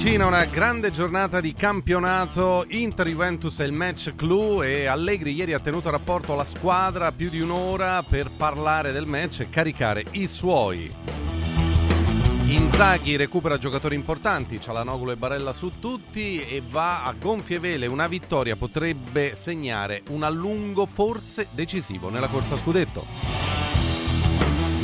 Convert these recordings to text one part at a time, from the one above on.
avvicina una grande giornata di campionato Inter-Juventus è il match clou e Allegri ieri ha tenuto rapporto alla squadra più di un'ora per parlare del match e caricare i suoi. Inzaghi recupera giocatori importanti, Cialanoglu e Barella su tutti e va a gonfie vele. Una vittoria potrebbe segnare un allungo forse decisivo nella corsa scudetto.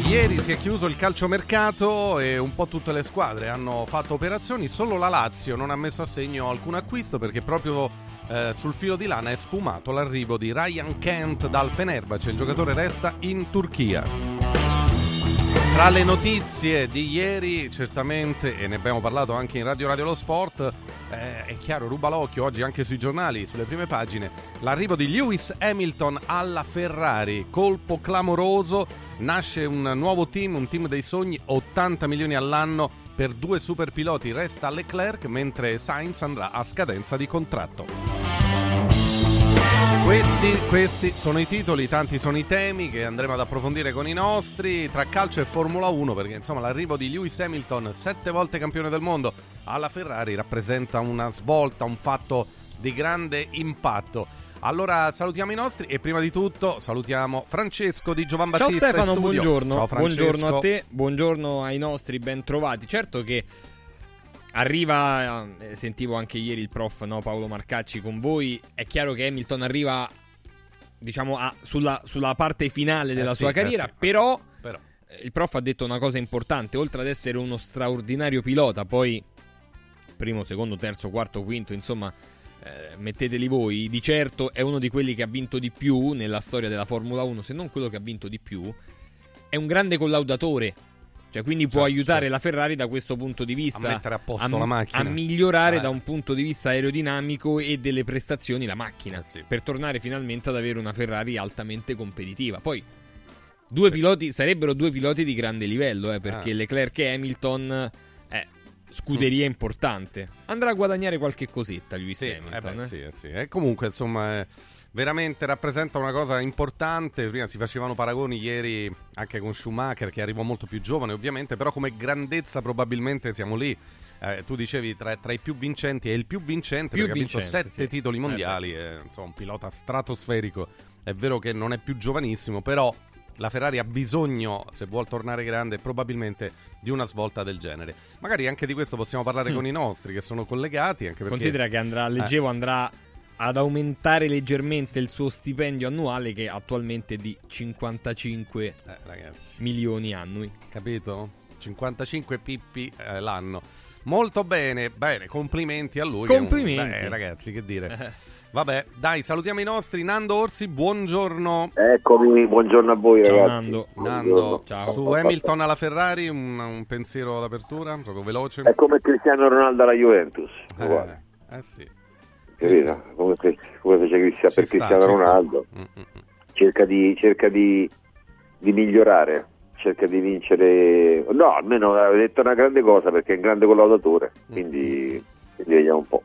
Ieri si è chiuso il calciomercato e un po' tutte le squadre hanno fatto operazioni, solo la Lazio non ha messo a segno alcun acquisto perché proprio eh, sul filo di lana è sfumato l'arrivo di Ryan Kent dal Fenerbahce, il giocatore resta in Turchia. Tra le notizie di ieri, certamente, e ne abbiamo parlato anche in Radio Radio Lo Sport, eh, è chiaro, ruba l'occhio oggi anche sui giornali, sulle prime pagine, l'arrivo di Lewis Hamilton alla Ferrari, colpo clamoroso nasce un nuovo team, un team dei sogni, 80 milioni all'anno per due super piloti, resta Leclerc mentre Sainz andrà a scadenza di contratto. Questi, questi, sono i titoli, tanti sono i temi che andremo ad approfondire con i nostri tra calcio e Formula 1 perché insomma l'arrivo di Lewis Hamilton, sette volte campione del mondo alla Ferrari rappresenta una svolta, un fatto di grande impatto. Allora salutiamo i nostri e prima di tutto salutiamo Francesco di Giovan Battista. Ciao Stefano, buongiorno. Ciao buongiorno a te, buongiorno ai nostri ben trovati. Certo che arriva, eh, sentivo anche ieri il prof no, Paolo Marcacci con voi, è chiaro che Hamilton arriva diciamo a, sulla, sulla, parte finale della eh sua sì, carriera, eh sì, però, però. il prof ha detto una cosa importante, oltre ad essere uno straordinario pilota, poi primo, secondo, terzo, quarto, quinto, insomma eh, metteteli voi, di certo è uno di quelli che ha vinto di più nella storia della Formula 1, se non quello che ha vinto di più, è un grande collaudatore. Cioè, quindi certo, può aiutare certo. la Ferrari da questo punto di vista a mettere a posto a, la macchina, a migliorare eh. da un punto di vista aerodinamico e delle prestazioni la macchina, eh sì. per tornare finalmente ad avere una Ferrari altamente competitiva. Poi due piloti sarebbero due piloti di grande livello, eh, perché ah. Leclerc e Hamilton scuderia mm. importante. Andrà a guadagnare qualche cosetta Lewis sì, Hamilton. Eh beh, eh? Sì, sì. E comunque, insomma, eh, veramente rappresenta una cosa importante. Prima si facevano paragoni ieri anche con Schumacher, che arrivò molto più giovane, ovviamente, però come grandezza probabilmente siamo lì. Eh, tu dicevi tra, tra, i più vincenti, è il più vincente più perché vincente, ha vinto sette sì. titoli mondiali, eh, insomma, un pilota stratosferico. È vero che non è più giovanissimo, però la Ferrari ha bisogno, se vuol tornare grande, probabilmente di una svolta del genere. Magari anche di questo possiamo parlare mm. con i nostri che sono collegati. Anche perché, Considera che andrà, leggevo, eh. andrà ad aumentare leggermente il suo stipendio annuale che attualmente è di 55 eh, milioni annui. Capito? 55 pippi eh, l'anno. Molto bene, bene, complimenti a lui. Complimenti. Un... Beh, ragazzi, che dire. Vabbè, dai, salutiamo i nostri. Nando Orsi, buongiorno. Eccomi, buongiorno a voi Ciao, ragazzi. Nando. Nando, Ciao. su Hamilton alla Ferrari, un, un, pensiero d'apertura, proprio veloce. È come Cristiano Ronaldo alla Juventus. Eh, eh sì. Sì. Come, come, fece Cristiano, per sta, Cristiano Ronaldo. Mm, mm, mm. Cerca, di, cerca di, di migliorare cerca di vincere no almeno ha detto una grande cosa perché è un grande collaudatore quindi, quindi vediamo un po'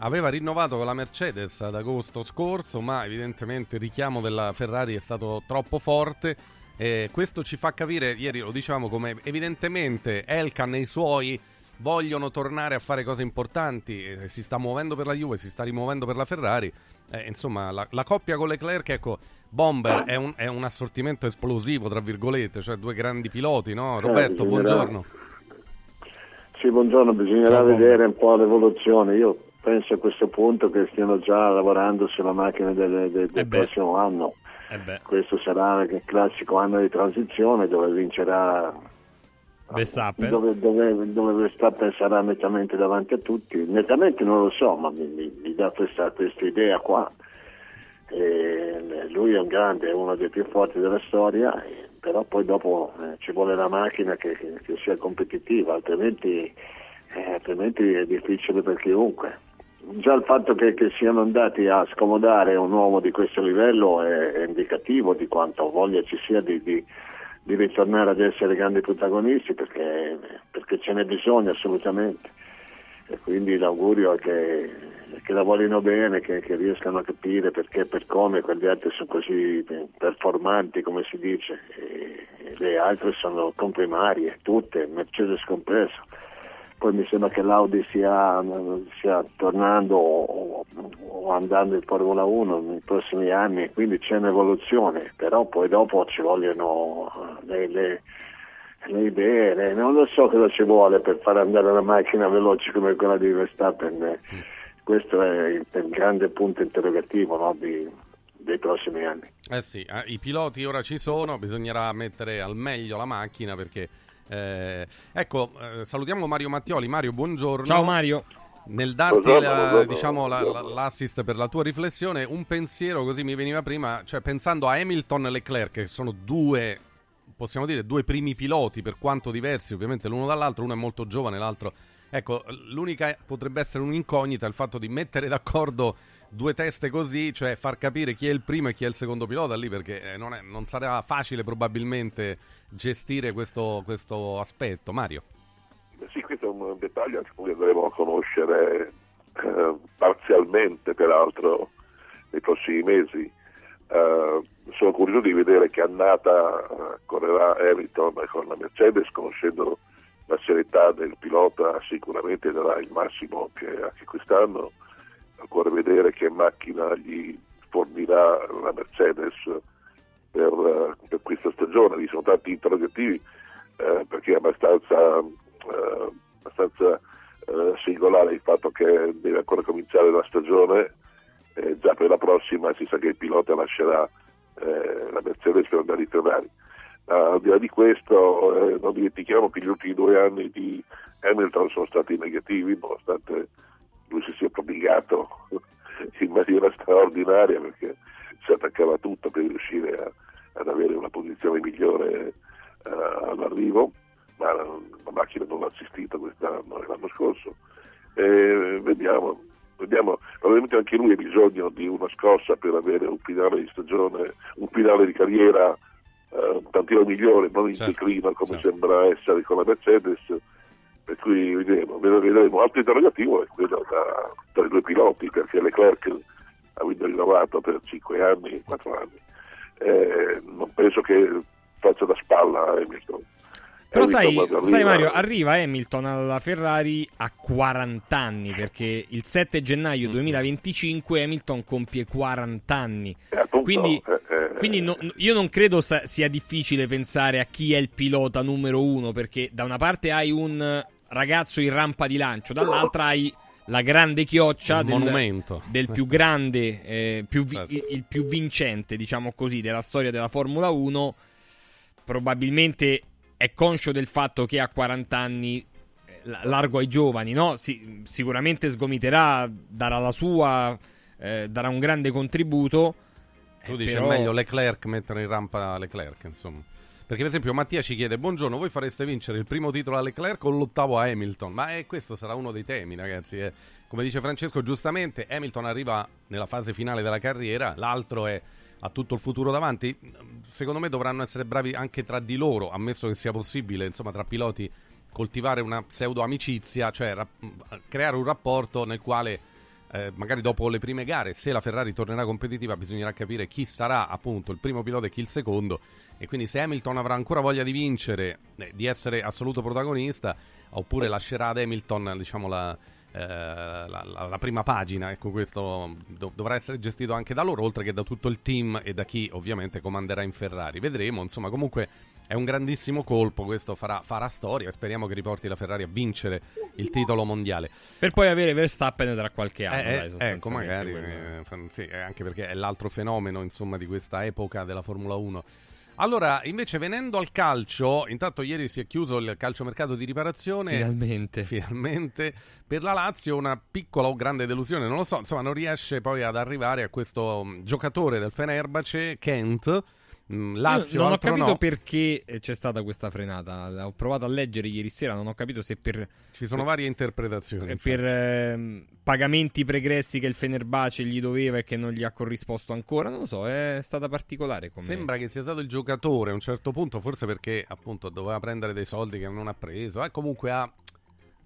aveva rinnovato con la Mercedes ad agosto scorso, ma evidentemente il richiamo della Ferrari è stato troppo forte. E questo ci fa capire, ieri lo diciamo, come evidentemente Elkan e i suoi vogliono tornare a fare cose importanti. Eh, si sta muovendo per la Juve, si sta rimuovendo per la Ferrari. Eh, insomma, la, la, coppia con Leclerc, ecco, Bomber è un, è un, assortimento esplosivo, tra virgolette, cioè due grandi piloti, no? Eh, Roberto, buongiorno. Sì, buongiorno, bisognerà Ciao, vedere un po' l'evoluzione. Io penso a questo punto che stiano già lavorando sulla macchina del, del, del eh prossimo anno. Eh questo sarà il classico anno di transizione dove vincerà Verstappen. Dove, dove, dove, Verstappen sarà nettamente davanti a tutti. Nettamente non lo so, ma mi, mi, mi dà questa, questa, idea qua. E lui è un grande, è uno dei più forti della storia, però poi dopo eh, ci vuole la macchina che, che, che sia competitiva, altrimenti, eh, altrimenti è difficile per chiunque già il fatto che, che, siano andati a scomodare un uomo di questo livello è, è indicativo di quanto voglia ci sia di, di, di, ritornare ad essere grandi protagonisti perché, perché ce n'è bisogno assolutamente. E quindi l'augurio è che, che la voglino bene, che, che, riescano a capire perché e per come quegli altri sono così performanti come si dice. E, e le altre sono comprimarie, tutte, Mercedes compreso poi mi sembra che l'Audi sia, sia tornando o, o, andando in Formula 1 nei prossimi anni, quindi c'è un'evoluzione, però poi dopo ci vogliono le, le, le idee, le, non lo so cosa ci vuole per far andare una macchina veloce come quella di Verstappen, questo è il, il grande punto interrogativo no, di, dei prossimi anni. Eh sì, eh, i piloti ora ci sono, bisognerà mettere al meglio la macchina perché... Eh, ecco, eh, salutiamo Mario Mattioli. Mario, buongiorno. Ciao Mario. Nel darti la, diciamo, la, la, l'assist per la tua riflessione, un pensiero così mi veniva prima, cioè pensando a Hamilton e Leclerc, che sono due, possiamo dire, due primi piloti, per quanto diversi ovviamente l'uno dall'altro, uno è molto giovane, l'altro... Ecco, l'unica potrebbe essere un'incognita il fatto di mettere d'accordo due teste così, cioè far capire chi è il primo e chi è il secondo pilota lì, perché eh, non, è, non sarà facile probabilmente gestire questo, questo aspetto. Mario. Sì, questo è un dettaglio anche che andremo a conoscere eh, parzialmente, peraltro, nei prossimi mesi. Uh, sono curioso di vedere che annata uh, correrà Hamilton con la Mercedes, conoscendo la serietà del pilota, sicuramente darà il massimo che anche quest'anno occorre vedere che macchina gli fornirà la Mercedes per, per questa stagione. Vi sono tanti interrogativi eh, perché è abbastanza, eh, abbastanza eh, singolare il fatto che deve ancora cominciare la stagione e già per la prossima si sa che il pilota lascerà eh, la Mercedes per andare ai Ferrari. Al di là di questo, eh, non dimentichiamo che gli ultimi due anni di Hamilton sono stati negativi, nonostante lui si sia prodigato in maniera straordinaria perché si attaccava tutto per riuscire a, ad avere una posizione migliore uh, all'arrivo, ma la, la, macchina non l'ha assistito quest'anno e l'anno scorso. E vediamo, vediamo, probabilmente anche lui ha bisogno di una scorsa per avere un finale di stagione, un finale di carriera uh, un tantino migliore, non in certo, declino come certo. sembra essere con la Mercedes per cui vedremo, vedremo. Altro interrogativo è quello da, tra i due piloti, perché Leclerc ha rinnovato per 5 anni, 4 anni. Eh, non penso che faccia da spalla a Hamilton. Però sai, sai, Mario, arriva Hamilton alla Ferrari a 40 anni perché il 7 gennaio 2025 mm. Hamilton compie 40 anni. Eh, appunto, quindi, eh, eh, quindi no, io non credo sia difficile pensare a chi è il pilota numero uno perché da una parte hai un ragazzo in rampa di lancio, dall'altra hai la grande chioccia del, del, più grande, eh, più vi- certo. il, il, più vincente, diciamo così, della storia della Formula 1. Probabilmente è conscio del fatto che a 40 anni eh, largo ai giovani, no? Si, sicuramente sgomiterà, darà la sua, eh, darà un grande contributo. Tu dici però... è meglio Leclerc mettere in rampa Leclerc, insomma. Perché, per esempio, Mattia ci chiede: Buongiorno, voi fareste vincere il primo titolo a Leclerc o l'ottavo a Hamilton? Ma eh, questo sarà uno dei temi, ragazzi. Eh. Come dice Francesco, giustamente, Hamilton arriva nella fase finale della carriera, l'altro è ha tutto il futuro davanti. Secondo me dovranno essere bravi anche tra di loro, ammesso che sia possibile, insomma, tra piloti coltivare una pseudo amicizia, cioè ra- creare un rapporto nel quale eh, magari dopo le prime gare, se la Ferrari tornerà competitiva, bisognerà capire chi sarà appunto il primo pilota e chi il secondo e quindi se Hamilton avrà ancora voglia di vincere, eh, di essere assoluto protagonista, oppure lascerà ad Hamilton diciamo, la, eh, la, la, la, prima pagina, ecco questo dov- dovrà essere gestito anche da loro, oltre che da tutto il team e da chi ovviamente comanderà in Ferrari. Vedremo, insomma, comunque è un grandissimo colpo, questo farà, farà storia e speriamo che riporti la Ferrari a vincere il titolo mondiale. Per poi avere Verstappen tra qualche anno. Eh, dai, ecco, magari, eh, sì, anche perché è l'altro fenomeno insomma, di questa epoca della Formula 1. Allora, invece, venendo al calcio, intanto ieri si è chiuso il calciomercato di riparazione. Finalmente. Finalmente. Per la Lazio una piccola o grande delusione, non lo so, insomma, non riesce poi ad arrivare a questo mm, giocatore del Fenerbahce, Kent, Mm, Lazio, non ho capito no. perché eh, c'è stata questa frenata. Ho provato a leggere ieri sera, non ho capito se per. Ci sono per, varie interpretazioni. Per eh, pagamenti pregressi che il Fenerbace gli doveva e che non gli ha corrisposto ancora. Non lo so, è stata particolare. Come... Sembra che sia stato il giocatore a un certo punto, forse perché appunto doveva prendere dei soldi che non ha preso. E comunque a.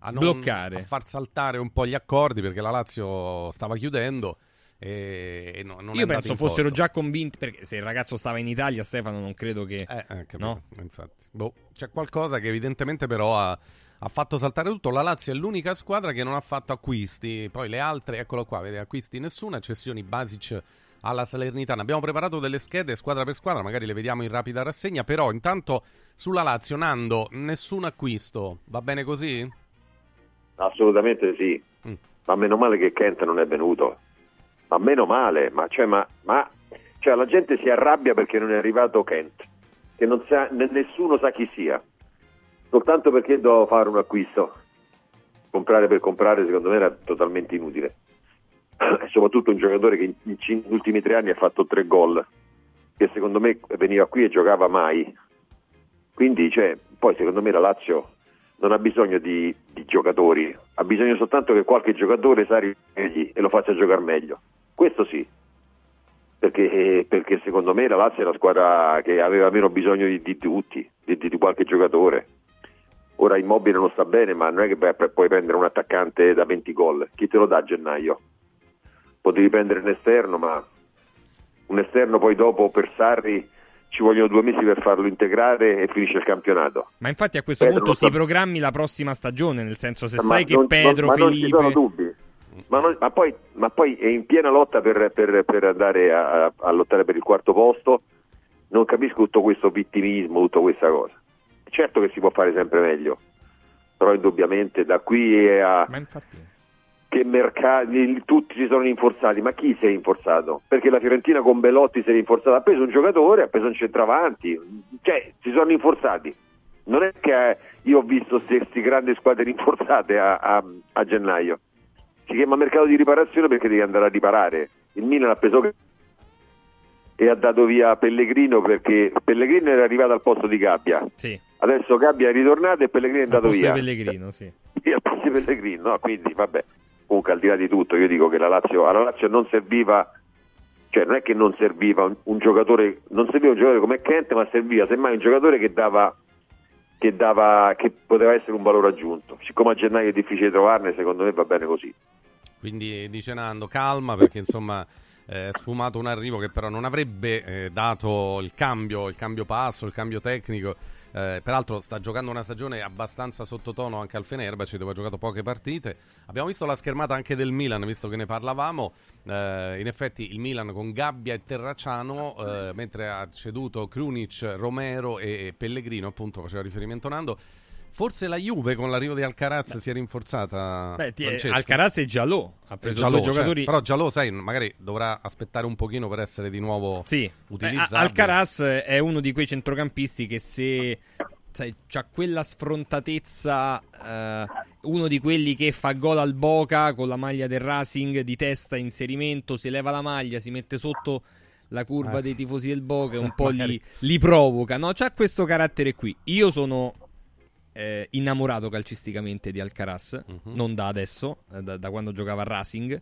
A, non, Bloccare. a far saltare un po' gli accordi perché la Lazio stava chiudendo e no, Io penso fossero già convinti, perché se il ragazzo stava in Italia, Stefano, non credo che... Eh, eh no? infatti. Boh, c'è qualcosa che evidentemente però ha, ha fatto saltare tutto. La Lazio è l'unica squadra che non ha fatto acquisti. Poi le altre, eccolo qua, vede acquisti nessuna, cessioni Basic alla Salernitana. Abbiamo preparato delle schede squadra per squadra, magari le vediamo in rapida rassegna, però intanto sulla Lazio, Nando, nessun acquisto, va bene così? Assolutamente sì, mm. ma meno male che Kent non è venuto, ma meno male, ma, cioè, ma, ma cioè, la gente si arrabbia perché non è arrivato Kent, che sa, nessuno sa chi sia, soltanto perché devo fare un acquisto. Comprare per comprare secondo me era totalmente inutile. Soprattutto un giocatore che negli ultimi tre anni ha fatto tre gol, che secondo me veniva qui e giocava mai. Quindi, cioè, poi secondo me la Lazio non ha bisogno di, di, giocatori, ha bisogno soltanto che qualche giocatore sa e lo faccia giocare meglio. Questo sì, perché, perché, secondo me la Lazio è la squadra che aveva meno bisogno di, di tutti, di, di, qualche giocatore. Ora Immobile non sta bene, ma non è che puoi prendere un attaccante da 20 gol. Chi te lo dà a gennaio? Potevi prendere un esterno, ma un esterno poi dopo per Sarri ci vogliono due mesi per farlo integrare e finisce il campionato. Ma infatti a questo Pedro punto si programmi la prossima stagione, nel senso se ma sai che non, Pedro, non, Felipe... Ma, non, ma, poi, ma, poi, è in piena lotta per, per, per andare a, a, lottare per il quarto posto. Non capisco tutto questo vittimismo, tutta questa cosa. Certo che si può fare sempre meglio, però indubbiamente da qui a... Che mercati, tutti si sono rinforzati, ma chi si è rinforzato? Perché la Fiorentina con Belotti si è rinforzata, ha preso un giocatore, ha preso un centravanti, cioè si sono rinforzati. Non è che eh, io ho visto queste grandi squadre rinforzate a, a, a, gennaio. Si chiama mercato di riparazione perché devi andare a riparare. Il Milan ha preso e ha dato via Pellegrino perché Pellegrino era arrivato al posto di Gabbia. Sì. Adesso Gabbia è ritornato e Pellegrino è andato via. Pellegrino, sì. Al posto Pellegrino, no, quindi vabbè comunque al di là di tutto io dico che la Lazio, alla Lazio non serviva cioè non è che non serviva un, un, giocatore non serviva un giocatore come Kent ma serviva semmai un giocatore che dava che, dava, che poteva essere un valore aggiunto. Siccome a gennaio è difficile trovarne secondo me va bene così. Quindi dice Nando calma perché insomma è sfumato un arrivo che però non avrebbe eh, dato il cambio il cambio passo il cambio tecnico eh, peraltro sta giocando una stagione abbastanza sottotono anche al Fenerbahce dove ha giocato poche partite. Abbiamo visto la schermata anche del Milan, visto che ne parlavamo. Eh, in effetti il Milan con Gabbia e Terracciano, eh, mentre ha ceduto Krunic, Romero e Pellegrino, appunto faceva riferimento Nando. Forse la Juve con l'arrivo di Alcaraz Beh. si è rinforzata. Beh, ti è, Alcaraz e Giallo. Ha preso Giallo, due certo. giocatori. Cioè, però Giallo, sai, magari dovrà aspettare un pochino per essere di nuovo sì. utilizzato. Alcaraz è uno di quei centrocampisti che se sai, c'ha quella sfrontatezza. Eh, uno di quelli che fa gol al Boca con la maglia del Racing di testa, inserimento, si leva la maglia, si mette sotto la curva eh. dei tifosi del Boca e un po' li, li provoca. No, c'ha questo carattere qui. Io sono eh, innamorato calcisticamente di Alcaraz, uh-huh. non da adesso, eh, da, da, quando giocava a Racing.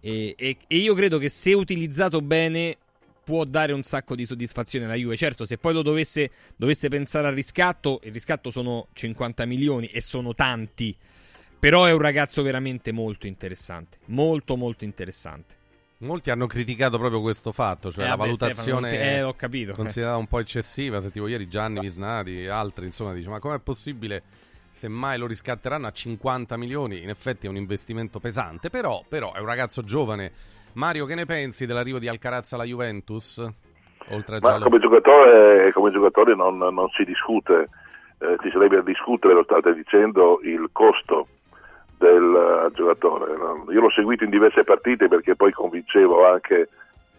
E, e, e, io credo che se utilizzato bene può dare un sacco di soddisfazione alla Juve. Certo, se poi lo dovesse, dovesse pensare al riscatto, il riscatto sono 50 milioni e sono tanti. Però è un ragazzo veramente molto interessante. Molto, molto interessante. Molti hanno criticato proprio questo fatto, cioè eh, la vabbè, valutazione Stefano, eh, capito, considerata un po' eccessiva. Sentivo ieri Gianni Visnati e altri, insomma, dice: Ma com'è possibile? Se mai lo riscatteranno a 50 milioni, in effetti è un investimento pesante, però, però è un ragazzo giovane. Mario, che ne pensi dell'arrivo di Alcaraz alla Juventus? Oltre a Ma come giocatore, come giocatore non, non, si discute, eh, ci sarebbe a discutere, lo state dicendo, il costo del uh, giocatore. Io l'ho seguito in diverse partite perché poi convincevo anche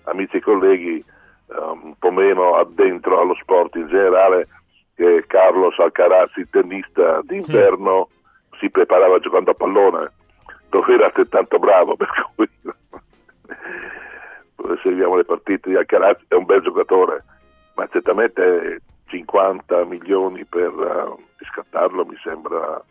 amici e colleghi uh, un po' meno addentro allo sport in generale che Carlos Alcaraz, il tennista d'inverno, sì. si preparava giocando a pallone, dove era altrettanto bravo, per cui seguiamo le partite di Alcaraz, è un bel giocatore, ma certamente 50 milioni per uh, riscattarlo mi sembra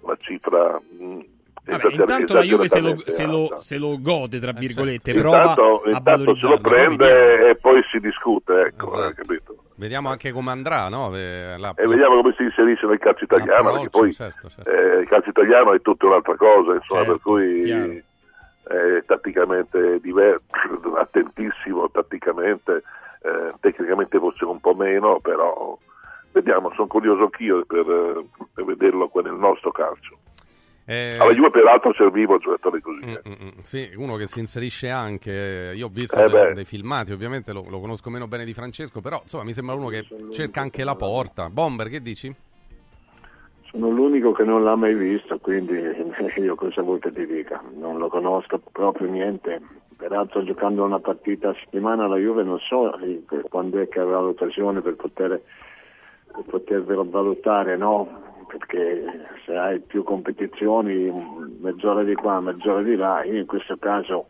una cifra mm, Vabbè, intanto la Juve se lo, se, lo, se lo, gode, tra eh, virgolette, certo. prova intanto, a intanto se lo prende e poi si discute, ecco, esatto. capito? Vediamo anche come andrà, no? La... E vediamo come si inserisce nel calcio italiano, perché poi certo, certo. Eh, il calcio italiano è tutta un'altra cosa, insomma, per certo, cui è tatticamente diverso, attentissimo tatticamente, eh, tecnicamente forse un po' meno, però vediamo, sono curioso anch'io per, per vederlo nel nostro calcio. Eh... Alla Juve peraltro serviva un giocatore così. Mm, mm, mm, sì, uno che si inserisce anche, io ho visto eh dei, dei, filmati, ovviamente lo, lo, conosco meno bene di Francesco, però insomma mi sembra uno che cerca anche la porta. Bomber, che dici? Sono l'unico che non l'ha mai visto, quindi io cosa vuoi che ti dica? Non lo conosco proprio niente. Peraltro giocando una partita a settimana la Juve non so quando è che avrà l'occasione per poter, per poter valutare, no? Perché se hai più competizioni, mezz'ora di qua, mezz'ora di là, io in questo caso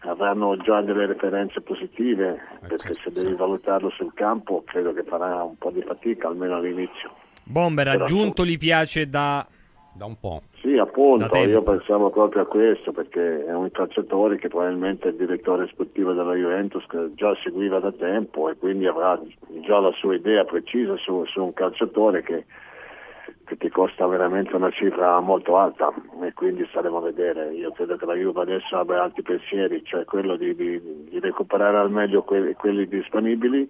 avranno già delle referenze positive, eh, perché se devi valutarlo sul campo credo che farà un po' di fatica, almeno all'inizio. Bomber, aggiunto gli piace da... da un po'. Sì, appunto, io pensavo proprio a questo, perché è un calciatore che probabilmente è il direttore sportivo della Juventus, che già seguiva da tempo e quindi avrà già la sua idea precisa su, su un calciatore che che ti costa veramente una cifra molto alta e quindi staremo a vedere. Io credo che la Juve adesso abbia altri pensieri, cioè quello di, di, di recuperare al meglio quelli, quelli disponibili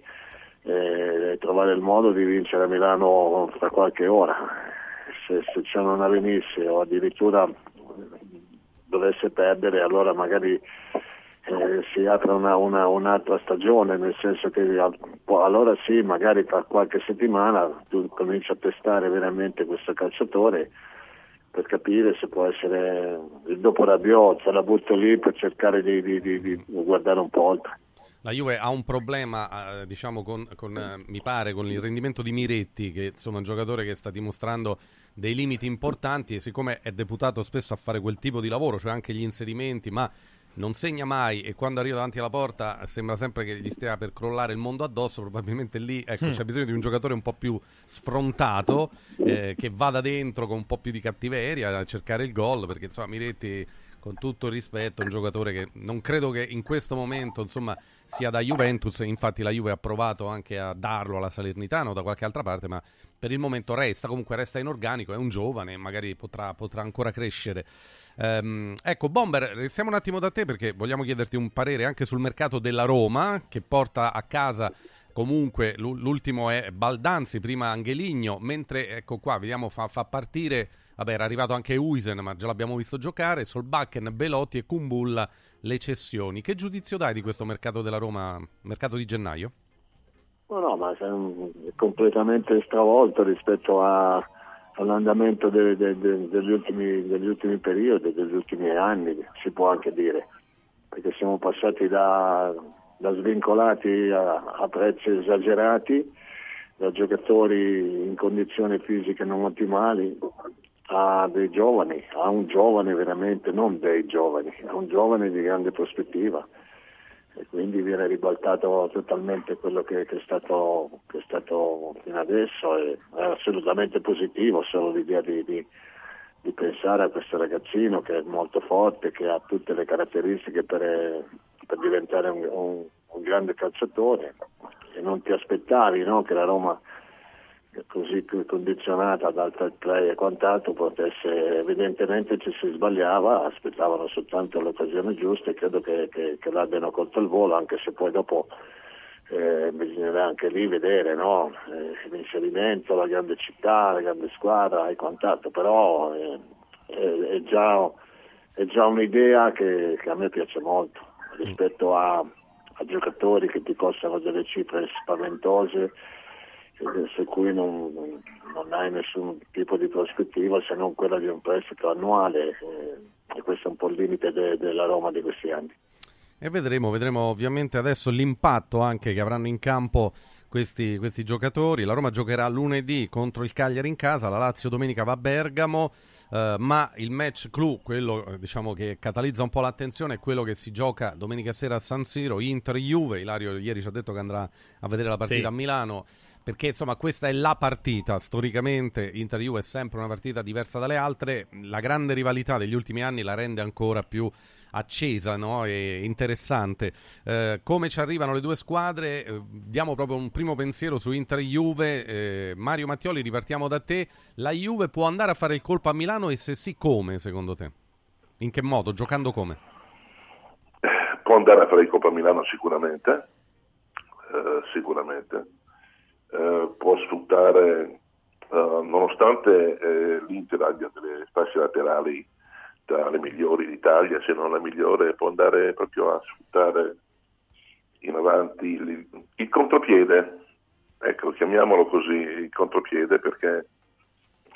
e trovare il modo di vincere a Milano fra qualche ora. Se, se ciò non avvenisse o addirittura dovesse perdere, allora magari eh, si apre una, una, un'altra stagione, nel senso che allora sì, magari tra qualche settimana tu cominci a testare veramente questo calciatore per capire se può essere il dopo Rabiot, se la butto lì per cercare di, di, di, di guardare un po' oltre. La Juve ha un problema, eh, diciamo, con, con eh, mi pare, con il rendimento di Miretti, che insomma è un giocatore che sta dimostrando dei limiti importanti e siccome è deputato spesso a fare quel tipo di lavoro, cioè anche gli inserimenti, ma non segna mai e quando arriva davanti alla porta sembra sempre che gli stia per crollare il mondo addosso, probabilmente lì ecco, mm. c'è bisogno di un giocatore un po' più sfrontato, eh, che vada dentro con un po' più di cattiveria a cercare il gol, perché insomma Miretti con tutto il rispetto, è un giocatore che non credo che in questo momento insomma, sia da Juventus, infatti la Juve ha provato anche a darlo alla Salernitana o da qualche altra parte, ma per il momento resta, comunque resta in organico, è un giovane, magari potrà, potrà ancora crescere. Um, ecco, Bomber, restiamo un attimo da te perché vogliamo chiederti un parere anche sul mercato della Roma che porta a casa comunque l'ultimo è Baldanzi, prima Angeligno, mentre ecco qua, vediamo, fa, fa partire Vabbè, era arrivato anche Uisen, ma già l'abbiamo visto giocare. Solbakken, Belotti e Kumbulla le cessioni. Che giudizio dai di questo mercato della Roma, mercato di gennaio? No, no, ma è completamente stravolto rispetto a, all'andamento de, de, de, degli, ultimi, degli, ultimi, periodi, degli ultimi anni, si può anche dire, perché siamo passati da, da svincolati a, a prezzi esagerati, da giocatori in condizioni fisiche non ottimali a dei giovani, a un giovane veramente, non dei giovani, a un giovane di grande prospettiva e quindi viene ribaltato totalmente quello che, che, è, stato, che è, stato, fino adesso e è assolutamente positivo solo l'idea di, di, di, pensare a questo ragazzino che è molto forte, che ha tutte le caratteristiche per, per diventare un, un, un, grande calciatore. E non ti aspettavi no, che la Roma così condizionata dal third play e quant'altro potesse, evidentemente ci si sbagliava, aspettavano soltanto l'occasione giusta e credo che, che, che l'abbiano colto il volo, anche se poi dopo eh, bisognerà anche lì vedere no? eh, l'inserimento, la grande città, la grande squadra e quant'altro, però eh, è, è, già, è, già, un'idea che, che, a me piace molto rispetto a, a giocatori che ti costano delle cifre spaventose su cui non, non, hai nessun tipo di prospettiva se non quella di un prestito annuale eh, e questo è un po' il limite de, della Roma di questi anni. E vedremo, vedremo ovviamente adesso l'impatto anche che avranno in campo questi, questi, giocatori. La Roma giocherà lunedì contro il Cagliari in casa, la Lazio domenica va a Bergamo, eh, ma il match clou, quello eh, diciamo, che catalizza un po' l'attenzione, è quello che si gioca domenica sera a San Siro, Inter-Juve. Ilario ieri ci ha detto che andrà a vedere la partita sì. a Milano perché insomma questa è la partita, storicamente Inter-Juve è sempre una partita diversa dalle altre, la grande rivalità degli ultimi anni la rende ancora più accesa no? e interessante. Eh, come ci arrivano le due squadre? Eh, diamo proprio un primo pensiero su Inter-Juve. Eh, Mario Mattioli, ripartiamo da te. La Juve può andare a fare il colpo a Milano e se sì come secondo te? In che modo? Giocando come? Può andare a fare il colpo a Milano sicuramente, eh, sicuramente eh, può sfruttare, nonostante l'Inter abbia delle fasce laterali tra le migliori d'Italia, se non la migliore, può andare proprio a sfruttare in avanti il, contropiede, ecco, chiamiamolo così, il contropiede perché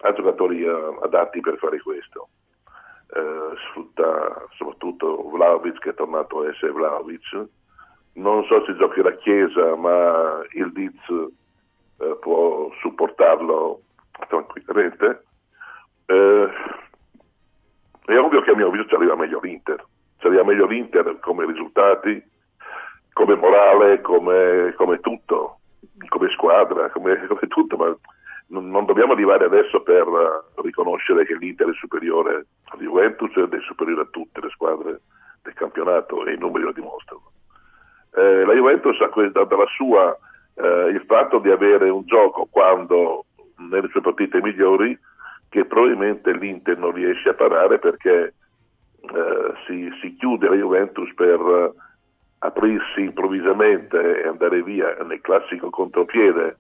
ha giocatori uh, adatti per fare questo. Uh, sfrutta soprattutto Vlaovic che è tornato a essere Vlaovic. Non so se giochi la Chiesa, ma il Diz uh, può supportarlo tranquillamente. È ovvio che a mio avviso ci arriva meglio l'Inter, ci arriva meglio l'Inter come risultati, come morale, come, come tutto, come squadra, come, come tutto, ma non, non, dobbiamo arrivare adesso per riconoscere che l'Inter è superiore alla Juventus ed è superiore a tutte le squadre del campionato e i numeri lo dimostrano. Eh, la Juventus ha questa, dalla sua eh, il fatto di avere un gioco quando nelle sue partite migliori che probabilmente l'Inter non riesce a parare perché eh, si, si, chiude la Juventus per aprirsi improvvisamente e andare via nel classico contropiede,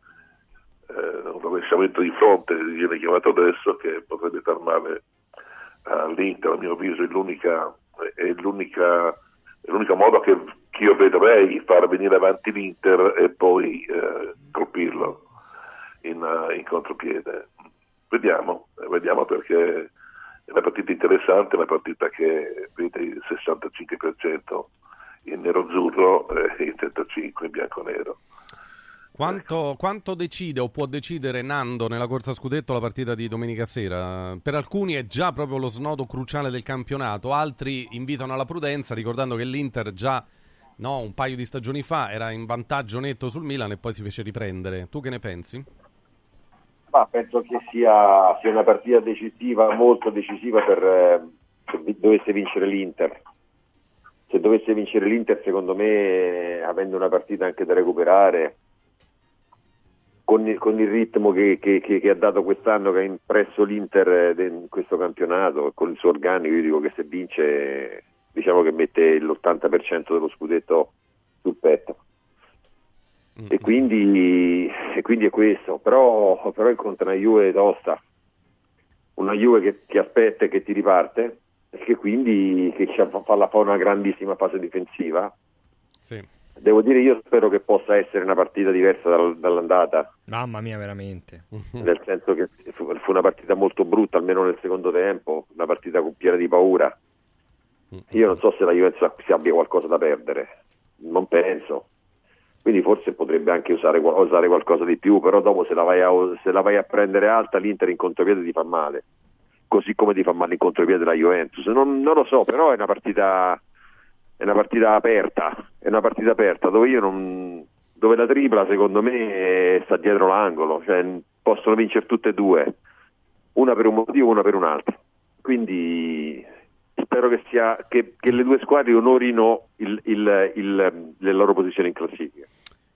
eh, un rovesciamento di fronte, viene chiamato adesso, che potrebbe far male all'Inter, a mio avviso è l'unica, è l'unica, è l'unico modo che, che, io vedrei far venire avanti l'Inter e poi eh, colpirlo in, uh, in contropiede. Vediamo, vediamo perché è una partita interessante, una partita che vede il 65% in nero-azzurro e il 35 in bianco-nero. Quanto, quanto, decide o può decidere Nando nella corsa scudetto la partita di domenica sera? Per alcuni è già proprio lo snodo cruciale del campionato, altri invitano alla prudenza ricordando che l'Inter già no, un paio di stagioni fa era in vantaggio netto sul Milan e poi si fece riprendere. Tu che ne pensi? Ma penso che sia, sia una partita decisiva, molto decisiva per, eh, se dovesse vincere l'Inter se dovesse vincere l'Inter, secondo me, avendo una partita anche da recuperare, con il, con il ritmo che, che, che, che, ha dato quest'anno, che ha impresso l'Inter in questo campionato, con il suo organico, io dico che se vince, diciamo che mette l'80% dello scudetto sul petto. Mm-hmm. E, quindi, e, quindi, è questo, però, però incontra una Juve tosta, una Juve che, aspetta e che ti riparte e che quindi che fa, fa una grandissima fase difensiva. Sì. Devo dire, io spero che possa essere una partita diversa dal, dall'andata. Mamma mia, veramente. Nel senso che fu, fu, una partita molto brutta, almeno nel secondo tempo, una partita con piena di paura. Io non so se la Juventus abbia qualcosa da perdere, non penso. Quindi forse potrebbe anche usare, usare qualcosa di più, però dopo se la, vai a, la vai a prendere alta l'Inter in contropiede ti fa male così come ti fa male in contropiede della Juventus. Non, non, lo so, però è una partita è una partita aperta, è una partita aperta dove non dove la tripla secondo me sta dietro l'angolo, cioè possono vincere tutte e due, una per un motivo, una per un altro. Quindi spero che, sia, che, che le due squadre onorino il, il, il, le loro posizioni in classifica.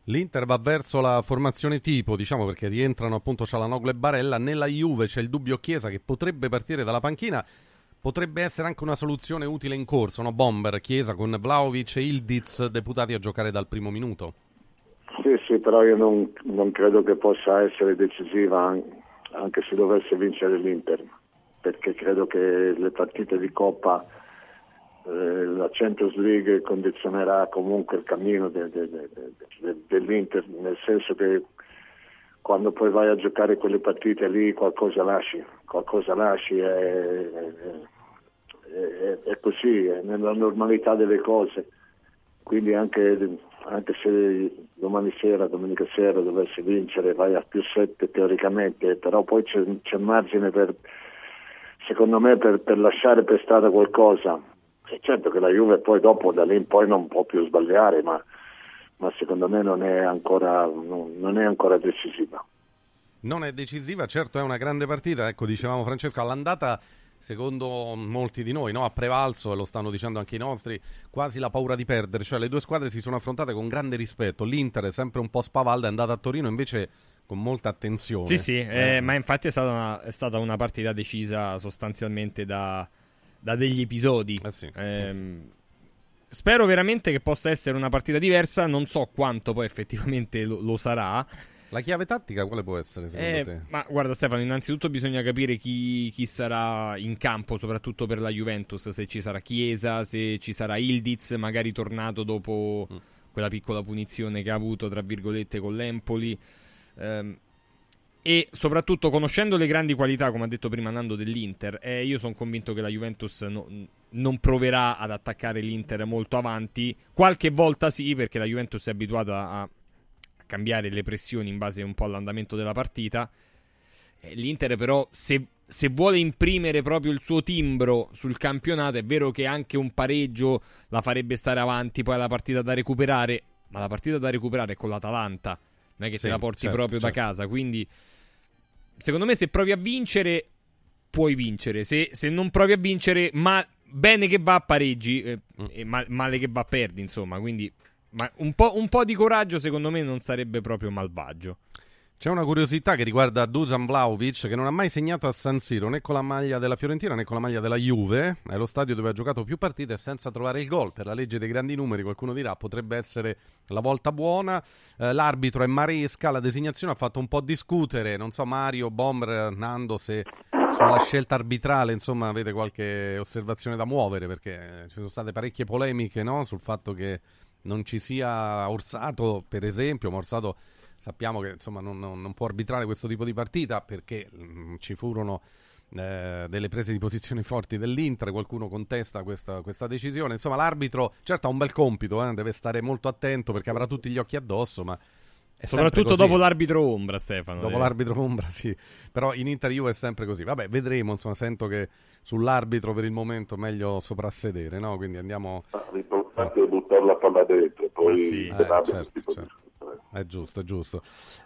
L'Inter va verso la formazione tipo, diciamo perché rientrano appunto Cialanoglu e Barella. Nella Juve c'è il dubbio Chiesa che potrebbe partire dalla panchina. Potrebbe essere anche una soluzione utile in corso, no? Bomber, Chiesa con Vlaovic e Ildiz deputati a giocare dal primo minuto. Sì, sì, però io non, non credo che possa essere decisiva anche se dovesse vincere l'Inter, perché credo che le partite di Coppa eh, la Champions League condizionerà comunque il cammino de, de, de, dell'Inter, nel senso che quando poi vai a giocare quelle partite lì qualcosa lasci, qualcosa lasci, è, è, è, così, è nella normalità delle cose. Quindi anche, anche, se domani sera, domenica sera dovessi vincere, vai a più 7 teoricamente, però poi c'è, c'è margine per, secondo me, per, per lasciare per strada qualcosa è certo che la Juve poi dopo da lì in poi non può più sbagliare, ma, ma secondo me non è, ancora, non, è ancora decisiva. Non è decisiva, certo è una grande partita, ecco dicevamo Francesco, all'andata secondo molti di noi no? ha prevalso, e lo stanno dicendo anche i nostri, quasi la paura di perdere, cioè le due squadre si sono affrontate con grande rispetto, l'Inter è sempre un po' spavalda, è andata a Torino invece con molta attenzione. Sì, sì, eh. Eh, ma infatti è stata, una, è stata una partita decisa sostanzialmente da da degli episodi. Eh sì, eh, eh sì. Spero veramente che possa essere una partita diversa, non so quanto poi effettivamente lo, lo sarà. La chiave tattica quale può essere secondo eh, te? Ma guarda Stefano, innanzitutto bisogna capire chi, chi, sarà in campo, soprattutto per la Juventus, se ci sarà Chiesa, se ci sarà Ildiz, magari tornato dopo mm. quella piccola punizione che ha avuto, tra virgolette, con l'Empoli. Um, e soprattutto conoscendo le grandi qualità, come ha detto prima Nando, dell'Inter, eh, io sono convinto che la Juventus no, non proverà ad attaccare l'Inter molto avanti. Qualche volta sì, perché la Juventus è abituata a cambiare le pressioni in base un po' all'andamento della partita. Eh, L'Inter però, se, se, vuole imprimere proprio il suo timbro sul campionato, è vero che anche un pareggio la farebbe stare avanti, poi la partita da recuperare, ma la partita da recuperare è con l'Atalanta, non è che sì, te la porti certo, proprio certo. da casa, quindi secondo me se provi a vincere, puoi vincere. Se, se non provi a vincere, ma bene che va a pareggi eh, mm. e mal, male che va a perdi, insomma. Quindi ma un, po', un po' di coraggio secondo me non sarebbe proprio malvagio. C'è una curiosità che riguarda Dusan Vlaovic che non ha mai segnato a San Siro né con la maglia della Fiorentina né con la maglia della Juve. È lo stadio dove ha giocato più partite senza trovare il gol. Per la legge dei grandi numeri, qualcuno dirà, potrebbe essere la volta buona. Eh, l'arbitro è Maresca, la designazione ha fatto un po' discutere. Non so, Mario, Bomber, Nando, se sulla scelta arbitrale insomma avete qualche osservazione da muovere perché ci sono state parecchie polemiche no? sul fatto che non ci sia Orsato, per esempio, ma Orsato sappiamo che insomma, non, non, non, può arbitrare questo tipo di partita perché mh, mm, ci furono eh, delle prese di posizione forti dell'Inter, qualcuno contesta questa, questa decisione. Insomma, l'arbitro certo ha un bel compito, eh, deve stare molto attento perché avrà tutti gli occhi addosso, ma Soprattutto dopo l'arbitro ombra, Stefano. Dopo eh. l'arbitro ombra, sì. Però in Inter Juve è sempre così. Vabbè, vedremo. Insomma, sento che sull'arbitro per il momento è meglio soprassedere, no? Quindi andiamo. Ah, l'importante è buttare la palla dentro, poi sì. eh, certo, certo. È giusto, è giusto.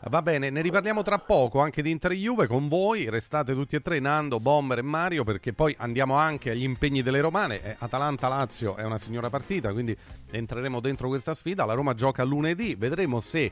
Va bene, ne riparliamo tra poco anche di Inter Juve con voi. Restate tutti e tre, Nando, Bomber e Mario, perché poi andiamo anche agli impegni delle romane. Eh, Atalanta-Lazio è una signora partita, quindi entreremo dentro questa sfida. La Roma gioca lunedì, vedremo se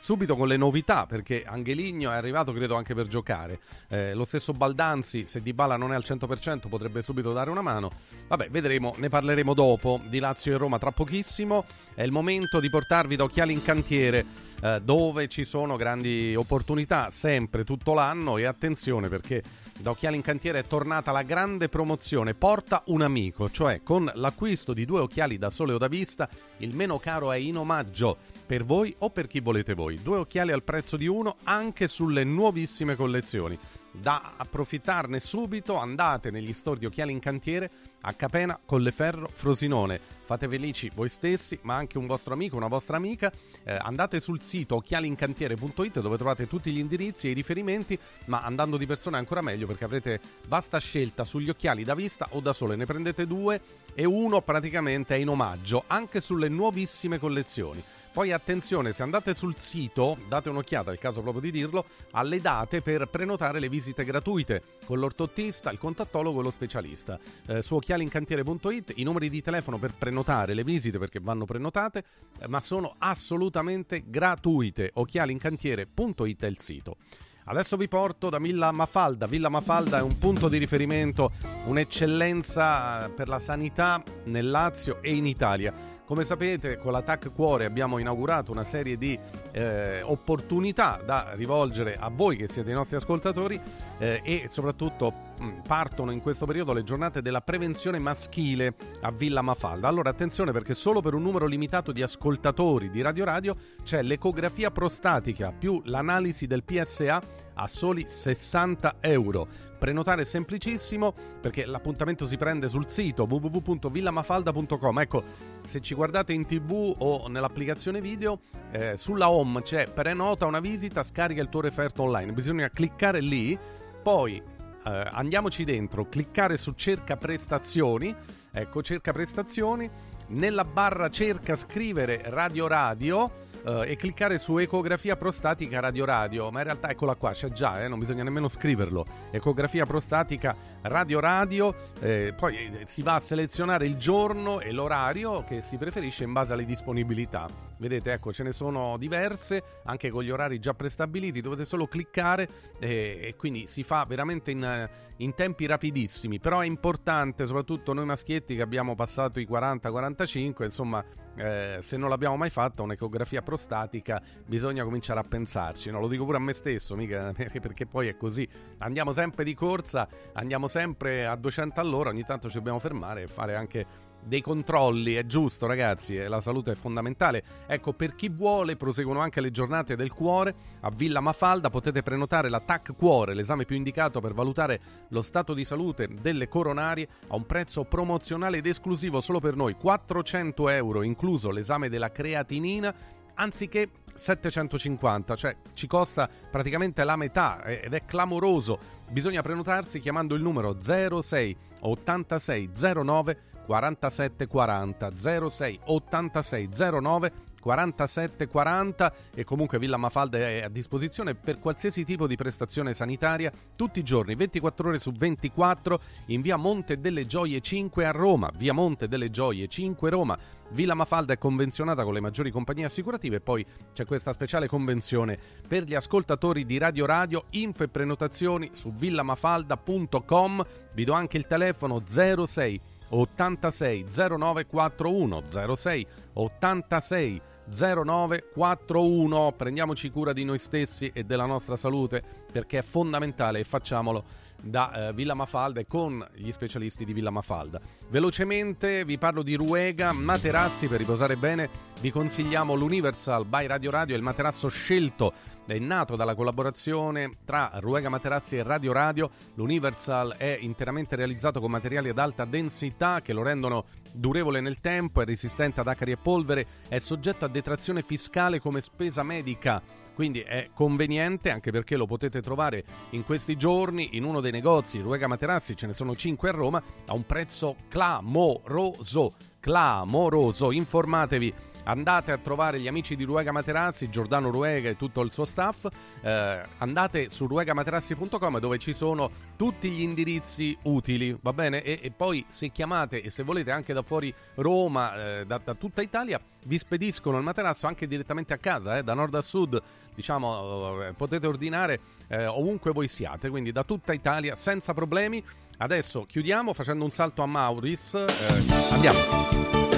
subito con le novità perché Angeligno è arrivato credo anche per giocare eh, lo stesso Baldanzi se Di Bala non è al 100% potrebbe subito dare una mano vabbè vedremo ne parleremo dopo di Lazio e Roma tra pochissimo è il momento di portarvi da Occhiali in Cantiere eh, dove ci sono grandi opportunità sempre tutto l'anno e attenzione perché da Occhiali in Cantiere è tornata la grande promozione Porta un amico, cioè con l'acquisto di due occhiali da sole o da vista il meno caro è in omaggio per voi o per chi volete voi. Due occhiali al prezzo di uno anche sulle nuovissime collezioni. Da approfittarne subito andate negli store di Occhiali in Cantiere a Capena, Colleferro, Frosinone. Fate felici voi stessi, ma anche un vostro amico, una vostra amica. Eh, andate sul sito occhialincantiere.it dove trovate tutti gli indirizzi e i riferimenti, ma andando di persona è ancora meglio perché avrete vasta scelta sugli occhiali da vista o da sole. Ne prendete due e uno praticamente è in omaggio anche sulle nuovissime collezioni. Poi attenzione, se andate sul sito, date un'occhiata, è il caso proprio di dirlo, alle date per prenotare le visite gratuite con l'ortottista, il contattologo e lo specialista. Eh, su occhialincantiere.it i numeri di telefono per prenotare le visite perché vanno prenotate, eh, ma sono assolutamente gratuite. occhialincantiere.it è il sito. Adesso vi porto da Villa Mafalda. Villa Mafalda è un punto di riferimento, un'eccellenza eh, per la sanità nel Lazio e in Italia. Come sapete, con l'Attack Cuore abbiamo inaugurato una serie di eh, opportunità da rivolgere a voi che siete i nostri ascoltatori eh, e soprattutto mm, partono in questo periodo le giornate della prevenzione maschile a Villa Mafalda. Allora attenzione perché solo per un numero limitato di ascoltatori di Radio Radio c'è l'ecografia prostatica più l'analisi del PSA a soli 60 euro. Prenotare è semplicissimo perché l'appuntamento si prende sul sito www.villamafalda.com. Ecco, se ci guardate in tv o nell'applicazione video, eh, sulla home c'è prenota una visita, scarica il tuo referto online. Bisogna cliccare lì, poi eh, andiamoci dentro, cliccare su cerca prestazioni. Ecco, cerca prestazioni. Nella barra cerca scrivere radio radio uh, e cliccare su ecografia prostatica radio radio, ma in realtà eccola qua, c'è già, eh, non bisogna nemmeno scriverlo. Ecografia prostatica Radio Radio, eh, poi eh, si va a selezionare il giorno e l'orario che si preferisce in base alle disponibilità. Vedete, ecco, ce ne sono diverse, anche con gli orari già prestabiliti, dovete solo cliccare e, e quindi si fa veramente in, in, tempi rapidissimi, però è importante, soprattutto noi maschietti che abbiamo passato i 40-45, insomma, eh, se non l'abbiamo mai fatta un'ecografia prostatica bisogna cominciare a pensarci, no? lo dico pure a me stesso, mica, perché poi è così, andiamo sempre di corsa, andiamo sempre a 200 all'ora, ogni tanto ci dobbiamo fermare e fare anche dei controlli, è giusto ragazzi, eh, la salute è fondamentale. Ecco, per chi vuole, proseguono anche le giornate del cuore. A Villa Mafalda potete prenotare la TAC Cuore, l'esame più indicato per valutare lo stato di salute delle coronarie a un prezzo promozionale ed esclusivo solo per noi, 400 euro, incluso l'esame della creatinina, anziché 750, cioè ci costa praticamente la metà eh, ed è clamoroso. Bisogna prenotarsi chiamando il numero 06 86 09 4740 06 86 09 4740 e comunque Villa Mafalda è a disposizione per qualsiasi tipo di prestazione sanitaria tutti i giorni 24 ore su 24 in via Monte delle Gioie 5 a Roma via Monte delle Gioie 5 Roma. Villa Mafalda è convenzionata con le maggiori compagnie assicurative e poi c'è questa speciale convenzione per gli ascoltatori di Radio Radio info e prenotazioni su villamafalda.com vi do anche il telefono 06 86 0941 06 86 0941 prendiamoci cura di noi stessi e della nostra salute perché è fondamentale e facciamolo da eh, Villa Mafalda e con gli specialisti di Villa Mafalda. Velocemente vi parlo di Ruega Materassi per riposare bene. Vi consigliamo l'Universal by Radio Radio, il materasso scelto è nato dalla collaborazione tra Ruega Materassi e Radio Radio. L'Universal è interamente realizzato con materiali ad alta densità che lo rendono durevole nel tempo, è resistente ad acari e polvere, è soggetto a detrazione fiscale come spesa medica quindi è conveniente anche perché lo potete trovare in questi giorni in uno dei negozi Ruega Materassi, ce ne sono 5 a Roma, a un prezzo clamoroso, clamoroso. Informatevi andate a trovare gli amici di Ruega Materassi, Giordano Ruega e tutto il suo staff, eh, andate su ruegamaterassi.com dove ci sono tutti gli indirizzi utili, va bene? E, e, poi se chiamate e se volete anche da fuori Roma, eh, da, da, tutta Italia, vi spediscono il materasso anche direttamente a casa, eh, da nord a sud diciamo, eh, potete ordinare eh, ovunque voi siate, quindi da tutta Italia senza problemi. Adesso chiudiamo facendo un salto a Mauris. Eh, andiamo.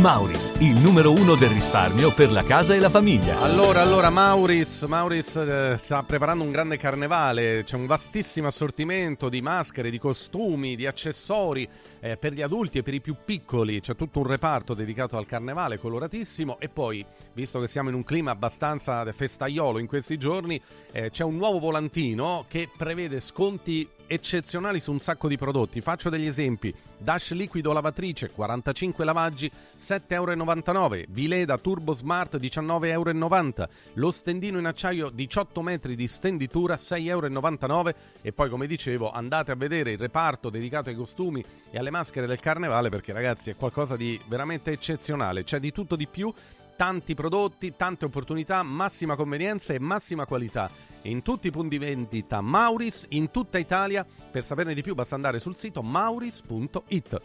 Mauris, il numero uno del risparmio per la casa e la famiglia. Allora, allora, Mauris, Mauris eh, sta preparando un grande carnevale. C'è un vastissimo assortimento di maschere, di costumi, di accessori eh, per gli adulti e per i più piccoli. C'è tutto un reparto dedicato al carnevale, coloratissimo. E poi, visto che siamo in un clima abbastanza festaiolo in questi giorni, eh, c'è un nuovo volantino che prevede sconti eccezionali su un sacco di prodotti. Faccio degli esempi. Dash liquido lavatrice 45 lavaggi 7,99 euro. Vileda Turbo Smart 19,90 euro. Lo stendino in acciaio 18 metri di stenditura 6,99 euro. E poi come dicevo andate a vedere il reparto dedicato ai costumi e alle maschere del carnevale perché ragazzi è qualcosa di veramente eccezionale. C'è di tutto di più tanti prodotti, tante opportunità, massima convenienza e massima qualità. In tutti i punti vendita Mauris in tutta Italia. Per saperne di più basta andare sul sito mauris.it.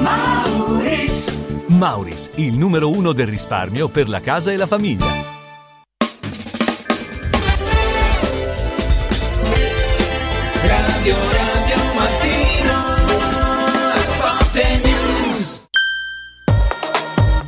Mauris. Mauris, il numero uno del risparmio per la casa e la famiglia. Radio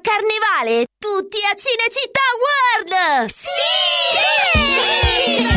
Carnevale, tutti a Cinecittà World! Sì!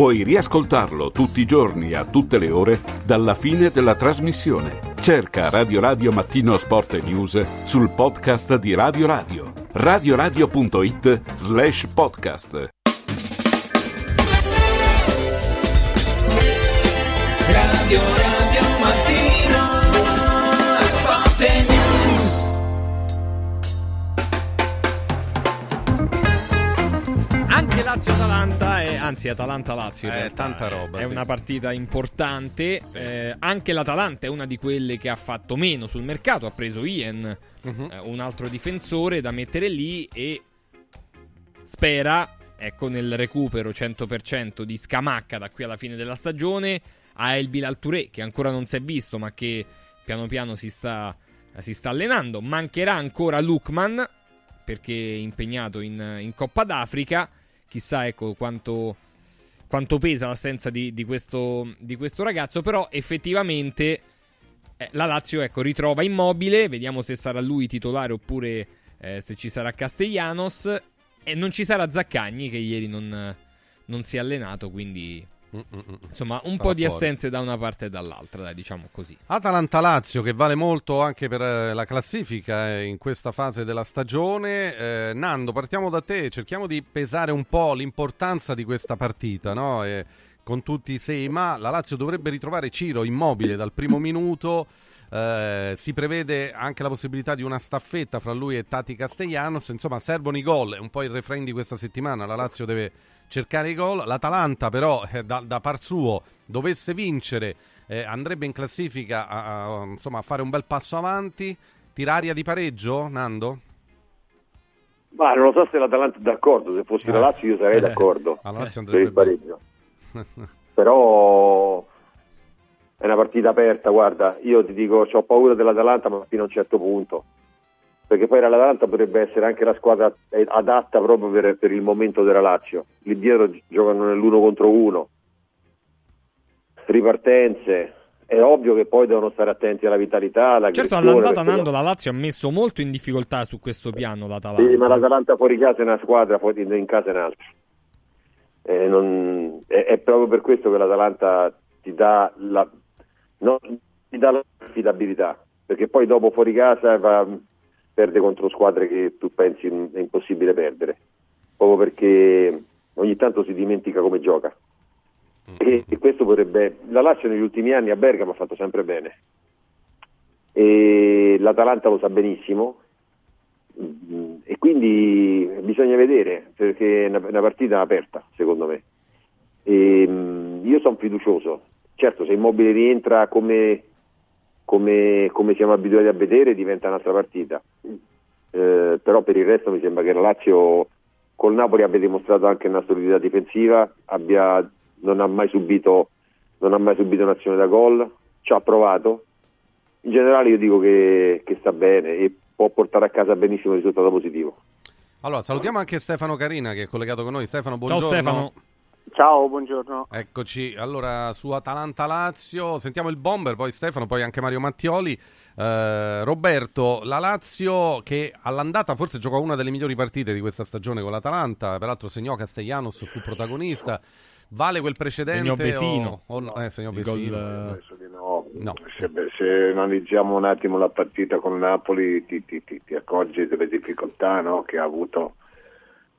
Puoi riascoltarlo tutti i giorni a tutte le ore dalla fine della trasmissione. Cerca Radio Radio Mattino Sport e News sul podcast di Radio Radio. radioradio.it slash podcast. Radio Radio Mattino Sport e News Anche Lazio-Atalanta, anzi Atalanta-Lazio Eh, realtà, tanta roba, è sì. una partita importante. Eh, anche l'Atalanta è una di quelle che ha fatto meno sul mercato, ha preso Ian, Mhm. eh, un altro difensore da mettere lì e spera, ecco, nel recupero 100% di Scamacca da qui alla fine della stagione, a El Bilal Touré che ancora non si è visto ma che piano piano si sta, si sta allenando. Mancherà ancora Lukman perché è impegnato in, in Coppa d'Africa. Chissà ecco quanto, quanto pesa l'assenza di, di questo, di questo ragazzo, però effettivamente eh, la Lazio ecco, ritrova Immobile, vediamo se sarà lui titolare oppure eh, se ci sarà Castellanos e non ci sarà Zaccagni che ieri non, non si è allenato, quindi insomma un Sarà po' di fuori. assenze da una parte e dall'altra, dai, diciamo così. Atalanta-Lazio che vale molto anche per eh, la classifica eh, in questa fase della stagione. Eh, Nando, partiamo da te, cerchiamo di pesare un po' l'importanza di questa partita, no? E con tutti i sei, ma la Lazio dovrebbe ritrovare Ciro immobile dal primo minuto. eh, si prevede anche la possibilità di una staffetta fra lui e Tati Castellanos. Insomma, servono i gol. È un po' il refrain di questa settimana. La Lazio deve cercare i gol. L'Atalanta, però, eh, da, da par suo, dovesse vincere eh, andrebbe in classifica a, a, insomma, a fare un bel passo avanti. Tiraria di pareggio, Nando? Ma non lo so se l'Atalanta è d'accordo, se fossi eh. la Lazio io sarei eh. d'accordo per il pareggio. Però è una partita aperta, guarda, io ti dico, ho paura dell'Atalanta ma fino a un certo punto, perché poi l'Atalanta potrebbe essere anche la squadra adatta proprio per, per il momento della Lazio. Lì dietro giocano nell'uno contro uno, ripartenze, è ovvio che poi devono stare attenti alla vitalità. Alla certo, all'andata Nando la Lazio ha messo molto in difficoltà su questo piano l'Atalanta. Sì, ma l'Atalanta fuori casa è una squadra, fuori in casa è un'altra. Eh, non, è, è, proprio per questo che l'Atalanta ti dà la, no, ti dà l'affidabilità, perché poi dopo fuori casa va, perde contro squadre che tu pensi è impossibile perdere, proprio perché ogni tanto si dimentica come gioca. E, e, questo potrebbe. La Lazio negli ultimi anni a Bergamo ha fatto sempre bene. E l'Atalanta lo sa benissimo. E quindi bisogna vedere perché è una, una partita aperta, secondo me. E, io sono fiducioso. Certo, se Immobile rientra come, come, come siamo abituati a vedere, diventa un'altra partita. Eh, però per il resto mi sembra che la Lazio col Napoli abbia dimostrato anche una solidità difensiva, abbia non ha mai subito, non ha mai subito un'azione da gol, ci ha provato. In generale io dico che, che sta bene e può portare a casa benissimo il risultato positivo. Allora, salutiamo anche Stefano Carina che è collegato con noi. Stefano, buongiorno. Ciao Stefano. Ciao, buongiorno. Eccoci, allora su Atalanta Lazio, sentiamo il bomber, poi Stefano, poi anche Mario Mattioli. Eh, Roberto, la Lazio che all'andata forse giocò una delle migliori partite di questa stagione con l'Atalanta, peraltro segnò Castellanos, fu protagonista. Vale quel precedente? Segnò Vesino. O, o no? eh, segnò Vesino. Gol... No. no. Se, se, analizziamo un attimo la partita con Napoli ti, ti, ti, ti accorgi delle difficoltà no? che ha avuto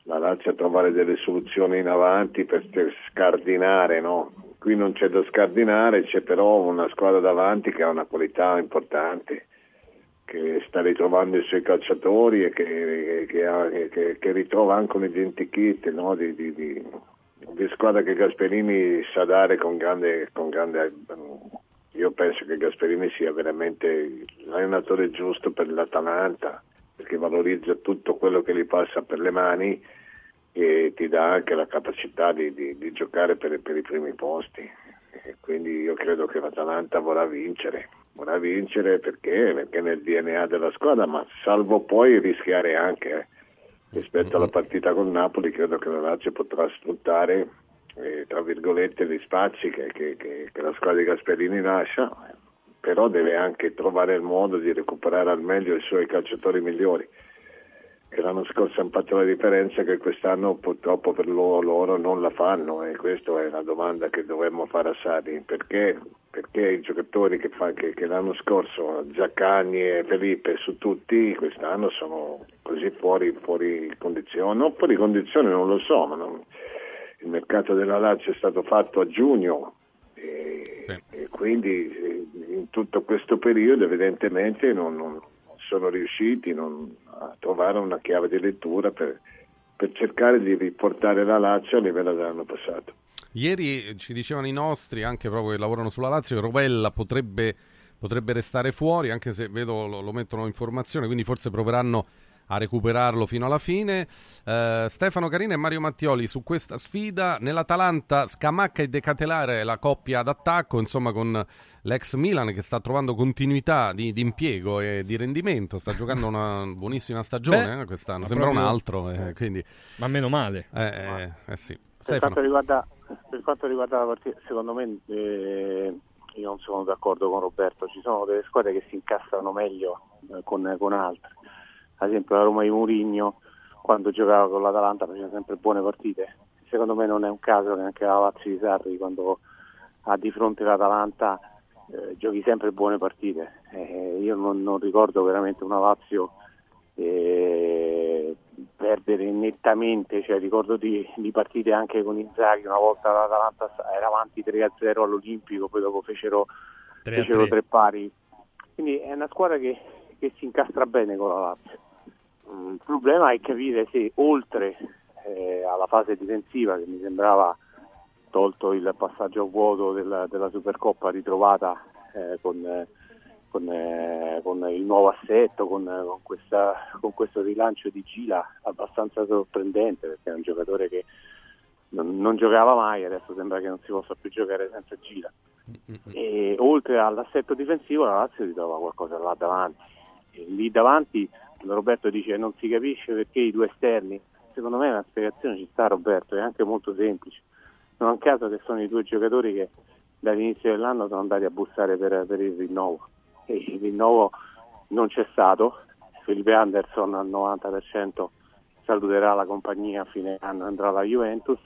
la Lazio a trovare delle soluzioni in avanti per scardinare. No? Qui non c'è da scardinare, c'è però una squadra davanti che ha una qualità importante che sta ritrovando i suoi calciatori e che, che, che, che ritrova anche un identikit no? di, di, di di squadra che Gasperini sa dare con grande, con grande, io penso che Gasperini sia veramente l'allenatore giusto per l'Atalanta perché valorizza tutto quello che gli passa per le mani e ti dà anche la capacità di, di, di giocare per, per, i primi posti e quindi io credo che l'Atalanta vorrà vincere vorrà vincere perché? perché nel DNA della squadra ma salvo poi rischiare anche eh rispetto alla partita con Napoli credo che la Lazio potrà sfruttare eh, tra virgolette gli spazi che, che, che, che, la squadra di Gasperini lascia però deve anche trovare il modo di recuperare al meglio i suoi calciatori migliori. Che l'anno scorso hanno fatto la differenza che quest'anno purtroppo per loro, loro non la fanno e questa è la domanda che dovremmo fare a Sadi perché, perché i giocatori che, fa, che, che, l'anno scorso Zaccagni e Felipe su tutti quest'anno sono così fuori, fuori condizione? Non fuori condizione non lo so ma non, il mercato della Lazio è stato fatto a giugno e, sì. e quindi eh, in tutto questo periodo evidentemente non, non sono riusciti non, a trovare una chiave di lettura per, per cercare di riportare la Lazio a livello dell'anno passato. Ieri ci dicevano i nostri, anche proprio che lavorano sulla Lazio, che Rovella potrebbe, potrebbe restare fuori, anche se vedo lo, lo mettono in formazione, quindi forse proveranno a recuperarlo fino alla fine. Uh, Stefano Carina e Mario Mattioli su questa sfida. Nell'Atalanta Scamacca e Decatelare la coppia d'attacco, insomma con l'ex Milan che sta trovando continuità di, di impiego e di rendimento, sta giocando una buonissima stagione Beh, eh, quest'anno, sembra proprio... un altro. Eh, quindi... Ma meno male. Eh, eh, eh sì. Per quanto, riguarda, per quanto, riguarda, la partita, secondo me eh, io non sono d'accordo con Roberto, ci sono delle squadre che si incastrano meglio con, con altre ad esempio la Roma di Murigno quando giocava con l'Atalanta faceva sempre buone partite. Secondo me non è un caso che anche la Lazio di Sarri quando ha di fronte l'Atalanta eh, giochi sempre buone partite. Eh, io non, non, ricordo veramente una Lazio eh, perdere nettamente, cioè, ricordo di, di, partite anche con Inzaghi, una volta l'Atalanta era avanti 3-0 all'Olimpico, poi dopo fecero, fecero tre pari. Quindi è una squadra che, che si incastra bene con la Lazio. Il problema è capire se oltre eh, alla fase difensiva che mi sembrava tolto il passaggio a vuoto della, della Supercoppa ritrovata eh, con, con, eh, con, il nuovo assetto, con, con, questa, con, questo rilancio di Gila abbastanza sorprendente perché è un giocatore che non, non, giocava mai, adesso sembra che non si possa più giocare senza Gila. E oltre all'assetto difensivo la Lazio ritrova qualcosa là davanti. E lì davanti Roberto dice non si capisce perché i due esterni. Secondo me una spiegazione ci sta Roberto, è anche molto semplice. Non a caso che sono i due giocatori che dall'inizio dell'anno sono andati a bussare per, per il rinnovo. E il rinnovo non c'è stato. Felipe Anderson al 90% saluterà la compagnia a fine anno, andrà alla Juventus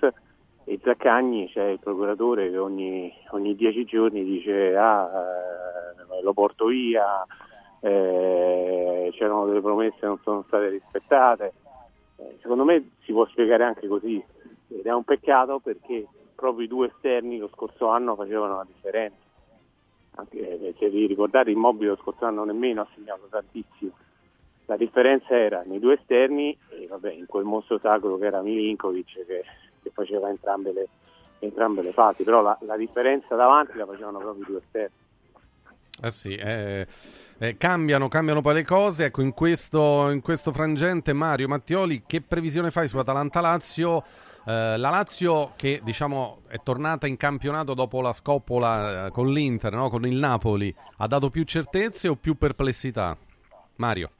e Zaccagni c'è il procuratore che ogni, ogni dieci giorni dice ah, eh, lo porto via, eh, c'erano delle promesse che non sono state rispettate. Eh, secondo me si può spiegare anche così ed è un peccato perché proprio i due esterni lo scorso anno facevano la differenza. Anche se vi ricordate Immobile lo scorso anno nemmeno ha segnato tantissimo. La differenza era nei due esterni e vabbè, in quel mostro sacro che era Milinkovic che, che faceva entrambe le, entrambe le fasi, però la, la, differenza davanti la facevano proprio i due esterni. Eh sì, eh, eh, cambiano, cambiano poi le cose. Ecco, in questo, in questo frangente, Mario Mattioli, che previsione fai su Atalanta-Lazio? Eh, la Lazio che diciamo è tornata in campionato dopo la scoppola eh, con l'Inter, no? con il Napoli, ha dato più certezze o più perplessità? Mario.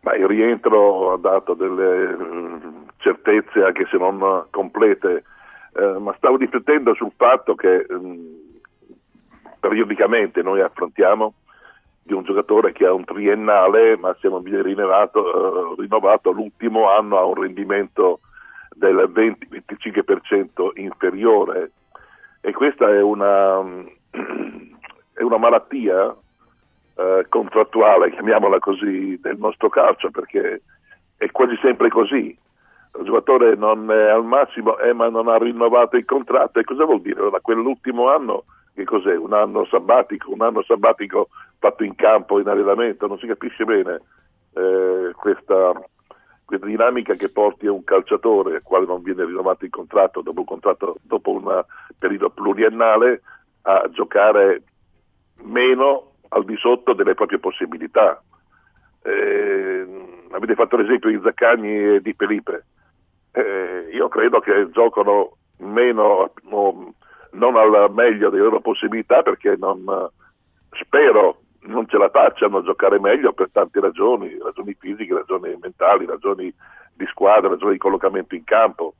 Ma il rientro ha dato delle uh, certezze anche se non complete, uh, ma stavo riflettendo sul fatto che um, periodicamente noi affrontiamo di un giocatore che ha un triennale, ma viene rinnovato, uh, rinnovato l'ultimo anno ha un rendimento del 20-25% inferiore e questa è una, è una malattia eh, contrattuale, chiamiamola così, del nostro calcio perché è quasi sempre così. Il giocatore non è al massimo eh, ma non ha rinnovato il contratto e cosa vuol dire? Da quell'ultimo anno che cos'è? Un anno sabbatico, un anno sabbatico fatto in campo, in allenamento, non si capisce bene eh, questa, questa dinamica che porti a un calciatore al quale non viene rinnovato il contratto dopo un, contratto, dopo un periodo pluriennale a giocare meno al di sotto delle proprie possibilità. Eh, avete fatto l'esempio di Zaccagni e di Felipe. Eh, io credo che giocano meno, no, non al meglio delle loro possibilità perché non, spero non ce la facciano a giocare meglio per tante ragioni, ragioni fisiche, ragioni mentali, ragioni di squadra, ragioni di collocamento in campo.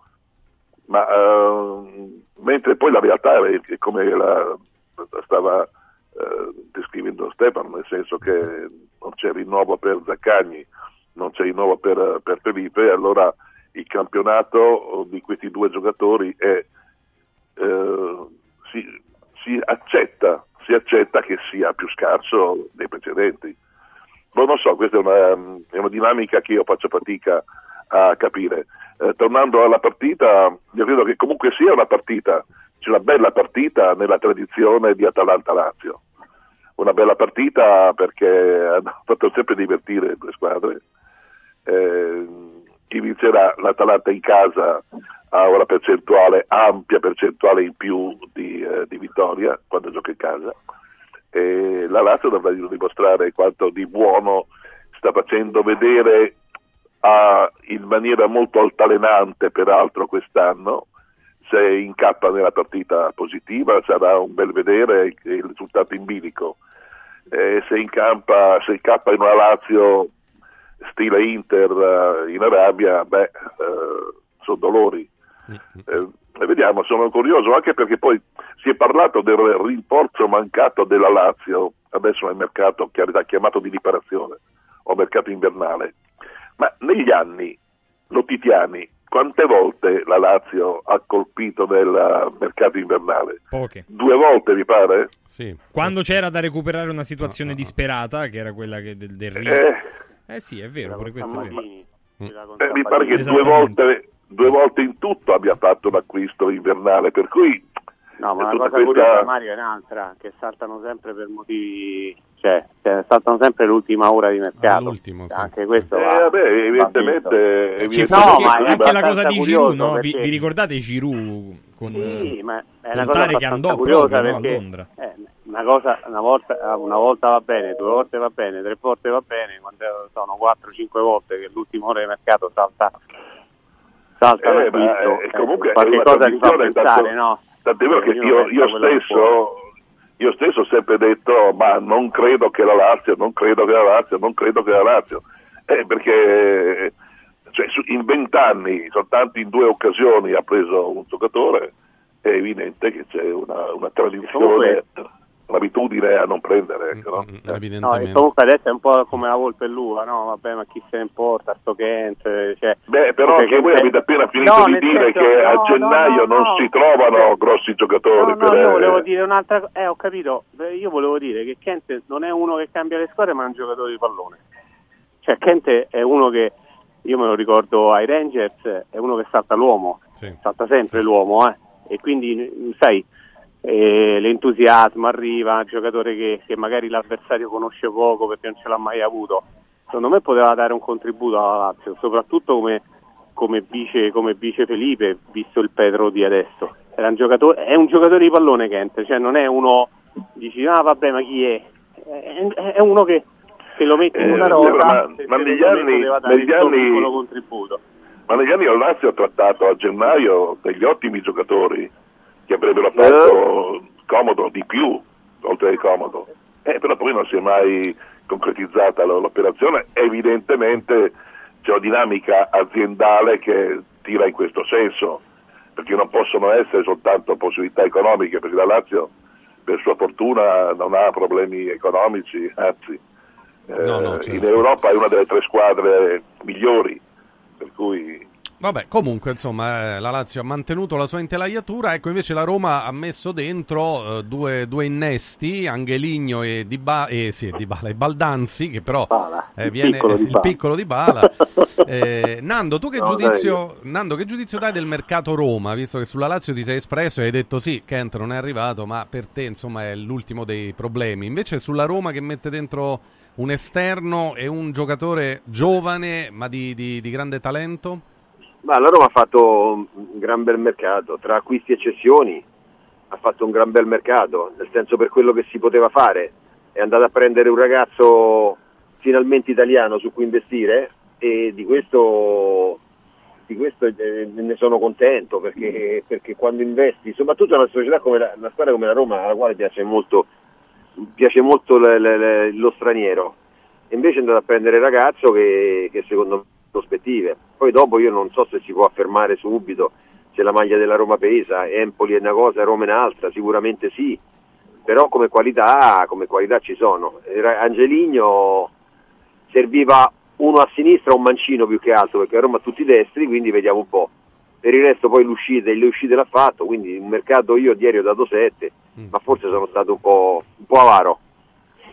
Ma eh, mentre poi la realtà è come la, stava eh, descrivendo Stefano, nel senso che non c'è rinnovo per Zaccagni, non c'è rinnovo per, per Felipe, allora il campionato di questi due giocatori è, eh, si, si, accetta, si, accetta, che sia più scarso dei precedenti. Ma non so, questa è una, è una, dinamica che io faccio fatica a capire. Eh, tornando alla partita, io credo che comunque sia una partita c'è una bella partita nella tradizione di Atalanta-Lazio. Una bella partita perché hanno fatto sempre divertire le due squadre. Eh, chi vincerà l'Atalanta in casa ha una percentuale, ampia percentuale in più di, eh, di vittoria quando gioca in casa. E la Lazio dovrà dimostrare quanto di buono sta facendo vedere a, in maniera molto altalenante peraltro quest'anno se incappa nella partita positiva sarà un bel vedere il risultato in bilico. Eh, se, incampa, se incappa in una Lazio stile Inter uh, in Arabia, beh, uh, sono dolori. Eh, vediamo, sono curioso anche perché poi si è parlato del rinforzo mancato della Lazio, adesso è mercato chiamato di riparazione o mercato invernale, ma negli anni Lotitiani quante volte la Lazio ha colpito nel mercato invernale? Poche. Due volte, mi pare? Sì. Quando c'era da recuperare una situazione no, no. disperata, che era quella che del, del Rio. Eh, eh sì, è vero, pure questo è vero. Eh, mi pare che due volte, due volte in tutto abbia fatto un acquisto invernale, per cui No, ma la cosa questa... curiosa Mario è un'altra, che saltano sempre per motivi cioè, cioè saltano sempre l'ultima ora di mercato. L'ultimo, sì. Anche questo eh, va, vabbè, evidentemente, evidentemente no, ma anche la cosa di Giroud, no? vi, vi, ricordate Giroud con sì, ma è una cosa che andò curiosa proprio, perché no, a Londra. Eh, una cosa una volta, una volta va bene, due volte va bene, tre volte va bene, quando sono 4-5 volte che l'ultima ora di mercato salta salta eh, l'acquisto, eh, comunque eh, qualche cosa ti fa pensare, tanto, no? Tant'è vero che io, io stesso io stesso ho sempre detto ma non credo che la Lazio, non credo che la Lazio, non credo che la Lazio, eh, perché cioè, in vent'anni, soltanto in due occasioni ha preso un giocatore, è evidente che c'è una, una tradizione l'abitudine a non prendere. Ecco, no? Mm, no, e comunque adesso è un po' come la volpe e l'uva, no? Vabbè, ma chi se ne importa, sto Kent. Cioè, Beh, però anche voi avete appena finito no, di dire senso, che no, a gennaio no, non si trovano grossi giocatori. No, per... io volevo dire un'altra cosa, eh, ho capito, io volevo dire che Kent non è uno che cambia le squadre, ma è un giocatore di pallone. Cioè, Kent è uno che, io me lo ricordo ai Rangers, è uno che salta l'uomo, sì. salta sempre l'uomo, eh, e quindi, sai eh, l'entusiasmo arriva, un giocatore che, che, magari l'avversario conosce poco perché non ce l'ha mai avuto. Secondo me poteva dare un contributo alla Lazio, soprattutto come, come, vice, come vice, Felipe, visto il Pedro di adesso. Un giocatore, è un giocatore di pallone Kent, cioè non è uno, dici ah vabbè ma chi è? È, è uno che, che, lo mette in una eh, rosa, ma, ma negli anni, negli anni, contributo. ma negli anni Lazio ha trattato a gennaio degli ottimi giocatori che avrebbero fatto eh. comodo di più, oltre che comodo. Eh, però poi non si è mai concretizzata l'operazione, evidentemente c'è una dinamica aziendale che tira in questo senso, perché non possono essere soltanto possibilità economiche, perché la Lazio per sua fortuna non ha problemi economici, anzi eh, no, no, certo. in Europa è una delle tre squadre migliori, per cui Vabbè, comunque, insomma, eh, la Lazio ha mantenuto la sua intelaiatura. Ecco, invece la Roma ha messo dentro eh, due, due, innesti, Angeligno e, Diba, eh, sì, Dybala, e Baldanzi, che però eh, viene piccolo il piccolo di Bala. Eh, Nando, tu che, no, giudizio, Nando, che giudizio dai del mercato Roma? Visto che sulla Lazio ti sei espresso e hai detto sì, Kent non è arrivato, ma per te, insomma, è l'ultimo dei problemi. Invece sulla Roma che mette dentro un esterno e un giocatore giovane, ma di, di, di grande talento? Ma la Roma ha fatto un gran bel mercato, tra acquisti e cessioni ha fatto un gran bel mercato, nel senso per quello che si poteva fare, è andata a prendere un ragazzo finalmente italiano su cui investire e di questo, di questo eh, ne sono contento perché, perché, quando investi, soprattutto una società come la, una squadra come la Roma alla quale piace molto, piace molto le, le, lo straniero, invece è andato a prendere il ragazzo che, che secondo me prospettive. Poi dopo io non so se si può affermare subito se la maglia della Roma pesa, Empoli è una cosa, Roma è un'altra, sicuramente sì, però come qualità, come qualità ci sono. Angeligno serviva uno a sinistra, un mancino più che altro, perché a Roma tutti destri, quindi vediamo un po'. Per il resto poi l'uscita, le uscite l'ha fatto, quindi il mercato io ieri ho dato 7, mm. ma forse sono stato un po', un po' avaro.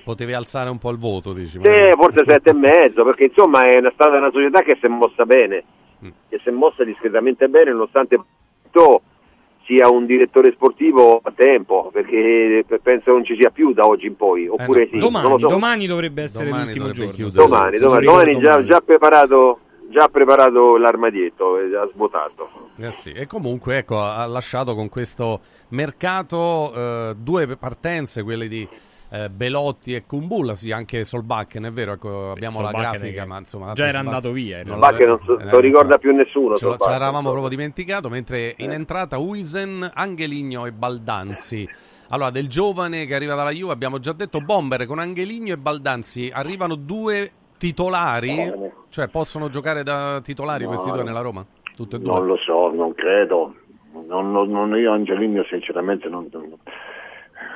Potevi alzare un po' il voto, dici? Sì, forse sette e mezzo, perché insomma è una, stata una società che si è mossa bene, mm. che si è mossa discretamente bene, nonostante sia un direttore sportivo a tempo, perché penso non ci sia più da oggi in poi, oppure eh no. sì. Domani, so. domani dovrebbe essere domani l'ultimo dovrebbe giorno. Domani, domani, domani già, già preparato già preparato l'armadietto, ha svuotato. Eh sì. E comunque ecco, ha lasciato con questo mercato eh, due partenze, quelle di eh, Belotti e Kumbulla, sì, anche Solbakken, è vero, ecco, abbiamo la grafica, ma insomma... Già era andato via. Solbakken non so, lo ricorda più nessuno. Ce, ce l'eravamo proprio dimenticato, mentre in entrata Uisen, Angeligno e Baldanzi. Allora, del giovane che arriva dalla Juve abbiamo già detto Bomber con Angeligno e Baldanzi. Arrivano due titolari, cioè possono giocare da titolari no, questi due nella Roma? Tutte e due? Non lo so, non credo. Non, non, non io Angeligno sinceramente non, non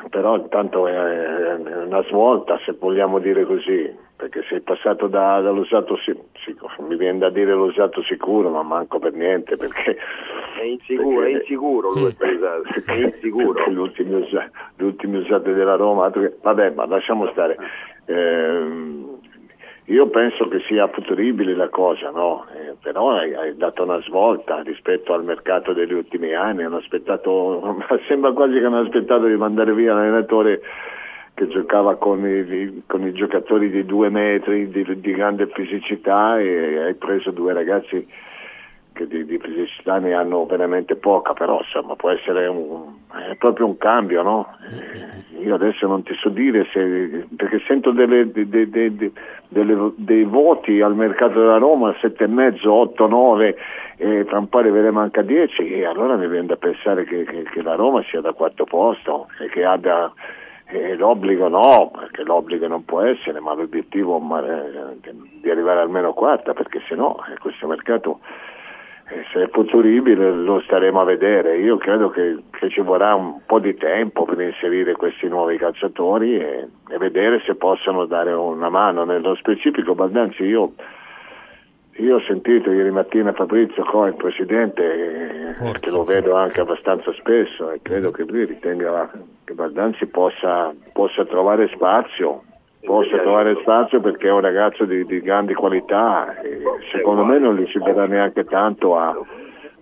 però intanto è una svolta se vogliamo dire così, perché sei passato da, dall'usato sicuro, mi viene da dire l'usato sicuro, ma manco per niente perché è insicuro, perché, è insicuro lui è insicuro. Gli ultimi, usati, gli ultimi usati della Roma, vabbè ma lasciamo stare. Eh, io penso che sia futuribile la cosa, no? eh, però hai, hai, dato una svolta rispetto al mercato degli ultimi anni, sembra quasi che hanno aspettato di mandare via l'allenatore che giocava con i, con i giocatori di due metri, di, di, grande fisicità e hai preso due ragazzi che di, di, fisicità ne hanno veramente poca, però insomma può essere un, è proprio un cambio, no? Eh, io adesso non ti so dire se, perché sento delle, de, de, de, dei voti al mercato della Roma, 7,5, 8, 9 e tra un po' arriveremo anche a 10 e allora mi viene da pensare che, che, che la Roma sia da quarto posto e che abbia eh, l'obbligo no, perché l'obbligo non può essere, ma l'obiettivo è di arrivare almeno quarta, perché se no eh, questo mercato eh, se è futuribile lo staremo a vedere. Io credo che, che, ci vorrà un po' di tempo per inserire questi nuovi calciatori e, e vedere se possono dare una mano. Nello specifico Baldanzi io io ho sentito ieri mattina Fabrizio Coe, il presidente, Forza, che lo vedo anche abbastanza spesso e credo che lui ritenga che Baldanzi possa, possa trovare spazio, possa trovare spazio perché è un ragazzo di, di grandi qualità e secondo me non gli ci verrà neanche tanto a,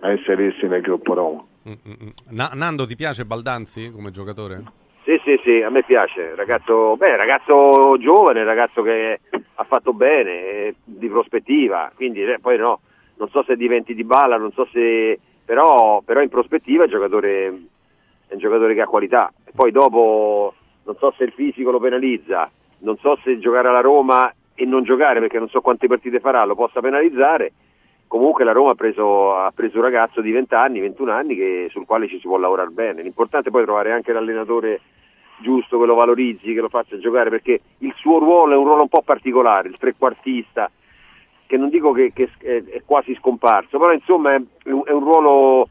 a inserirsi nel gruppo Roma. Mm, mm, mm. Nando, ti piace Baldanzi come giocatore? Sì, sì, sì, a me piace, ragazzo, beh, ragazzo giovane, ragazzo che ha fatto bene, eh, di prospettiva, quindi eh, poi no, non so se diventi di balla, non so se, però, però in prospettiva è un, giocatore, è un giocatore che ha qualità, poi dopo non so se il fisico lo penalizza, non so se giocare alla Roma e non giocare perché non so quante partite farà lo possa penalizzare, comunque la Roma ha preso, ha preso un ragazzo di 20 anni, 21 anni che, sul quale ci si può lavorare bene. L'importante è poi trovare anche l'allenatore giusto, che lo valorizzi, che lo faccia giocare, perché il suo ruolo è un ruolo un po' particolare, il trequartista, che non dico che, che è quasi scomparso, però insomma è, è un ruolo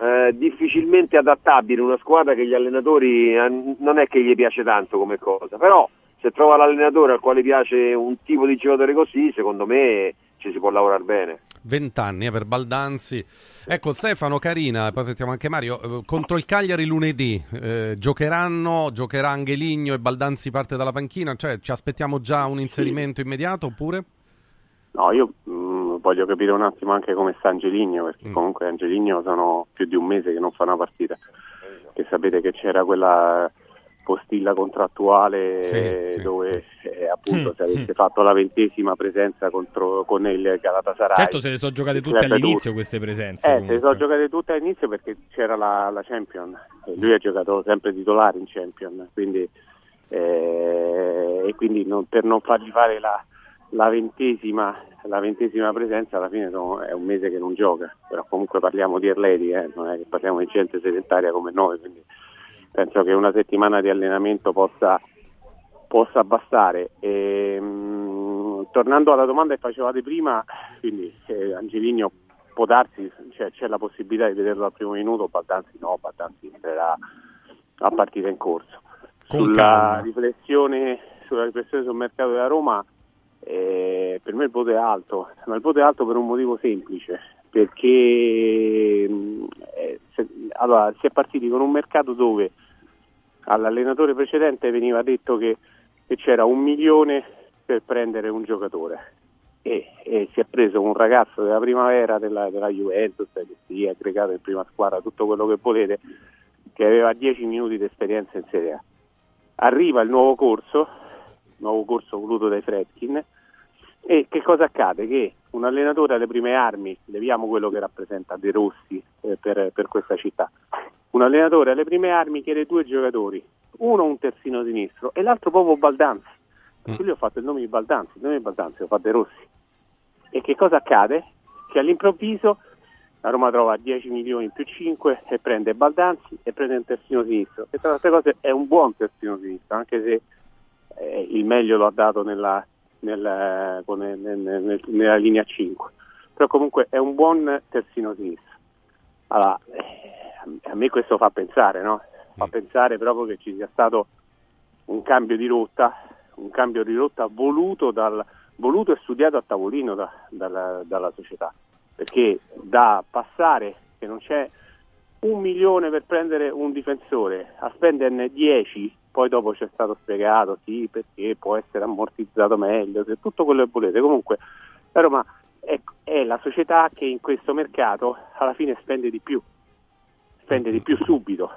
eh, difficilmente adattabile una squadra che gli allenatori eh, non è che gli piace tanto come cosa, però se trova l'allenatore al quale piace un tipo di giocatore così, secondo me ci si può lavorare bene. 20 anni eh, per Baldanzi. Ecco Stefano, Carina, poi sentiamo anche Mario, eh, contro il Cagliari lunedì eh, giocheranno, giocherà Angeligno e Baldanzi parte dalla panchina, cioè ci aspettiamo già un inserimento sì. immediato oppure? No, io mh, mm, voglio capire un attimo anche come sta Angeligno, perché mm. comunque Angeligno sono più di un mese che non fa una partita, e sapete che c'era quella postilla contrattuale sì, sì, dove sì. Eh, appunto mm, se avesse mm. fatto la ventesima presenza contro, con il Galatasaray certo se le sono giocate tutte all'inizio queste presenze eh, se le sono giocate tutte all'inizio perché c'era la, la Champion e lui ha giocato sempre titolare in Champion quindi, eh, e quindi non, per non fargli fare la, la, ventesima, la ventesima presenza alla fine sono, è un mese che non gioca però comunque parliamo di Erleti eh, non è che parliamo di gente sedentaria come noi quindi penso che una settimana di allenamento possa, possa bastare. E, mh, mm, tornando alla domanda che facevate prima, quindi eh, Angelino può darsi, cioè, c'è la possibilità di vederlo al primo minuto, Baldanzi no, Baldanzi entrerà a partita in corso. sulla riflessione, sulla riflessione sul mercato della Roma, eh, per me il voto è alto, ma il voto è alto per un motivo semplice, perché mm, eh, allora, si è partiti con un mercato dove all'allenatore precedente veniva detto che, che c'era un milione per prendere un giocatore e, e, si è preso un ragazzo della primavera della, della Juventus che si è aggregato in prima squadra, tutto quello che volete, che aveva 10 minuti di esperienza in Serie A. Arriva il nuovo corso, nuovo corso voluto dai Fredkin, e che cosa accade? Che un allenatore alle prime armi, leviamo quello che rappresenta De Rossi eh, per, per questa città, un allenatore alle prime armi chiede due giocatori, uno un terzino sinistro e l'altro proprio Baldanzi. Mm. Io ho fatto il nome di Baldanzi, il nome di Baldanzi lo fa De Rossi. E che cosa accade? Che all'improvviso la Roma trova 10 milioni più 5 e prende Baldanzi e prende un terzino sinistro. E tra le altre cose è un buon terzino sinistro, anche se eh, il meglio lo ha dato nella, nella, nel, nel, nella linea 5. Però comunque è un buon terzino sinistro. Allora, eh, a me questo fa pensare, no? Fa mm. pensare proprio che ci sia stato un cambio di rotta, un cambio di rotta voluto, dal, voluto e studiato a tavolino da, dalla, dalla società. Perché da passare che non c'è un milione per prendere un difensore a spenderne 10 poi dopo c'è stato spiegato sì perché può essere ammortizzato meglio, tutto quello che volete. Comunque la Roma è, è la società che in questo mercato alla fine spende di più, spende di più subito.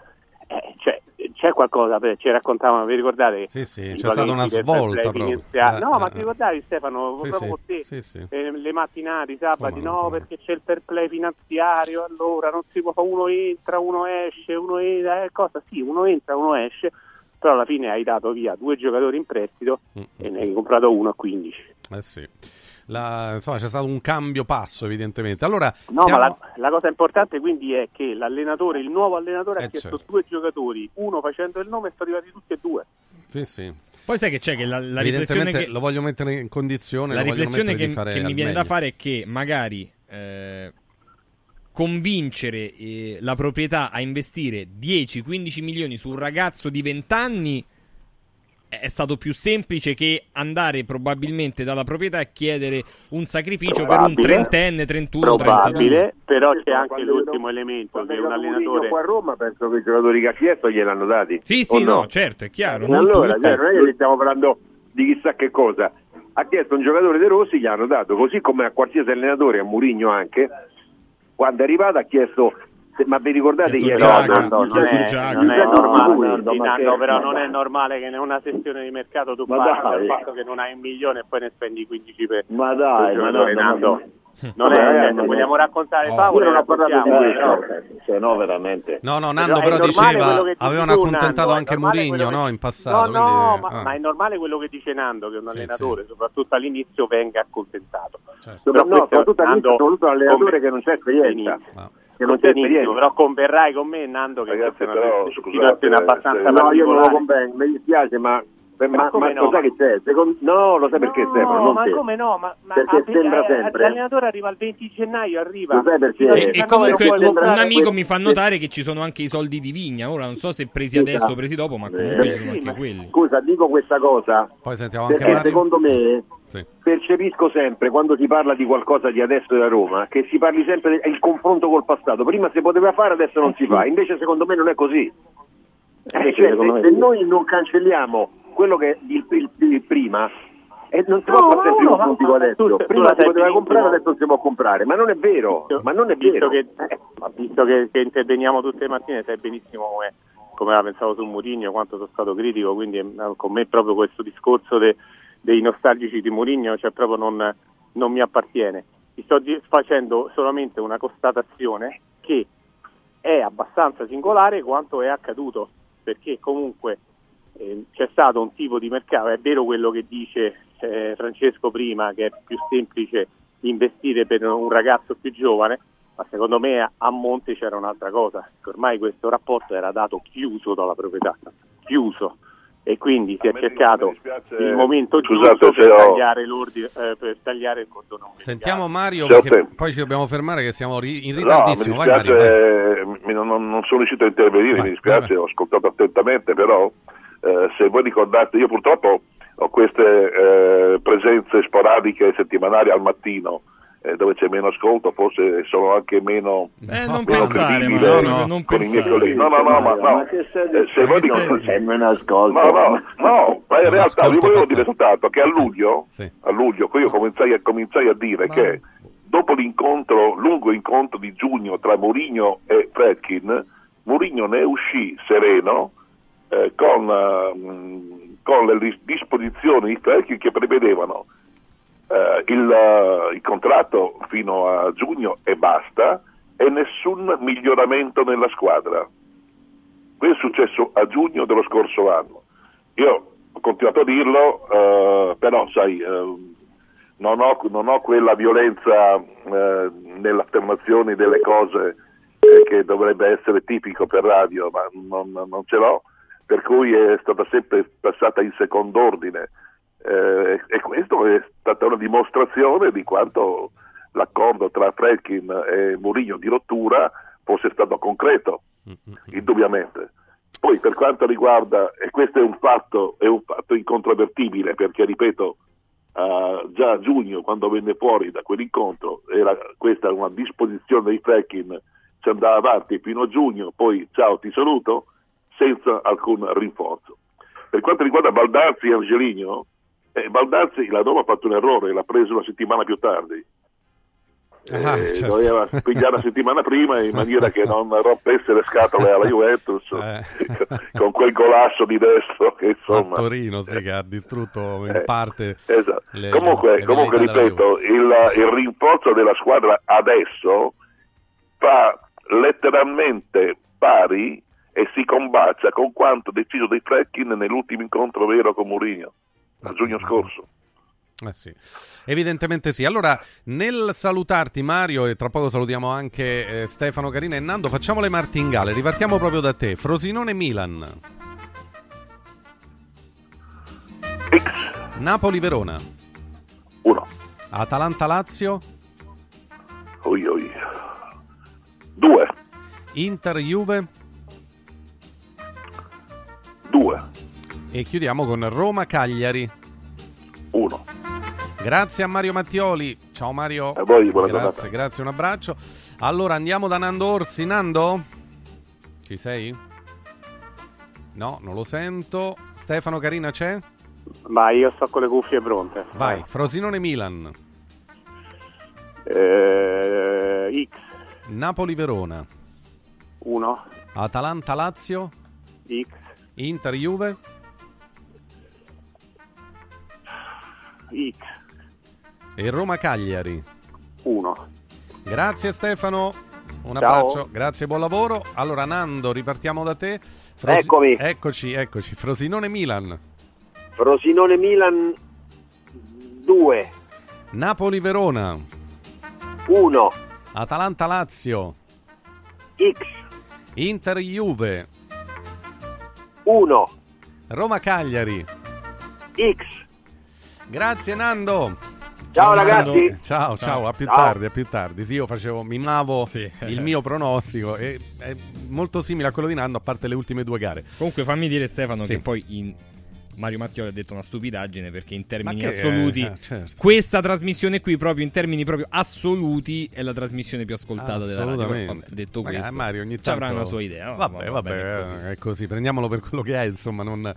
Eh, cioè, c'è qualcosa, ci raccontavano, vi ricordate? Sì, sì, c'è stata una svolta proprio. Eh, no, eh, ma ti ricordavi Stefano, sì, proprio sì, te, eh, le mattinate, i sabati, come no, perché c'è il fair play finanziario, allora non si può fare, uno entra, uno esce, uno entra, eh, cosa? Sì, uno entra, uno esce, però alla fine hai dato via due giocatori in prestito mm-hmm. e ne hai comprato uno a 15. Eh sì. La, insomma, c'è stato un cambio passo, evidentemente. Allora, no, siamo... ma la, la, cosa importante quindi è che l'allenatore, il nuovo allenatore, eh ha chiesto certo. due giocatori, uno facendo il nome e sono arrivati tutti e due. Sì, sì. Poi sai che c'è che la, la riflessione che lo voglio mettere in condizione. La riflessione che, che mi viene da fare è che magari eh, convincere eh, la proprietà a investire 10-15 milioni su un ragazzo di 20 anni è stato più semplice che andare probabilmente dalla proprietà e chiedere un sacrificio probabile, per un trentenne, 31, probabile, 32. però c'è anche l'ultimo elemento che un allenatore qua a Roma penso che i giocatori che ha chiesto gliel'hanno dati. Sì, sì, no? no? certo, è chiaro. Allora, cioè, non è che stiamo parlando di chissà che cosa. Ha chiesto un giocatore De Rossi, gli hanno dato, così come a qualsiasi allenatore, a Murigno anche, quando è arrivato ha chiesto ma vi ricordate ieri? No, no, no, non, è, non è normale, no, no, però non è normale che in una sessione di mercato tu parli del fatto che non hai un milione e poi ne spendi 15 per Ma dai, ma no. Non è, eh, vogliamo raccontare oh. favole? Non ho parlato di questo, cioè, no, veramente. No, no, Nando però, però diceva, avevano accontentato anche Murigno no, in passato. No, no, quindi, ma, ah. ma, è normale quello che dice Nando, che un allenatore, sì, sì. soprattutto all'inizio, venga accontentato. Certo. Però no, soprattutto all'inizio, soprattutto un allenatore che non c'è esperienza che non c'è esperienza. Però converrai con me, Nando, che Ragazzi, però, scusate, abbastanza se... No, io non lo convengo, mi dispiace, ma ma, ma, ma no? sai che c'è? Secondo... No, lo sai perché no, Stefano? Non ma te. come no? Ma, ma perché a, sembra eh, sempre. L'allenatore arriva il 20 gennaio, arriva. Lo sai perché? E, e comunque un, un amico que... mi fa notare che ci sono anche i soldi di Vigna. Ora non so se presi adesso o presi dopo, ma comunque eh, ci sono sì, anche quelli. Scusa, dico questa cosa. Poi sentiamo anche perché Mario. secondo me sì. percepisco sempre quando si parla di qualcosa di adesso da Roma che si parli sempre del confronto col passato. Prima si poteva fare, adesso non si fa. Invece secondo me non è così. Eh, cioè, se, se noi non cancelliamo quello che il, il, il prima e non si può fare sempre no, no, no, adesso. Tu, Prima si poteva comprare, adesso non si può comprare, ma non è vero. Ma non è visto vero. Che, eh, visto che, che, interveniamo tutte le mattine, sai benissimo come, come la pensavo su Murigno, quanto sono stato critico, quindi eh, con me proprio questo discorso de, dei nostalgici di Murigno cioè proprio non, non mi appartiene. Ti sto facendo solamente una constatazione che è abbastanza singolare quanto è accaduto, perché comunque eh, c'è stato un tipo di mercato, è vero quello che dice eh, Francesco prima, che è più semplice investire per un ragazzo più giovane, ma secondo me a, a monte c'era un'altra cosa, che ormai questo rapporto era dato chiuso dalla proprietà, chiuso. E quindi si è cercato il momento giusto per, tagliare eh, per tagliare il cordone. Sentiamo Mario, perché poi ci dobbiamo fermare che siamo in ritardissimo. No, mi dispiace, vai. Mario, vai. Non, non, sono riuscito a intervenire, vai, mi dispiace, ho ascoltato attentamente, però eh, se voi ricordate, io purtroppo ho queste eh, presenze sporadiche settimanali al mattino eh, dove c'è meno ascolto, forse sono anche meno, eh, non meno pensare, ma no, no, non con pensare. i miei colleghi. No, no, no, ma, no. ma che eh, se voi ricordate, c'è meno ascolto. No, no, no, ma in realtà io volevo dire soltanto che a luglio, sì. a luglio io cominciai a, cominciai a dire ma... che dopo l'incontro, lungo incontro di giugno tra Mourinho e Fredkin, Mourinho ne uscì sereno eh, con, uh, con, le disposizioni di che prevedevano uh, il, uh, il, contratto fino a giugno e basta e nessun miglioramento nella squadra. Questo è successo a giugno dello scorso anno. Io ho continuato a dirlo, però sai, non ho, non, ho, quella violenza nell'affermazione delle cose che dovrebbe essere tipico per radio, ma non, non ce l'ho per cui è stata sempre passata in secondo ordine eh, e questo è stata una dimostrazione di quanto l'accordo tra Fredkin e Mourinho di rottura fosse stato concreto, indubbiamente. Poi per quanto riguarda, e questo è un fatto, è un fatto incontrovertibile perché ripeto, Uh, già a giugno quando venne fuori da quell'incontro era questa una disposizione di Freckin ci andava avanti fino a giugno poi ciao ti saluto senza alcun rinforzo. per quanto riguarda Baldazzi e Angelino, eh, Baldazzi la Roma ha fatto un errore, l'ha preso una settimana più tardi. Ah, Eh, certo. Doveva pigliare una settimana prima in maniera che non rompesse le scatole alla Juventus Eh. con quel golasso di destro che A insomma Torino, sì, che ha distrutto in Eh, parte. Esatto. le- comunque, le comunque ripeto, il, il rinforzo della squadra adesso fa letteralmente pari e si combacia con quanto deciso dei Freckin nell'ultimo incontro vero con Mourinho a giugno scorso. Eh sì, evidentemente sì. Allora, nel salutarti Mario e tra poco salutiamo anche eh, Stefano Carina e Nando, facciamo le martingale, ripartiamo proprio da te. Frosinone Milan. Napoli Verona. 1. Atalanta Lazio. Oi, oi. 2. Inter Juve. 2. E chiudiamo con Roma Cagliari. 1. Grazie a Mario Mattioli. Ciao Mario. A voi, buona grazie, giornata. grazie, un abbraccio. Allora andiamo da Nando Orsi. Nando? Ci sei? No, non lo sento. Stefano Carina c'è? Ma io sto con le cuffie pronte. Vai, Frosinone Milan. Eh, X, Napoli Verona. 1, Atalanta Lazio. X, Inter Juve. X, E Roma Cagliari. 1. Grazie Stefano. Un Ciao. abbraccio, grazie, buon lavoro. Allora Nando, ripartiamo da te. Eccomi. Eccoci, eccoci. Frosinone Milan. Frosinone Milan 2, Napoli Verona. 1, Atalanta Lazio. X, Inter Juve. 1, Roma Cagliari. X. Grazie Nando. Ciao, Nando. ragazzi. Ciao, ciao, a più Ciao. tardi, a più tardi. Sì, io facevo, mimavo il mio pronostico e è molto simile a quello di Nando, a parte le ultime due gare. Comunque fammi dire Stefano Sì. che poi in Mario Mattioli ha detto una stupidaggine perché in termini assoluti eh, certo. questa trasmissione qui proprio in termini proprio assoluti è la trasmissione più ascoltata della radio. Vabbè, detto Magari questo, Mario ogni ci tanto... avrà una sua idea. Vabbè, Va vabbè, bene così. è così. Prendiamolo per quello che è, insomma, non...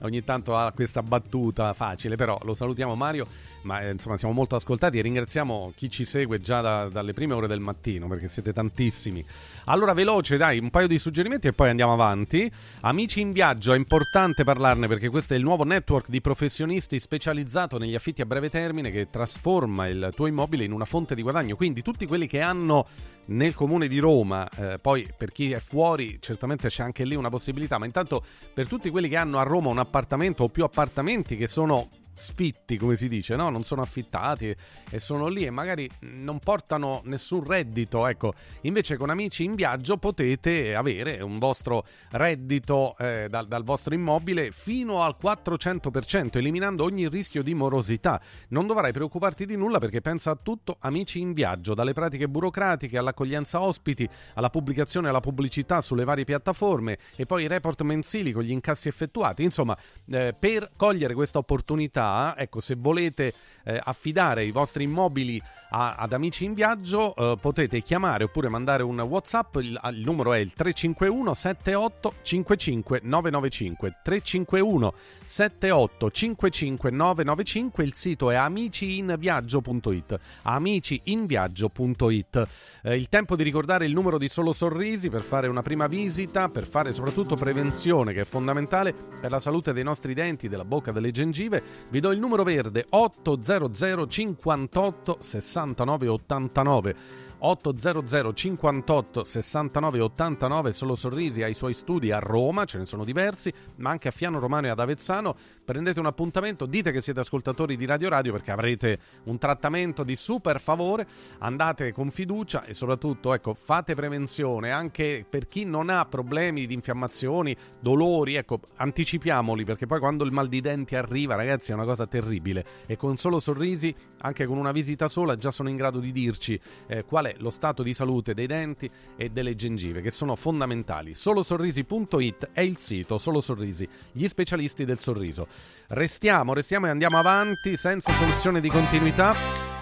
Ogni tanto ha questa battuta facile, però lo salutiamo Mario, ma eh, insomma siamo molto ascoltati e ringraziamo chi ci segue già da- dalle prime ore del mattino perché siete tantissimi. Allora veloce dai, un paio di suggerimenti e poi andiamo avanti. Amici in viaggio, è importante parlarne perché questo è il nuovo network di professionisti specializzato negli affitti a breve termine che trasforma il tuo immobile in una fonte di guadagno. Quindi tutti quelli che hanno nel comune di Roma, eh, poi per chi è fuori certamente c'è anche lì una possibilità, ma intanto per tutti quelli che hanno a Roma un appartamento o più appartamenti che sono sfitti, come si dice, no? non sono affittati e sono lì e magari non portano nessun reddito, ecco, invece con amici in viaggio potete avere un vostro reddito eh, dal, dal vostro immobile fino al 400%, eliminando ogni rischio di morosità. Non dovrai preoccuparti di nulla perché pensa a tutto amici in viaggio, dalle pratiche burocratiche all'accoglienza ospiti, alla pubblicazione e alla pubblicità sulle varie piattaforme e poi i report mensili con gli incassi effettuati. Insomma, eh, per cogliere questa opportunità, ecco, se volete eh, affidare i vostri immobili a- ad amici in viaggio, eh, potete chiamare oppure mandare un WhatsApp. Il, il numero è il 351 78 55 995 351 78 55 995. Il sito è amiciinviaggio.it. Amiciinviaggio.it. Eh, il tempo di ricordare il numero di Solo Sorrisi per fare una prima visita, per fare soprattutto prevenzione che è fondamentale per la salute dei nostri denti, della bocca, delle gengive. Vi do il numero verde 800 58 69 89. 800 58 69 89 Solo Sorrisi ai suoi studi a Roma, ce ne sono diversi, ma anche a Fiano Romano e ad Avezzano. Prendete un appuntamento, dite che siete ascoltatori di Radio Radio perché avrete un trattamento di super favore. Andate con fiducia e soprattutto, ecco, fate prevenzione anche per chi non ha problemi di infiammazioni, dolori, ecco, anticipiamoli perché poi quando il mal di denti arriva, ragazzi, è una cosa terribile e con Solo Sorrisi, anche con una visita sola, già sono in grado di dirci eh, qual è lo stato di salute dei denti e delle gengive, che sono fondamentali. Solosorrisi.it è il sito, Solo Sorrisi, gli specialisti del sorriso. Restiamo, restiamo e andiamo avanti senza soluzione di continuità.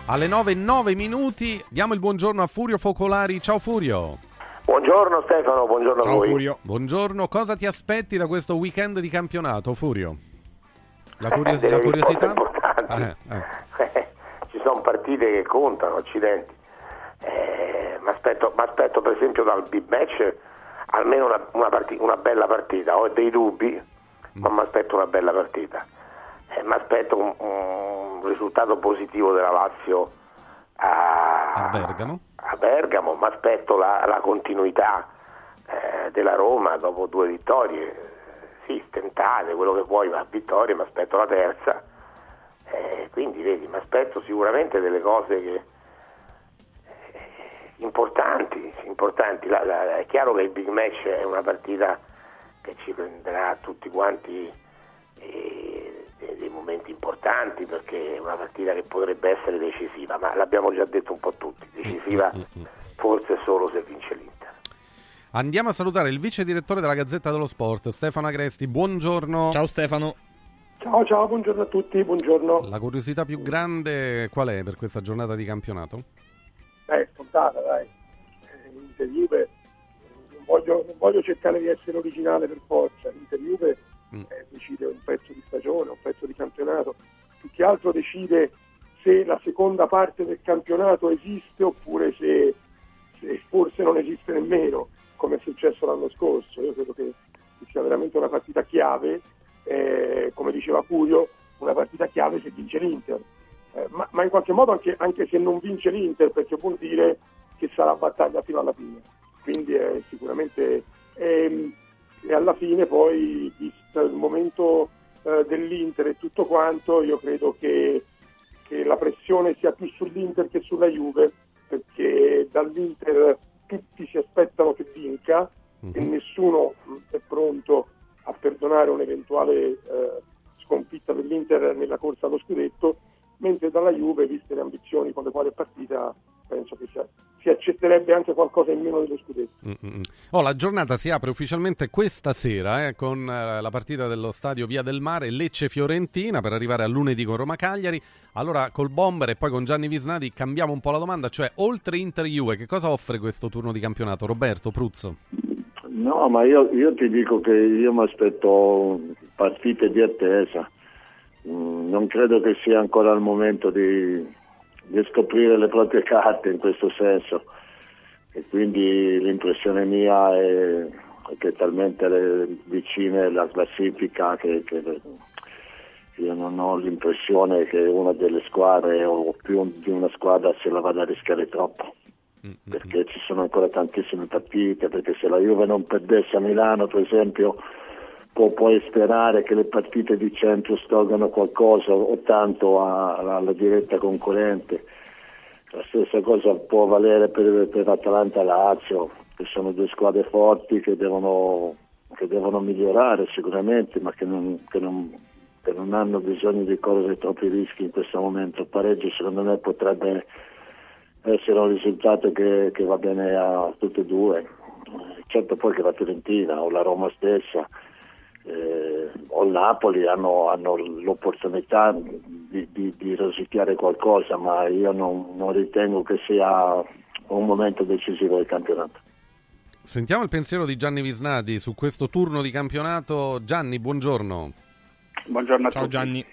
Alle 9 9 minuti diamo il buongiorno a Furio Focolari. Ciao Furio. Buongiorno Stefano, buongiorno Ciao, a voi. Furio. Buongiorno, cosa ti aspetti da questo weekend di campionato, Furio? La, curios- la curiosità? Eh, eh. Ci sono partite che contano, accidenti. Eh, mi aspetto, per esempio dal big match almeno una, una, parti- una bella partita. Ho dei dubbi, ma mi aspetto una bella partita. Eh, mi aspetto un, un risultato positivo della Lazio a, a Bergamo. A Bergamo, mi aspetto la, la continuità eh, della Roma dopo due vittorie, sì, stentate, quello che vuoi, ma vittorie, mi aspetto la terza. Eh, quindi vedi, mi aspetto sicuramente delle cose che, eh, importanti, importanti. La, la, è chiaro che il big match è una partita che ci prenderà tutti quanti eh, dei momenti importanti perché è una partita che potrebbe essere decisiva, ma l'abbiamo già detto un po' tutti, decisiva forse solo se vince l'Inter. Andiamo a salutare il vice direttore della Gazzetta dello Sport, Stefano Agresti. Buongiorno. Ciao Stefano. Ciao, ciao, buongiorno a tutti, buongiorno. La curiosità più grande qual è per questa giornata di campionato? Beh, scontata, dai. Eh, Inter Juve, non voglio, non voglio cercare di essere originale per forza. Inter Juve Mm. eh, decide un pezzo di stagione, un pezzo di campionato. Più che altro decide se la seconda parte del campionato esiste oppure se, se forse non esiste nemmeno, come è successo l'anno scorso. Io credo che sia veramente una partita chiave, eh, come diceva Curio, una partita chiave se vince l'Inter. Eh, ma, ma in qualche modo anche, anche se non vince l'Inter, perché vuol dire che sarà battaglia fino alla fine. Quindi è sicuramente... ehm, e alla fine poi, visto il momento eh, dell'Inter e tutto quanto, io credo che, che la pressione sia più sull'Inter che sulla Juve, perché dall'Inter tutti si aspettano che vinca e nessuno mh, è pronto a perdonare un'eventuale eh, sconfitta dell'Inter nella corsa allo scudetto, mentre dalla Juve, viste le ambizioni con le quali è partita, penso che sia- si accetterebbe anche qualcosa in meno dello scudetto. Mm-mm. Oh, la giornata si apre ufficialmente questa sera eh, con eh, la partita dello stadio Via del Mare Lecce-Fiorentina per arrivare a lunedì con Roma-Cagliari. Allora col Bomber e poi con Gianni Visnadi cambiamo un po' la domanda, cioè oltre Inter-Juve che cosa offre questo turno di campionato? Roberto Pruzzo? No, ma io, io ti dico che io mi aspetto partite di attesa. Mm, non credo che sia ancora il momento di, di scoprire le proprie carte in questo senso. E quindi l'impressione mia è, che è talmente vicine la classifica che, che io non ho l'impressione che una delle squadre o più di una squadra se la vada a rischiare troppo perché ci sono ancora tantissime partite, perché se la Juve non perdesse a Milano per esempio può poi sperare che le partite di centro stolgano qualcosa o tanto alla diretta concorrente. La stessa cosa può valere per, per Atalanta e Lazio, che sono due squadre forti che devono, che devono migliorare sicuramente, ma che non, che non- che non hanno bisogno di correre troppi rischi in questo momento. Il pareggio secondo me potrebbe essere un risultato che, che va bene a tutte e due. Certo poi che la Fiorentina o la Roma stessa eh, o il Napoli hanno, hanno l'opportunità di, di, di rosicchiare qualcosa, ma io non, non ritengo che sia un momento decisivo del campionato. Sentiamo il pensiero di Gianni Visnadi su questo turno di campionato. Gianni, buongiorno. Buongiorno a Ciao tutti. Gianni.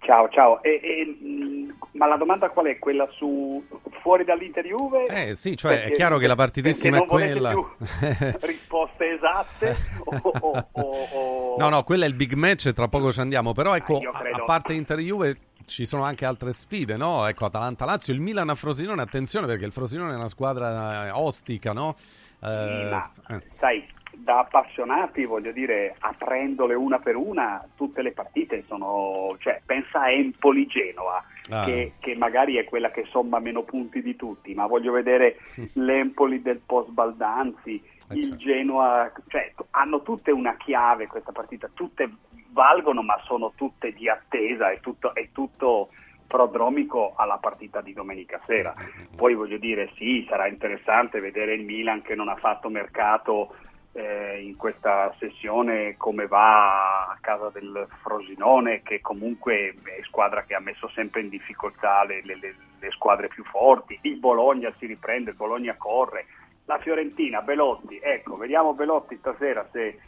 Ciao, ciao. E- e, mh, ma la domanda qual è? Quella su fuori dall'Inter Juve? Eh sì, cioè è Perché- chiaro che la partitissima è quella. risposte esatte o, o- o- No, no, quello è il big match e tra poco ci andiamo. Però ecco, io a- credo- a parte Inter Juve ci sono anche altre sfide, no? Ecco, Atalanta-Lazio, il Milan a Frosinone, attenzione perché il Frosinone è una squadra eh, ostica, no? Eh, ma- eh. sai, da appassionati, voglio dire, aprendole una per una, tutte le partite sono, cioè, pensa a Empoli-Genoa, Ah. che, che magari è quella che somma meno punti di tutti, ma voglio vedere l'Empoli del post Baldanzi, Eh, il certo. Genoa, cioè, hanno tutte una chiave questa partita, tutte valgono, ma sono tutte di attesa, è tutto, è tutto prodromico alla partita di domenica sera. Poi voglio dire, sì, sarà interessante vedere il Milan che non ha fatto mercato eh, in questa sessione come va a casa del Frosinone, che comunque è squadra che ha messo sempre in difficoltà le, le- le- squadre più forti. Il Bologna si riprende, il Bologna corre. la Fiorentina, Belotti, ecco, vediamo Belotti stasera se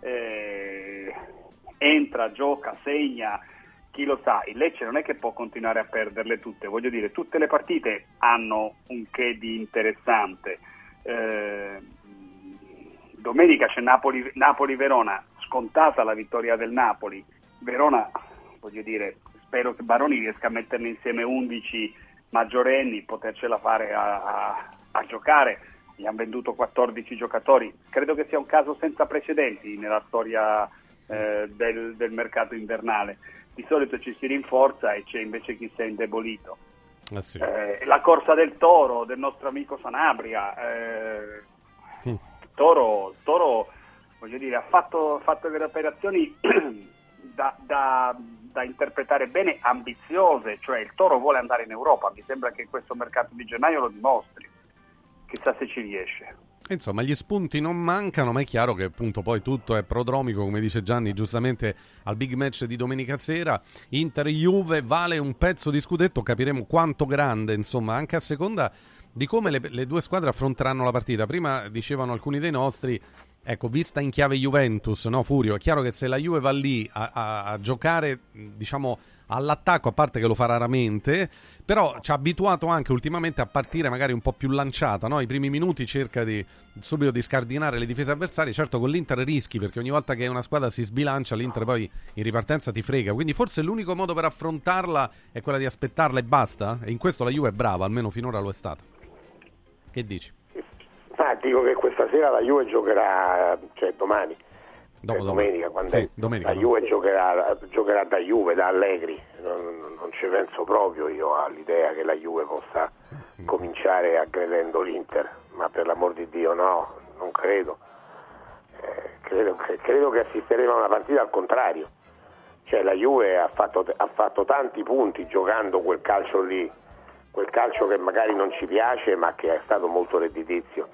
eh, entra, gioca, segna, chi lo sa, il Lecce non è che può continuare a perderle tutte, voglio dire, tutte le partite hanno un che di interessante. Eh, domenica c'è Napoli, Napoli-Verona, scontata la vittoria del Napoli, Verona, voglio dire, spero che Baroni riesca a metterne insieme 11 maggiorenni, potercela fare a, a, a giocare, gli hanno venduto 14 giocatori, credo che sia un caso senza precedenti nella storia eh, del, del mercato invernale di solito ci si rinforza e c'è invece chi si è indebolito. Ah, sì. eh, la corsa del toro del nostro amico Sanabria, eh, mm. Toro, toro, dire, ha fatto, fatto delle operazioni da, da, da, interpretare bene, ambiziose, cioè il toro vuole andare in Europa, mi sembra che questo mercato di gennaio lo dimostri, chissà se ci riesce. Insomma, gli spunti non mancano, ma è chiaro che appunto poi tutto è prodromico, come dice Gianni giustamente al big match di domenica sera. Inter-Juve vale un pezzo di scudetto, capiremo quanto grande, insomma, anche a seconda di come le, le due squadre affronteranno la partita. Prima dicevano alcuni dei nostri, ecco, vista in chiave Juventus, no Furio? È chiaro che se la Juve va lì a, a, a giocare, diciamo all'attacco, a parte che lo fa raramente, però ci ha abituato anche ultimamente a partire magari un po' più lanciata, no? I primi minuti cerca di subito di scardinare le difese avversarie, certo con l'Inter rischi perché ogni volta che una squadra si sbilancia l'Inter poi in ripartenza ti frega, quindi forse l'unico modo per affrontarla è quella di aspettarla e basta, e in questo la Juve è brava, almeno finora lo è stata. Che dici? Ah, dico che questa sera la Juve giocherà, cioè domani, Dopo, domenica, quando sì, domenica, la Juve giocherà, giocherà, da Juve, da Allegri, non, non, ci penso proprio io all'idea che la Juve possa cominciare aggredendo l'Inter, ma per l'amor di Dio no, non credo. Eh, credo, credo, che assisteremo a una partita al contrario, cioè la Juve ha fatto, ha fatto tanti punti giocando quel calcio lì, quel calcio che magari non ci piace ma che è stato molto redditizio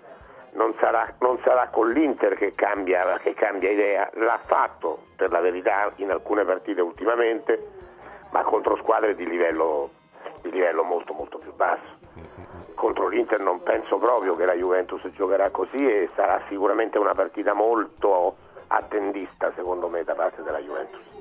non sarà, non sarà con l'Inter che cambia, che cambia, idea, l'ha fatto per la verità in alcune partite ultimamente, ma contro squadre di livello, di livello molto molto più basso. Contro l'Inter non penso proprio che la Juventus giocherà così e sarà sicuramente una partita molto attendista secondo me da parte della Juventus.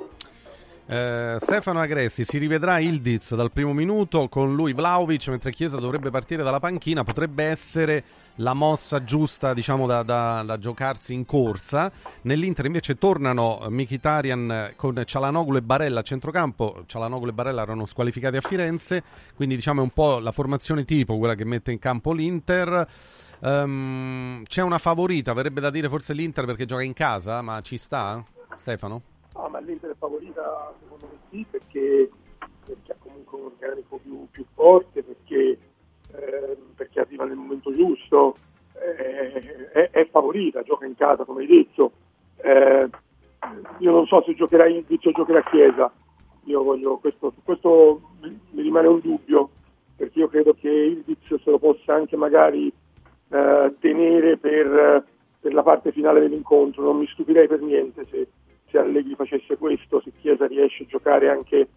Eh, Stefano Agressi si rivedrà Ildiz dal primo minuto con lui Vlaovic mentre Chiesa dovrebbe partire dalla panchina. Potrebbe essere la mossa giusta diciamo da, da, da giocarsi in corsa. nell'Inter invece tornano Mkhitaryan con Cialanoglu e Barella a centrocampo. Cialanoglu e Barella erano squalificati a Firenze quindi diciamo è un po' la formazione tipo quella che mette in campo l'Inter. Um, c'è una favorita verrebbe da dire forse l'Inter perché gioca in casa ma ci sta Stefano? No, ma l'Inter è favorita secondo me sì, perché, perché ha comunque un organico più, più forte, perché, eh, perché, arriva nel momento giusto, eh, è, è, favorita, gioca in casa come hai detto. Eh, io non so se giocherà Indiz o giocherà Chiesa, io voglio, questo, su questo mi rimane un dubbio, perché io credo che Indiz se lo possa anche magari eh, tenere per, per la parte finale dell'incontro, non mi stupirei per niente se se Allegri facesse questo, se Chiesa riesce a giocare anche,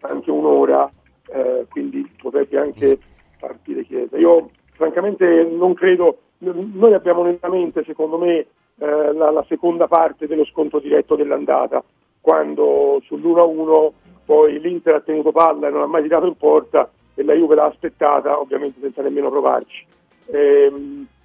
anche un'ora, eh, quindi potrebbe anche partire Chiesa. Io francamente non credo, noi abbiamo nella mente secondo me eh, la, la, seconda parte dello scontro diretto dell'andata, quando sull'1-1 poi l'Inter ha tenuto palla e non ha mai tirato in porta e la Juve l'ha aspettata, ovviamente senza nemmeno provarci. Eh,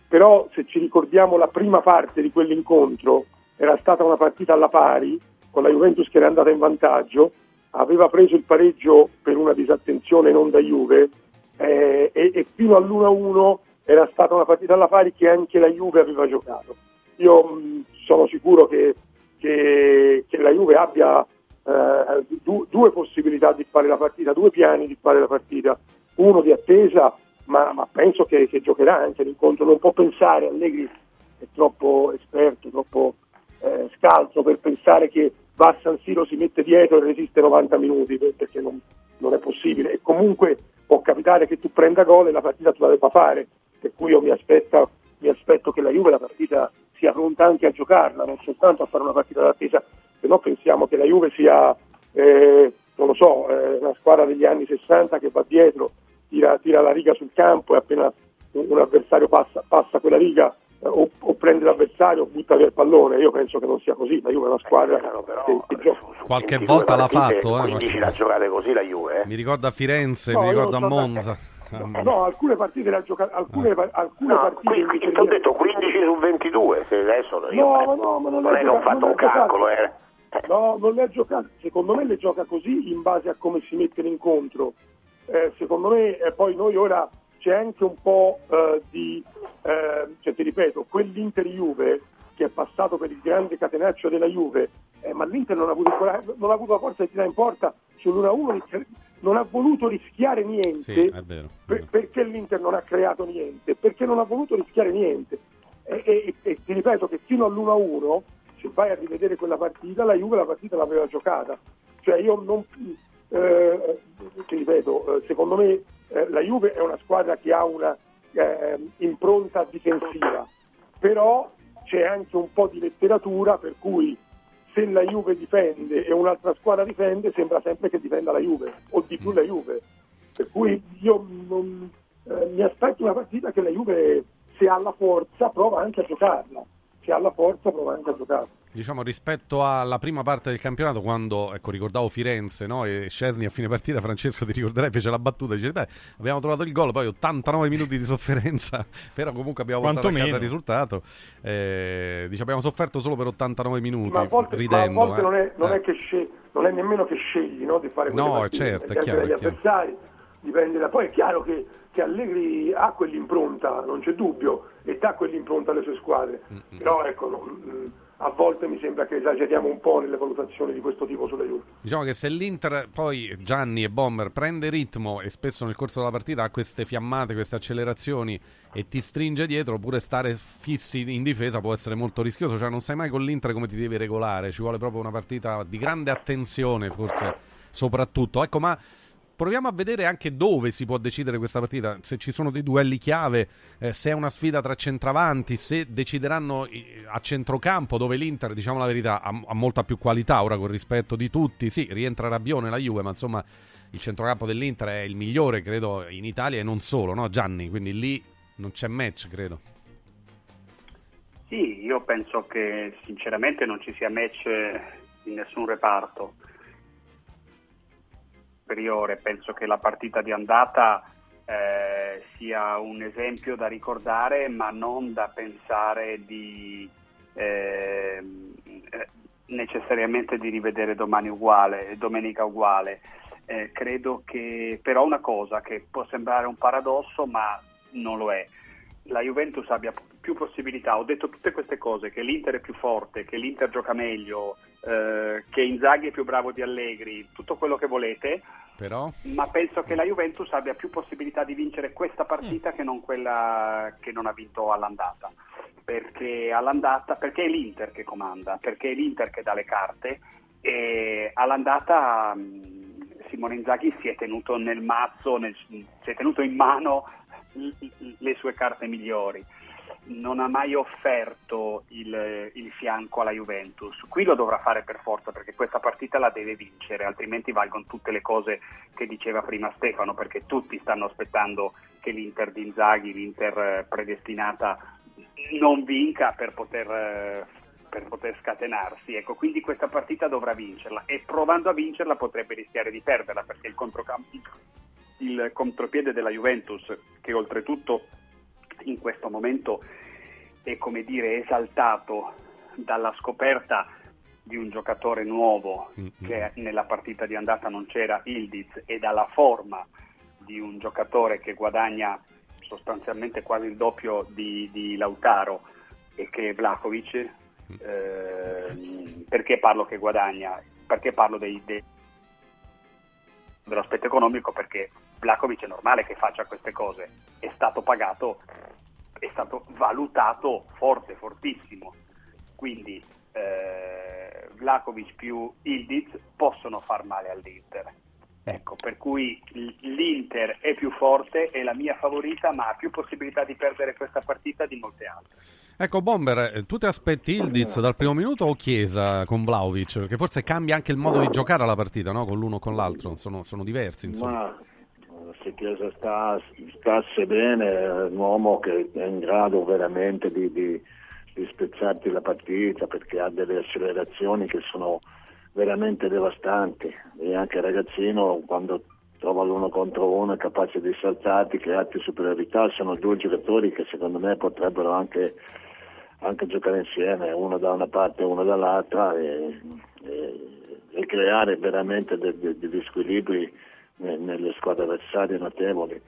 però se ci ricordiamo la prima parte di quell'incontro, era stata una partita alla pari, con la Juventus che era andata in vantaggio, aveva preso il pareggio per una disattenzione non da Juve eh, e, e, fino all'1-1 era stata una partita alla pari che anche la Juve aveva giocato. Io mh, sono sicuro che, che, che, la Juve abbia eh, du, due possibilità di fare la partita, due piani di fare la partita, uno di attesa, ma, ma penso che, che, giocherà anche l'incontro, non può pensare, Allegri è troppo esperto, troppo eh, scalzo per pensare che va a San Siro, si mette dietro e resiste 90 minuti perché non, non, è possibile. E comunque può capitare che tu prenda gol e la partita tu la debba fare, per cui io mi aspetto, mi aspetto che la Juve la partita sia pronta anche a giocarla, non soltanto a fare una partita d'attesa, se no pensiamo che la Juve sia, eh, non lo so, eh, una squadra degli anni 60 che va dietro, tira, tira la riga sul campo e appena un avversario passa, passa quella riga o, o, prende l'avversario o butta via il pallone. Io penso che non sia così. La Juve è una squadra eh, però, che, che gioca. Qualche volta l'ha fatto. Eh, 15 da giocare così la Juve. Eh. Mi ricorda a Firenze, no, mi ricorda a Monza. No, alcune partite le ha giocate, alcune, alcune no, partite 15, ti ho detto 15 su 22, se adesso io no, no, ma non, non è che ho fatto un calcolo, eh. No, non le ha giocate, secondo me le gioca così in base a come si mette l'incontro. Eh, secondo me eh, poi noi ora c'è anche un po' eh, di, eh, cioè ti ripeto, quell'Inter Juve che è passato per il grande catenaccio della Juve, eh, ma l'Inter non ha, avuto, non ha avuto la forza di tirare in porta sull'1-1, non ha voluto rischiare niente sì, vero, per, perché l'Inter non ha creato niente, perché non ha voluto rischiare niente. E, e, e ti ripeto che fino all'1-1, se vai a rivedere quella partita, la Juve la partita l'aveva giocata. Cioè io non, eh, ti ripeto, eh, secondo me eh, la Juve è una squadra che ha una eh, impronta difensiva, però c'è anche un po' di letteratura per cui se la Juve difende e un'altra squadra difende sembra sempre che difenda la Juve o di più la Juve. Per cui io non, eh, mi aspetto una partita che la Juve se ha la forza prova anche a giocarla, se ha la forza prova anche a giocarla diciamo rispetto alla prima parte del campionato quando ecco ricordavo Firenze no? e Scesni a fine partita Francesco ti ricorderai fece la battuta dice beh abbiamo trovato il gol poi 89 minuti di sofferenza però comunque abbiamo portato a casa il risultato eh, dice abbiamo sofferto solo per 89 minuti ma a volte, ridendo ma a volte eh. non, è, non, eh. è scegli, non, è nemmeno che scegli no, di fare quelle no partite, certo è chiaro, dagli avversari dipende da poi è chiaro che, che Allegri ha quell'impronta non c'è dubbio e dà quell'impronta alle sue squadre mm-hmm. però ecco non, a volte mi sembra che esageriamo un po' nelle valutazioni di questo tipo sulla Juve. Diciamo che se l'Inter poi Gianni e Bomber prende ritmo e spesso nel corso della partita ha queste fiammate, queste accelerazioni e ti stringe dietro, oppure stare fissi in difesa può essere molto rischioso, cioè non sai mai con l'Inter come ti devi regolare, ci vuole proprio una partita di grande attenzione forse soprattutto. Ecco, ma proviamo a vedere anche dove si può decidere questa partita, se ci sono dei duelli chiave, eh, se è una sfida tra centravanti, se decideranno a centrocampo dove l'Inter, diciamo la verità, ha, ha molta più qualità ora con rispetto di tutti. Sì, rientra Rabbione la Juve, ma insomma il centrocampo dell'Inter è il migliore, credo, in Italia e non solo, no Gianni? Quindi lì non c'è match, credo. Sì, io penso che sinceramente non ci sia match in nessun reparto superiore. Penso che la partita di andata eh, sia un esempio da ricordare, ma non da pensare di eh, necessariamente di rivedere domani uguale, domenica uguale. Eh, credo che però una cosa che può sembrare un paradosso, ma non lo è. La Juventus abbia più possibilità, ho detto tutte queste cose, che l'Inter è più forte, che l'Inter gioca meglio, eh, che Inzaghi è più bravo di Allegri, tutto quello che volete, però... Ma penso che la Juventus abbia più possibilità di vincere questa partita mm. che non quella che non ha vinto all'andata. Perché all'andata, perché è l'Inter che comanda, perché è l'Inter che dà le carte e all'andata mm, Simone Inzaghi si è tenuto nel mazzo, nel, si è tenuto in mano le sue carte migliori non ha mai offerto il, il, fianco alla Juventus. Qui lo dovrà fare per forza perché questa partita la deve vincere, altrimenti valgono tutte le cose che diceva prima Stefano, perché tutti stanno aspettando che l'Inter di Inzaghi, l'Inter eh, predestinata, non vinca per poter, eh, per poter scatenarsi. Ecco, quindi questa partita dovrà vincerla e provando a vincerla potrebbe rischiare di perderla perché il, il contropiede della Juventus, che oltretutto in questo momento è come dire esaltato dalla scoperta di un giocatore nuovo mm-hmm. che nella partita di andata non c'era Ildiz e dalla forma di un giocatore che guadagna sostanzialmente quasi il doppio di, di Lautaro e che è Vlakovic eh, perché parlo che guadagna? Perché parlo dei, dei, dell'aspetto economico? Perché Vlakovic è normale che faccia queste cose, è stato pagato, è stato valutato forte, fortissimo. Quindi eh, Vlakovic più Ildiz possono far male all'Inter. Ecco, per cui l'Inter è più forte, è la mia favorita, ma ha più possibilità di perdere questa partita di molte altre. Ecco, Bomber, eh, tu ti aspetti Ildiz dal primo minuto o Chiesa con Vlaovic? Che forse cambia anche il modo di giocare alla partita, no? Con l'uno o con l'altro, sono, sono diversi, insomma. Ma se Chiesa sta, stasse bene, è un uomo che è in grado veramente di, di, di spezzarti la partita perché ha delle accelerazioni che sono veramente devastanti. E anche il ragazzino quando trova l'uno contro uno è capace di saltarti, crearti superiorità, sono due giocatori che secondo me potrebbero anche, anche giocare insieme, uno da una parte e uno dall'altra e, e, e creare veramente de, de, degli squilibri nelle squadre avversarie notevoli.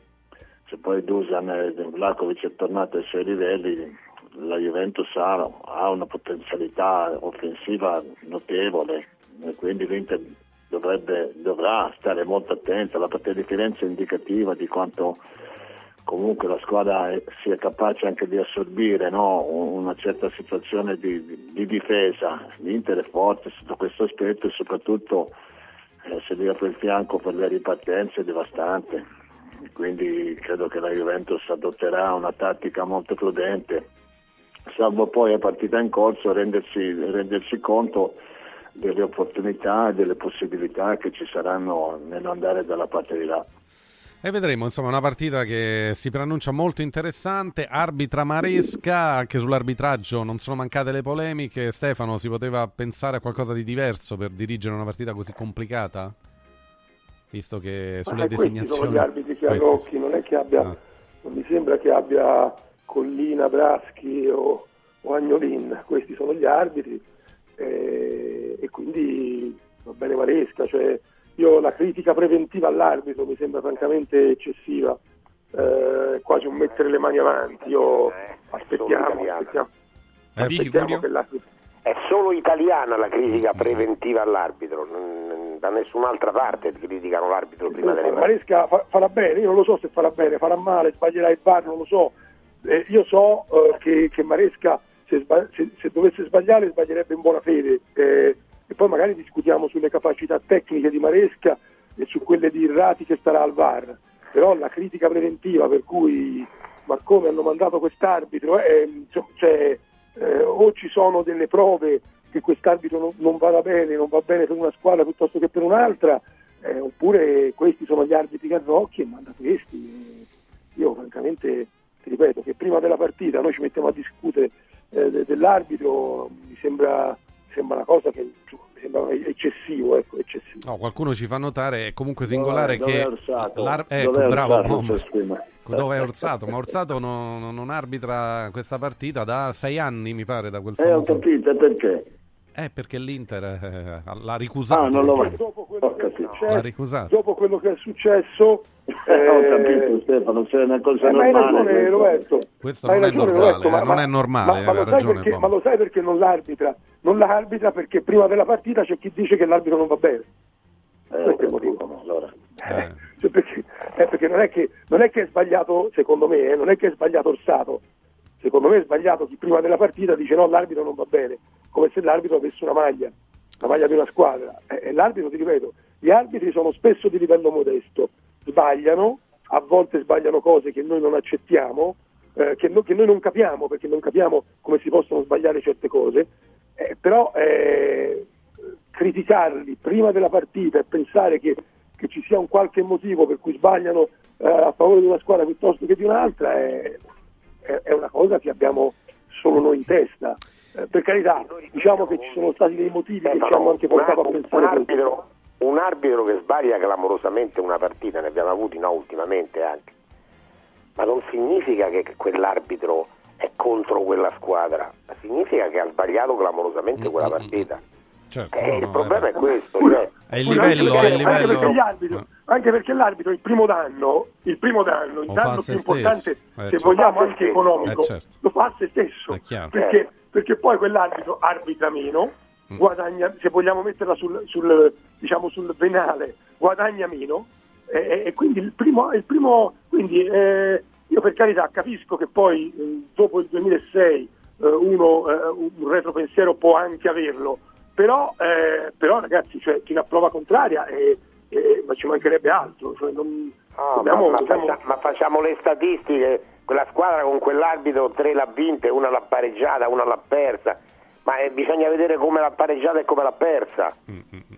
Se poi Dusan e Vlakovic è tornato ai suoi livelli, la Juventus ha, ha una potenzialità offensiva notevole e quindi l'Inter dovrebbe, dovrà stare molto attenta. La partita di Firenze è indicativa di quanto comunque la squadra sia capace anche di assorbire no? una certa situazione di, di, di difesa. L'Inter è forte sotto questo aspetto e soprattutto eh, se gli apre il fianco per le ripartenze è devastante. Quindi credo che la Juventus adotterà una tattica molto prudente, salvo poi a partita in corso rendersi, rendersi conto delle opportunità e delle possibilità che ci saranno nell'andare dalla parte di là. E vedremo, insomma, una partita che si preannuncia molto interessante. Arbitra Maresca, anche sull'arbitraggio non sono mancate le polemiche. Stefano, si poteva pensare a qualcosa di diverso per dirigere una partita così complicata? Visto che sulle Ma designazioni. sono gli arbitri che hanno occhi, non è che abbia. Ah. Non mi sembra che abbia Collina, Braschi o, o Agnolin. Questi sono gli arbitri. Eh, e quindi va bene Maresca, cioè io la critica preventiva all'arbitro mi sembra francamente eccessiva, eh, quasi un mettere le mani avanti. Io aspettiamo, aspettiamo, eh, aspettiamo che l'arbitro è solo italiana la critica preventiva all'arbitro, da nessun'altra parte criticano l'arbitro prima delle Maresca fa, farà bene, io non lo so se farà bene, farà male, sbaglierà il bar, non lo so. Eh, io so eh, che, che, Maresca se, se, se, dovesse sbagliare sbaglierebbe in buona fede. Eh, e poi magari discutiamo sulle capacità tecniche di Maresca e su quelle di Irrati che starà al VAR, però la critica preventiva per cui ma come hanno mandato quest'arbitro, eh, cioè, eh, o ci sono delle prove che quest'arbitro non, non vada bene, non va bene per una squadra piuttosto che per un'altra, eh, oppure questi sono gli arbitri che hanno occhi e manda questi. Io francamente ti ripeto che prima della partita noi ci mettiamo a discutere eh, dell'arbitro, mi sembra sembra una cosa che sembra eccessivo, ecco, eccessivo. No, qualcuno ci fa notare, è comunque singolare dove, che... Dove ecco, dove bravo, dove è Orsato? Ma Orsato non, non, arbitra questa partita da sei anni, mi pare, da quel famoso... Eh, ho capito, perché? Eh, perché l'Inter eh, l'ha ricusato. Ah, non lo va. Dopo quello, che è successo, dopo quello che è successo... Eh, ho capito Stefano, se è una cosa eh, normale... Ma hai ragione Roberto. Questo non, ragione, è normale, Roberto, ma, non è normale, ma, ma, lo ragione, perché, ma lo sai perché non l'arbitra? Non l'arbitra perché prima della partita c'è chi dice che l'arbitro non va bene. Eh, questo è il motivo, allora. Eh. Cioè perché, eh, perché non, è che, non, è che, è sbagliato, secondo me, eh, non è che è sbagliato Orsato. Secondo me è sbagliato chi prima della partita dice no, l'arbitro non va bene, come se l'arbitro avesse una maglia, la maglia di una squadra. Eh, e l'arbitro, ti ripeto, gli arbitri sono spesso di livello modesto, sbagliano, a volte sbagliano cose che noi non accettiamo, eh, che, no, che, noi non capiamo, perché non capiamo come si possono sbagliare certe cose, eh, però eh, criticarli prima della partita e pensare che, che, ci sia un qualche motivo per cui sbagliano eh, a favore di una squadra piuttosto che di un'altra è, è, è una cosa che abbiamo solo noi in testa. Eh, per carità, diciamo che ci sono stati dei motivi che ci hanno anche portato a pensare un arbitro, un arbitro che sbaglia clamorosamente una partita, ne abbiamo avuti no, ultimamente anche, ma non significa che quell'arbitro è contro quella squadra, ma significa che ha sbagliato clamorosamente quella partita. Certo, eh, no, il no, problema è, è questo. Cioè, è il livello, anche è il perché, livello. Anche perché, l'arbitro, anche perché l'arbitro il primo danno, il primo danno, il danno più importante. Eh, se certo. vogliamo anche economico, Eh, certo. lo fa a se stesso. Perché, perché poi quell'arbitro arbitra meno. Guadagna, se vogliamo metterla sul, sul, diciamo, sul venale, guadagna meno. E, e quindi il primo, il primo quindi, eh, io per carità capisco che poi eh, dopo il 2006 eh, uno eh, un retropensiero può anche averlo, però, eh, però ragazzi, cioè, fino a prova contraria ma ci mancherebbe altro. Cioè, non, no, dobbiamo, ma, ma, dobbiamo... faccia, ma facciamo le statistiche, quella squadra con quell'arbitro tre l'ha vinta, una l'ha pareggiata, una l'ha persa. Ma eh, bisogna vedere come l'ha pareggiata e come l'ha persa.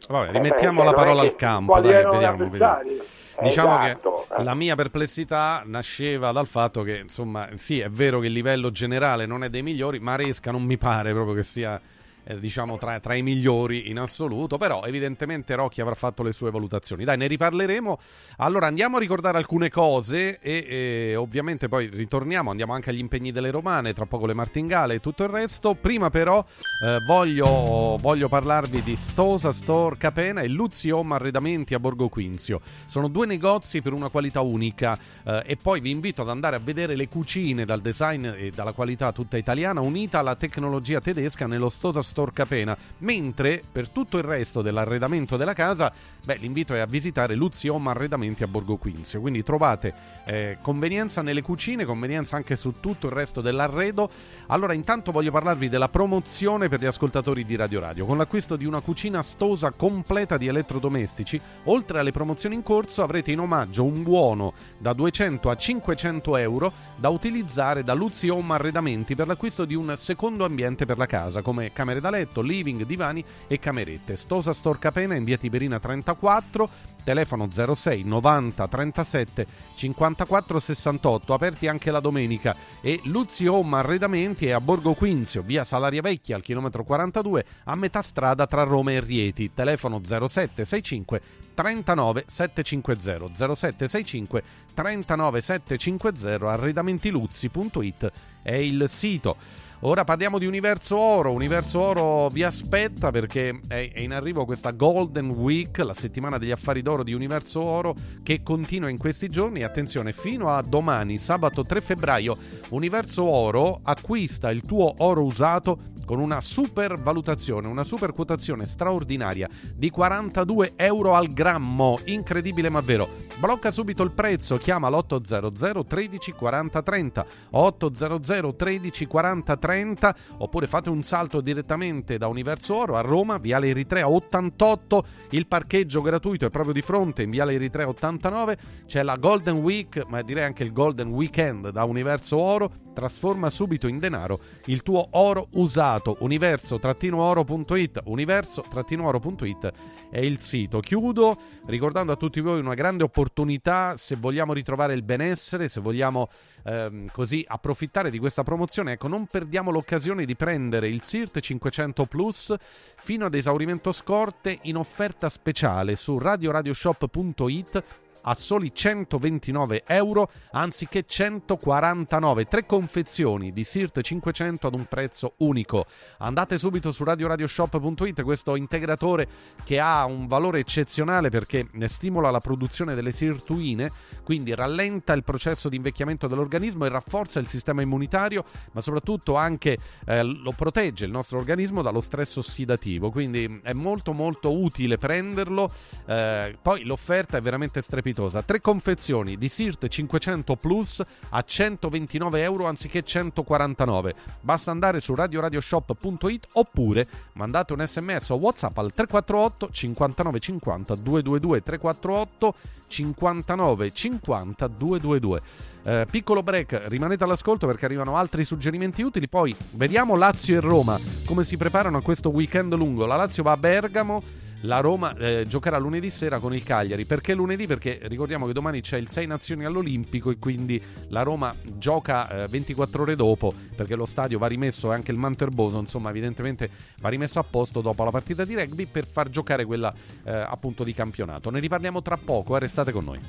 Vabbè, rimettiamo la parola al campo, dai, vediamo, vediamo. avversari? Diciamo Esatto. che la mia perplessità nasceva dal fatto che, insomma, sì, è vero che il livello generale non è dei migliori, Maresca non mi pare proprio che sia eh, diciamo tra, tra, i migliori in assoluto, però evidentemente Rocchi avrà fatto le sue valutazioni. Dai, ne riparleremo. Allora andiamo a ricordare alcune cose e, e ovviamente poi ritorniamo, andiamo anche agli impegni delle romane, tra poco le martingale e tutto il resto. Prima però eh, voglio, voglio, parlarvi di Stosa Store Capena e Luzzi Home Arredamenti a Borgo Quinzio. Sono due negozi per una qualità unica eh, e poi vi invito ad andare a vedere le cucine dal design e dalla qualità tutta italiana unita alla tecnologia tedesca nello Stosa Store Storcapena, mentre per tutto il resto dell'arredamento della casa, beh, l'invito è a visitare Luzzi Home Arredamenti a Borgo Quinzio, quindi trovate eh, convenienza nelle cucine, convenienza anche su tutto il resto dell'arredo. Allora, intanto voglio parlarvi della promozione per gli ascoltatori di Radio Radio. Con l'acquisto di una cucina stosa completa di elettrodomestici, oltre alle promozioni in corso, avrete in omaggio un buono da 200 a 500 euro da utilizzare da Luzzi Home Arredamenti per l'acquisto di un secondo ambiente per la casa, come camere da letto, living, divani e camerette. Stosa Storcapena in via Tiberina 34, telefono 06 90 37 54 68, aperti anche la domenica. E Luzzi Home Arredamenti è a Borgo Quinzio, via Salaria Vecchia al chilometro 42, a metà strada tra Roma e Rieti. Telefono 07 65 39 750 0765 39 750 arredamentiluzzi.it è il sito. Ora parliamo di Universo Oro. Universo Oro vi aspetta perché è, in arrivo questa Golden Week, la settimana degli affari d'oro di Universo Oro, che continua in questi giorni. Attenzione, fino a domani, sabato 3 febbraio, Universo Oro acquista il tuo oro usato con una super valutazione, una super quotazione straordinaria di 42 euro al grammo. Incredibile ma vero. Blocca subito il prezzo, chiama l'800 13 40 30 800 13 40 30 oppure fate un salto direttamente da Universo Oro a Roma, Viale Eritrea 88, il parcheggio gratuito è proprio di fronte in Viale Eritrea 89, c'è la Golden Week, ma direi anche il Golden Weekend da Universo Oro, trasforma subito in denaro il tuo oro usato, universo-oro.it, universo-oro.it è il sito. Chiudo ricordando a tutti voi una grande opportunità se vogliamo ritrovare il benessere, se vogliamo ehm, così approfittare di questa promozione, ecco, non perdiamo l'occasione di prendere il SIRT 500 Plus fino ad esaurimento scorte in offerta speciale su radioradioshop.it a soli 129 euro anziché 149. Tre confezioni di SIRT 500 ad un prezzo unico. Andate subito su radioradioshop.it, questo integratore che ha un valore eccezionale perché stimola la produzione delle sirtuine, quindi rallenta il processo di invecchiamento dell'organismo e rafforza il sistema immunitario, ma soprattutto anche eh, lo protegge il nostro organismo dallo stress ossidativo. Quindi è molto molto utile prenderlo. Eh, poi l'offerta è veramente strepitosa strepitosa. Tre confezioni di Sirt 500 Plus a 129 euro anziché 149. Basta andare su radioradioshop.it oppure mandate un sms o whatsapp al 348 59 50 222 348 59 50 222. Eh, piccolo break, rimanete all'ascolto perché arrivano altri suggerimenti utili. Poi vediamo Lazio e Roma come si preparano a questo weekend lungo. La Lazio va a Bergamo la Roma eh, giocherà lunedì sera con il Cagliari. Perché lunedì? Perché ricordiamo che domani c'è il 6 Nazioni all'Olimpico e quindi la Roma gioca eh, 24 ore dopo perché lo stadio va rimesso e anche il Manterboso, insomma, evidentemente va rimesso a posto dopo la partita di rugby per far giocare quella eh, appunto di campionato. Ne riparliamo tra poco, eh, restate con noi.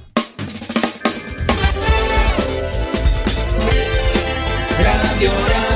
Radio Radio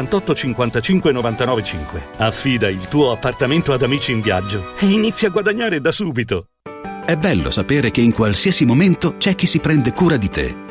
78 55 99 5. Affida il tuo appartamento ad amici in viaggio e inizia a guadagnare da subito. È bello sapere che in qualsiasi momento c'è chi si prende cura di te.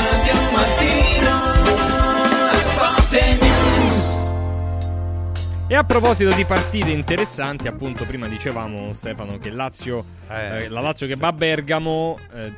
E a proposito di partite interessanti, appunto, prima dicevamo Stefano che Lazio, Eh, eh, la sì, Lazio che sì. va a Bergamo, eh,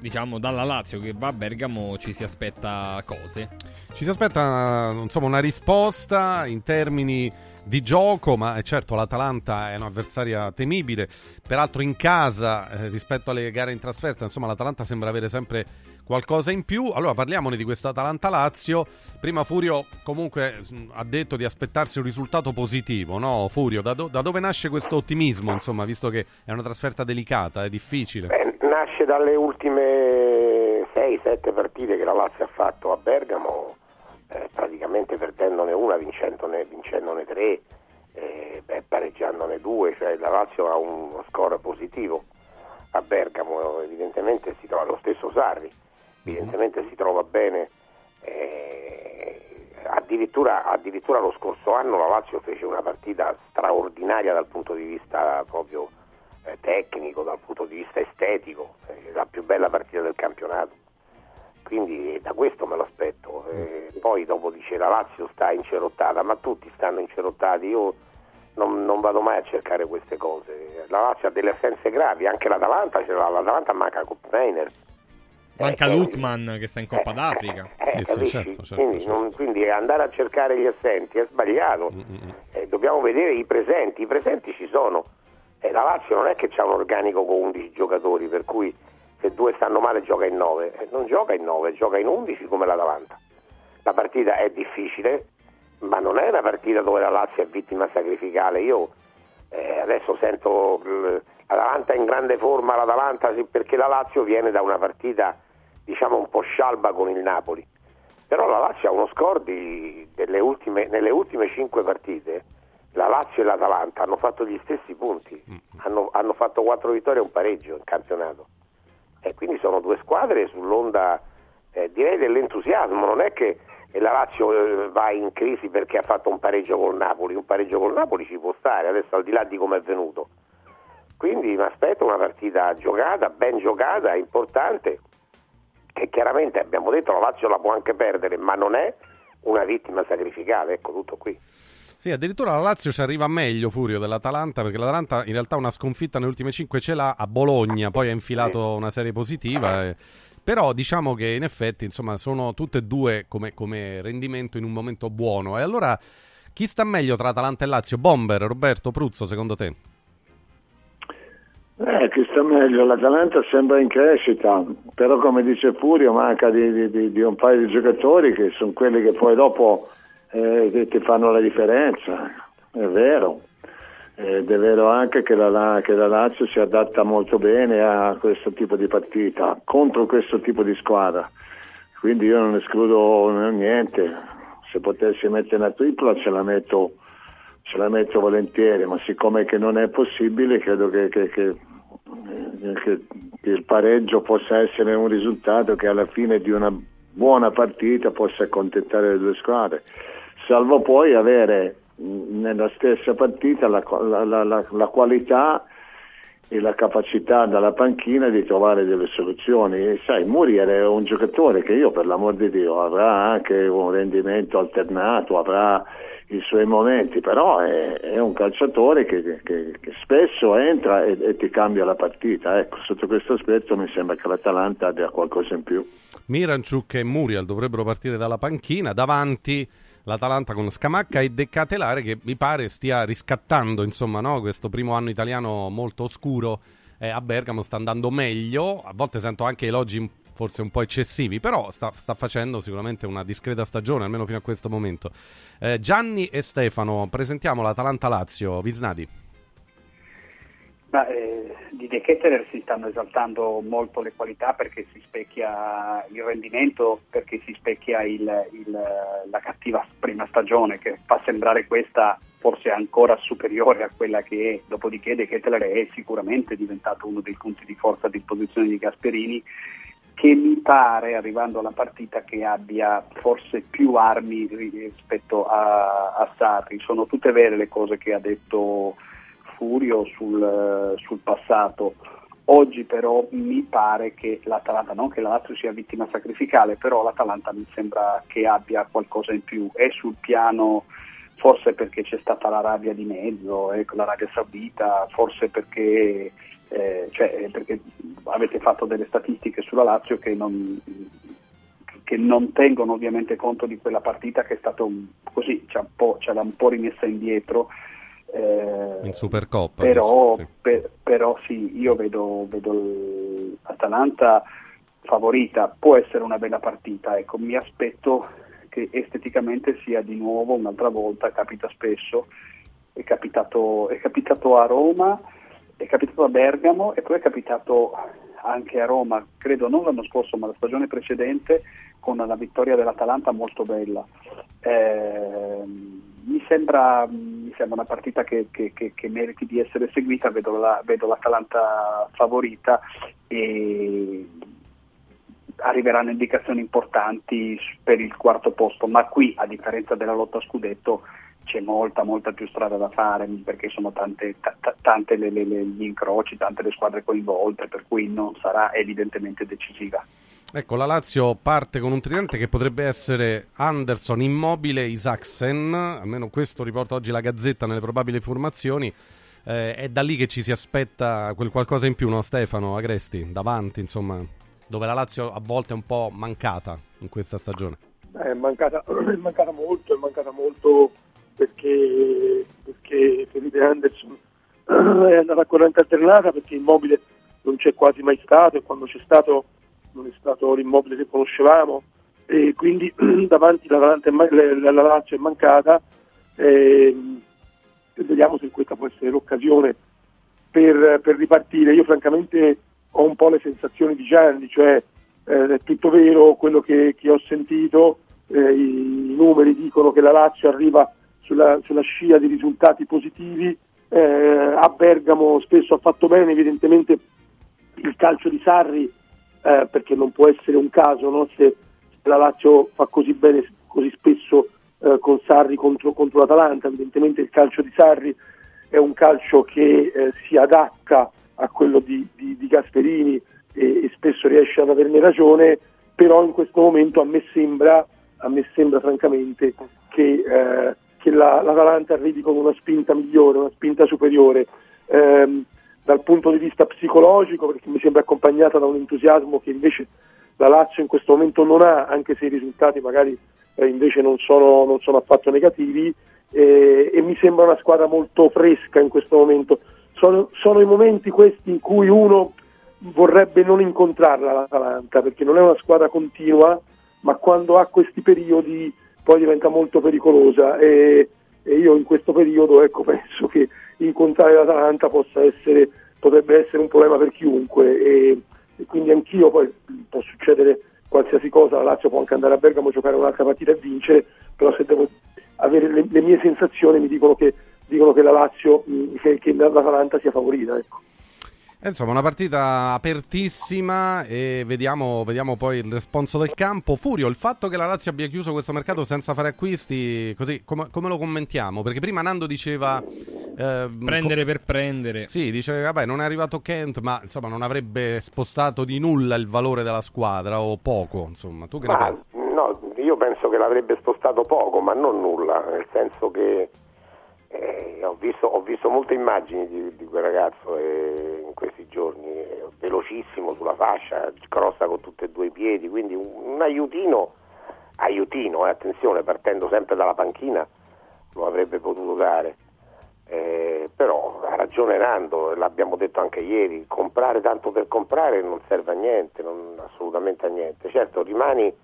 diciamo dalla Lazio che va a Bergamo ci si aspetta cose. Ci si aspetta insomma, una risposta in termini di gioco, ma è certo l'Atalanta è un'avversaria temibile. Peraltro in casa eh, rispetto alle gare in trasferta, insomma l'Atalanta sembra avere sempre qualcosa in più. Allora parliamone di questa Atalanta-Lazio. Prima Furio comunque mh, ha detto di aspettarsi un risultato positivo, no Furio? Da, do- da dove nasce questo ottimismo, insomma, visto che è una trasferta delicata, è difficile? Beh, nasce dalle ultime 6-7 partite che la Lazio ha fatto a Bergamo, eh, praticamente perdendone una, vincendone, vincendone tre, eh, beh, pareggiandone due, cioè la Lazio ha uno score positivo a Bergamo, evidentemente si trova lo stesso Sarri, evidentemente si trova bene. eh, addirittura, addirittura lo scorso anno la Lazio fece una partita straordinaria dal punto di vista proprio eh, tecnico, dal punto di vista estetico, eh, la più bella partita del campionato. Quindi eh, da questo me lo aspetto. Eh, poi dopo dice la Lazio sta incerottata, ma tutti stanno incerottati. Io non, non vado mai a cercare queste cose. La Lazio ha delle assenze gravi, anche l'Atalanta, ce l'ha, l'Atalanta manca Kopmeiner. Manca Eh, Lukman che sta in Coppa d'Africa. Eh, capisci? quindi, non- quindi andare a cercare gli assenti è sbagliato. Eh, dobbiamo vedere i presenti. I presenti ci sono. Eh, la Lazio non è che c'ha un organico con 11 giocatori, per cui se due stanno male gioca in 9. Eh, non gioca in 9, gioca in 11 come l'Atalanta. La partita è difficile, ma non è una partita dove la Lazio è vittima sacrificale. Io eh, adesso sento eh, l'Atalanta in grande forma, l'Atalanta sì, perché la Lazio viene da una partita diciamo un po' scialba con il Napoli. Però la Lazio ha uno score di- delle ultime, nelle ultime cinque partite. La Lazio e l'Atalanta hanno fatto gli stessi punti, hanno, hanno fatto quattro vittorie e un pareggio in campionato. E quindi sono due squadre sull'onda eh, direi dell'entusiasmo, non è che eh, la Lazio eh, va in crisi perché ha fatto un pareggio col Napoli, un pareggio col Napoli ci può stare, adesso al di là di come è venuto. Quindi mi aspetto una partita giocata, ben giocata, importante, che chiaramente abbiamo detto la Lazio la può anche perdere, ma non è una vittima sacrificale, ecco tutto qui. Sì, addirittura la Lazio ci arriva meglio Furio dell'Atalanta perché l'Atalanta in realtà una sconfitta nelle ultime 5 ce l'ha a Bologna, poi ha infilato una serie positiva. eh. Però diciamo che in effetti insomma sono tutte e due come, come rendimento in un momento buono. E allora chi sta meglio tra Atalanta e Lazio? Bomber, Roberto Pruzzo, secondo te? Eh, chi sta meglio? L'Atalanta sembra in crescita, però come dice Furio manca di, di- di- un paio di giocatori che sono quelli che poi dopo eh, che ti fanno la differenza, è vero. Ed è vero anche che la, che la Lazio si adatta molto bene a questo tipo di partita, contro questo tipo di squadra. Quindi io non escludo niente, se potessi mettere una tripla ce la metto, ce la metto volentieri, ma siccome che non è possibile credo che, che- che- che- che il pareggio possa essere un risultato che alla fine di una buona partita possa accontentare le due squadre, salvo poi avere nella stessa partita la- la- la- la qualità e la capacità dalla panchina di trovare delle soluzioni. E sai, Muriel è un giocatore che io per l'amor di Dio avrà anche un rendimento alternato, avrà i suoi momenti, però è, è un calciatore che, che- che spesso entra e, e ti cambia la partita. Ecco, sotto questo aspetto mi sembra che l'Atalanta abbia qualcosa in più. Miranciuk e Muriel dovrebbero partire dalla panchina, davanti l'Atalanta con Scamacca e De Catelare che mi pare stia riscattando insomma, no? questo primo anno italiano molto oscuro eh, a Bergamo, sta andando meglio, a volte sento anche elogi forse un po' eccessivi, però sta, sta facendo sicuramente una discreta stagione, almeno fino a questo momento. Eh, Gianni e Stefano, presentiamo l'Atalanta-Lazio, Visnadi. Ma, eh, di De Ketteler si stanno esaltando molto le qualità perché si specchia il rendimento, perché si specchia il- il- la cattiva prima stagione che fa sembrare questa forse ancora superiore a quella che è, dopodiché De Ketteler è sicuramente diventato uno dei punti di forza a disposizione di Gasperini che mi pare, arrivando alla partita, che abbia forse più armi rispetto a, a Sarri. Sono tutte vere le cose che ha detto Furio sul, sul passato. Oggi però mi pare che l'Atalanta, non che la Lazio sia vittima sacrificale, però l'Atalanta mi sembra che abbia qualcosa in più e sul piano forse perché c'è stata l'Arabia di mezzo, ecco, l'Arabia Saudita, forse perché, eh, cioè, perché avete fatto delle statistiche sulla Lazio che non, che non tengono ovviamente conto di quella partita che è stata un, così, ce l'ha un po', rimessa indietro. eh, In Supercoppa. però, sì. per- però sì, io vedo, vedo l'Atalanta favorita, può essere una bella partita, ecco, mi aspetto che esteticamente sia di nuovo un'altra volta, capita spesso, è capitato, è capitato a Roma, è capitato a Bergamo e poi è capitato anche a Roma, credo non l'anno scorso ma la stagione precedente con la vittoria dell'Atalanta molto bella. Eh, mi, sembra, mi sembra una partita che, che- che- che meriti di essere seguita, vedo, la- vedo l'Atalanta favorita e arriveranno indicazioni importanti per il quarto posto, ma qui a differenza della lotta a scudetto c'è molta molta più strada da fare perché sono tante, ta- ta- tante le- le- le- gli incroci, tante le squadre coinvolte, per cui non sarà evidentemente decisiva. Ecco, la Lazio parte con un tridente che potrebbe essere Anderson, Immobile, Isaacsen, almeno questo riporta oggi la Gazzetta nelle probabili formazioni. Eh, è da lì che ci si aspetta quel qualcosa in più, no Stefano Agresti? Davanti, insomma. dove la Lazio a volte è un po' mancata in questa stagione. È mancata, è mancata molto, è mancata molto perché, perché Felipe Anderson è andato a corrente alternata perché Immobile non c'è quasi mai stato e quando c'è stato non è stato l'immobile che conoscevamo e quindi davanti è man- la Lazio è mancata e, e vediamo se questa può essere l'occasione per, per, ripartire. Io francamente ho un po' le sensazioni di Gianni, cioè eh, è tutto vero quello che, che ho sentito, eh, i, i, numeri dicono che la Lazio arriva sulla, sulla scia di risultati positivi, eh, a Bergamo spesso ha fatto bene, evidentemente il calcio di Sarri, eh, perché non può essere un caso no? se la Lazio fa così bene così spesso eh, con Sarri contro, contro, l'Atalanta, evidentemente il calcio di Sarri è un calcio che eh, si adatta a quello di, di, di Gasperini e, e, spesso riesce ad averne ragione, però in questo momento a me sembra, a me sembra francamente che, eh, che la, l'Atalanta arrivi con una spinta migliore, una spinta superiore. Ehm, dal punto di vista psicologico, perché mi sembra accompagnata da un entusiasmo che invece la Lazio in questo momento non ha, anche se i risultati magari eh, invece non sono, non sono, affatto negativi, eh, e mi sembra una squadra molto fresca in questo momento. Sono, sono, i momenti questi in cui uno vorrebbe non incontrarla l'Atalanta, perché non è una squadra continua, ma quando ha questi periodi poi diventa molto pericolosa e, e io in questo periodo ecco, penso che incontrare l'Atalanta possa essere, potrebbe essere un problema per chiunque e, e quindi anch'io poi può succedere qualsiasi cosa, la Lazio può anche andare a Bergamo a giocare un'altra partita e vincere, però se devo avere le, le mie sensazioni mi dicono che, dicono che la Lazio, che, che l'Atalanta sia favorita. Ecco. Insomma, una partita apertissima e vediamo, vediamo, poi il responso del campo. Furio, il fatto che la Lazio abbia chiuso questo mercato senza fare acquisti, così come, come lo commentiamo? Perché prima Nando diceva... Eh, prendere per prendere. Sì, dice, vabbè, non è arrivato Kent, ma insomma non avrebbe spostato di nulla il valore della squadra o poco, insomma. Tu che ma, ne pensi? No, io penso che l'avrebbe spostato poco, ma non nulla, nel senso che eh, ho, visto, ho, visto, molte immagini di, di quel ragazzo eh, in questi giorni, eh, velocissimo sulla fascia, crossa con tutti e due i piedi, quindi un, un aiutino, aiutino, eh, attenzione, partendo sempre dalla panchina, lo avrebbe potuto dare. Eh, però ha ragione Nando, l'abbiamo detto anche ieri, comprare tanto per comprare non serve a niente, non, assolutamente a niente. Certo, rimani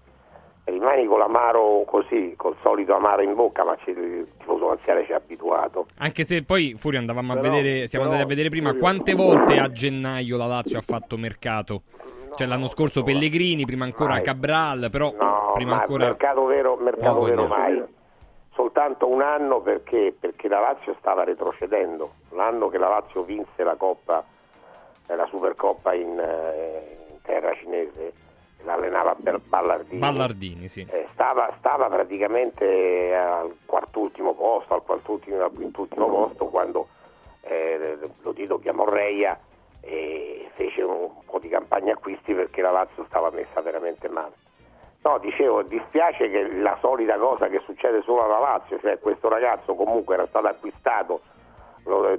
rimani con l'amaro così, col solito amaro in bocca, ma il tifoso anziano ci ha abituato. Anche se poi Furio andavamo a però, vedere, siamo però, andati a vedere prima Furio... quante volte a gennaio la Lazio ha fatto mercato. No, cioè l'anno scorso no, Pellegrini, prima ancora mai. Cabral, però no, prima ancora mercato vero, mercato vero mai. Soltanto un anno perché, perché la Lazio stava retrocedendo. L'anno che la Lazio vinse la Coppa, la Supercoppa in, eh, in terra cinese l'allenava Ballardini, Ballardini sì. eh, stava, stava, praticamente al quartultimo posto, al quartultimo, al quintultimo posto quando eh, lo Tito chiamò Reia e fece un po' di campagna acquisti perché la Lazio stava messa veramente male. No, dicevo, dispiace che la solita cosa che succede solo alla Lazio, cioè questo ragazzo comunque era stato acquistato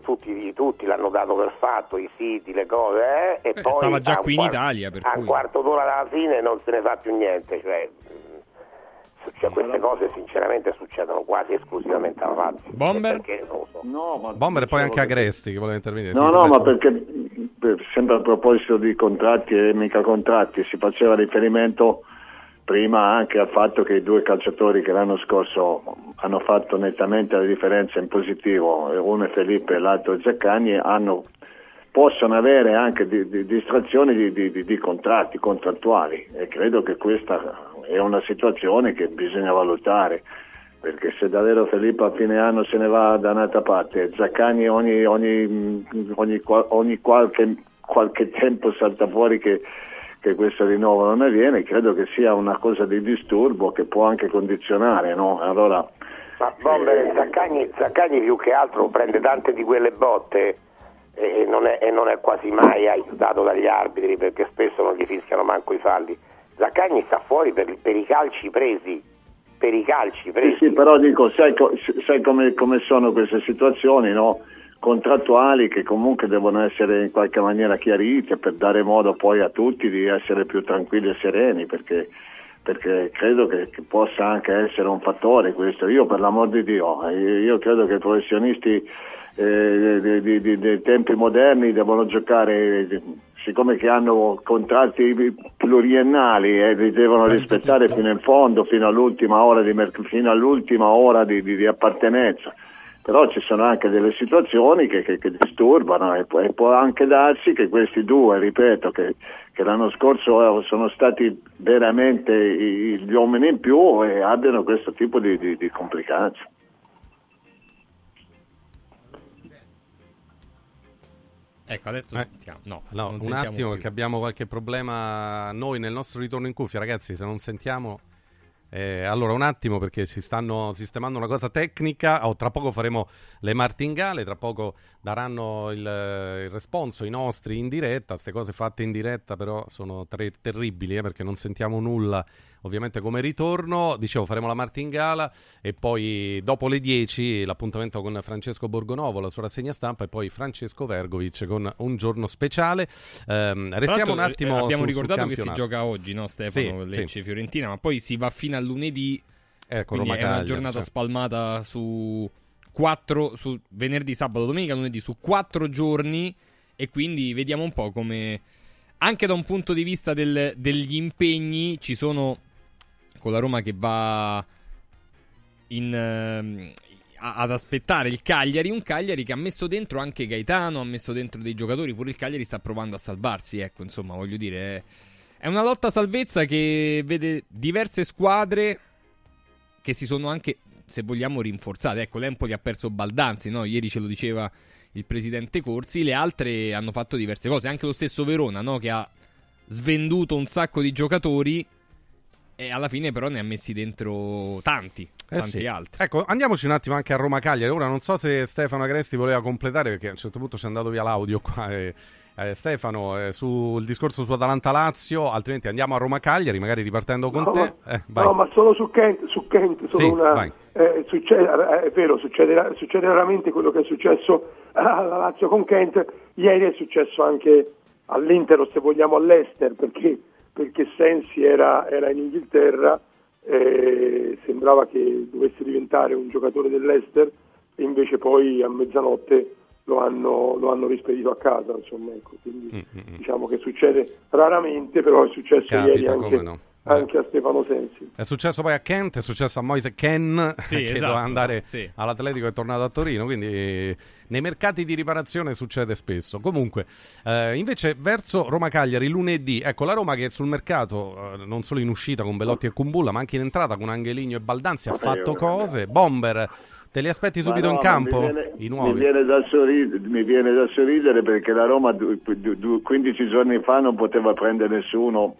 tutti, tutti, l'hanno dato per fatto, i siti, le cose, eh, e eh, poi stava già qui in Italia. Per a cui... un quarto d'ora dalla fine non se ne fa più niente. Cioè, cioè, queste cose sinceramente succedono quasi esclusivamente alla Lazio. Bomber? So. No, ma Bomber e poi anche Agresti che voleva intervenire. No, sì, no, ma perché sempre a proposito di contratti e mica contratti si faceva riferimento prima anche al fatto che i due calciatori che l'anno scorso hanno fatto nettamente la differenza in positivo, uno è Felipe e l'altro Zaccagni, hanno, possono avere anche di, di, distrazioni di, di, contratti contrattuali e credo che questa è una situazione che bisogna valutare perché se davvero Felipe a fine anno se ne va da un'altra parte Zaccagni ogni, ogni, ogni, ogni qualche, qualche tempo salta fuori che che questo rinnovo non avviene, credo che sia una cosa di disturbo che può anche condizionare. No? Allora, Ma Bomber, Zaccagni, Zaccagni più che altro prende tante di quelle botte e non, è, e non è quasi mai aiutato dagli arbitri perché spesso non gli fischiano manco i falli. Zaccagni sta fuori per, per i calci presi, per i calci presi. Sì, sì però dico, sai, sai come, come, sono queste situazioni, no? contrattuali che comunque devono essere in qualche maniera chiarite per dare modo poi a tutti di essere più tranquilli e sereni perché, perché credo che, che, possa anche essere un fattore questo. Io per l'amor di Dio, eh, io credo che i professionisti eh, dei tempi moderni devono giocare siccome che hanno contratti pluriennali e li devono rispettare fino in fondo, fino all'ultima ora di, fino all'ultima ora di, di, di appartenenza. Però ci sono anche delle situazioni che, che, che disturbano e può, e può, anche darsi che questi due, ripeto, che, che l'anno scorso sono stati veramente gli uomini in più e abbiano questo tipo di, di complicanze. Ecco, adesso Eh, sentiamo. No, no, un sentiamo attimo più. perché abbiamo qualche problema noi nel nostro ritorno in cuffia, ragazzi, se non sentiamo... eh, allora, un attimo perché si stanno sistemando una cosa tecnica. Oh, tra poco faremo le martingale. Tra poco daranno il, il responso i nostri in diretta. Queste cose fatte in diretta, però, sono tre- terribili eh, perché non sentiamo nulla. Ovviamente, come ritorno, dicevo, faremo la martingala e poi dopo le 10 l'appuntamento con Francesco Borgonovo, la sua rassegna stampa, e poi Francesco Vergovic con un giorno speciale. Tra restiamo un l'altro, attimo eh, Abbiamo sul- sul ricordato che si gioca oggi, no, Stefano? Sì, Lecce sì. Fiorentina, ma poi si va fino a lunedì. Ecco, quindi Roma è una giornata certo. spalmata su quattro, su venerdì, sabato, domenica, lunedì, su quattro giorni. E quindi vediamo un po' come. Anche da un punto di vista del- degli impegni, ci sono. Con la Roma che va in, a- ad aspettare il Cagliari. Un Cagliari che ha messo dentro anche Gaetano, ha messo dentro dei giocatori. Pure il Cagliari sta provando a salvarsi. Ecco, insomma, voglio dire. È una lotta a salvezza che vede diverse squadre che si sono anche, se vogliamo, rinforzate. Ecco, l'Empoli ha perso Baldanzi, no? Ieri ce lo diceva il presidente Corsi. Le altre hanno fatto diverse cose. Anche lo stesso Verona, no? Che ha svenduto un sacco di giocatori. E alla fine, però, ne ha messi dentro tanti. Eh tanti sì. altri. Ecco, andiamoci un attimo anche a Roma Cagliari. Ora non so se Stefano Agresti voleva completare perché a un certo punto ci è andato via l'audio qua. e- eh, Stefano, eh, sul discorso su Atalanta Lazio, altrimenti andiamo a Roma Cagliari, magari ripartendo con No, te. Eh, vai. No, ma solo su Kent, su Kent solo Sì, una, vai. Eh, succede, eh, è vero, succede, succede raramente quello che è successo alla Lazio con Kent, ieri è successo anche all'Inter, se vogliamo all'Ester, perché, perché Sensi era, era in Inghilterra, eh, sembrava che dovesse diventare un giocatore dell'Ester e invece poi a mezzanotte lo hanno, lo hanno rispedito a casa, insomma, ecco, quindi diciamo che succede raramente, però è successo Capita, ieri anche, no. Anche a Stefano Sensi. È successo poi a Kent, è successo a Moise Ken Sì, che esatto, doveva andare sì. all'Atletico e è tornato a Torino, quindi eh, nei mercati di riparazione succede spesso. Comunque, eh, invece verso Roma Cagliari lunedì, ecco la Roma che sul mercato eh, non solo in uscita con Bellotti e Kumbulla, ma anche in entrata con Angeligno e Baldanzi ha fatto cose. Bomber, te li aspetti subito no, in campo? Mi viene, I mi nuovi? viene da sorridere, mi viene da sorridere perché la Roma du- du- du- 15 giorni fa non poteva prendere nessuno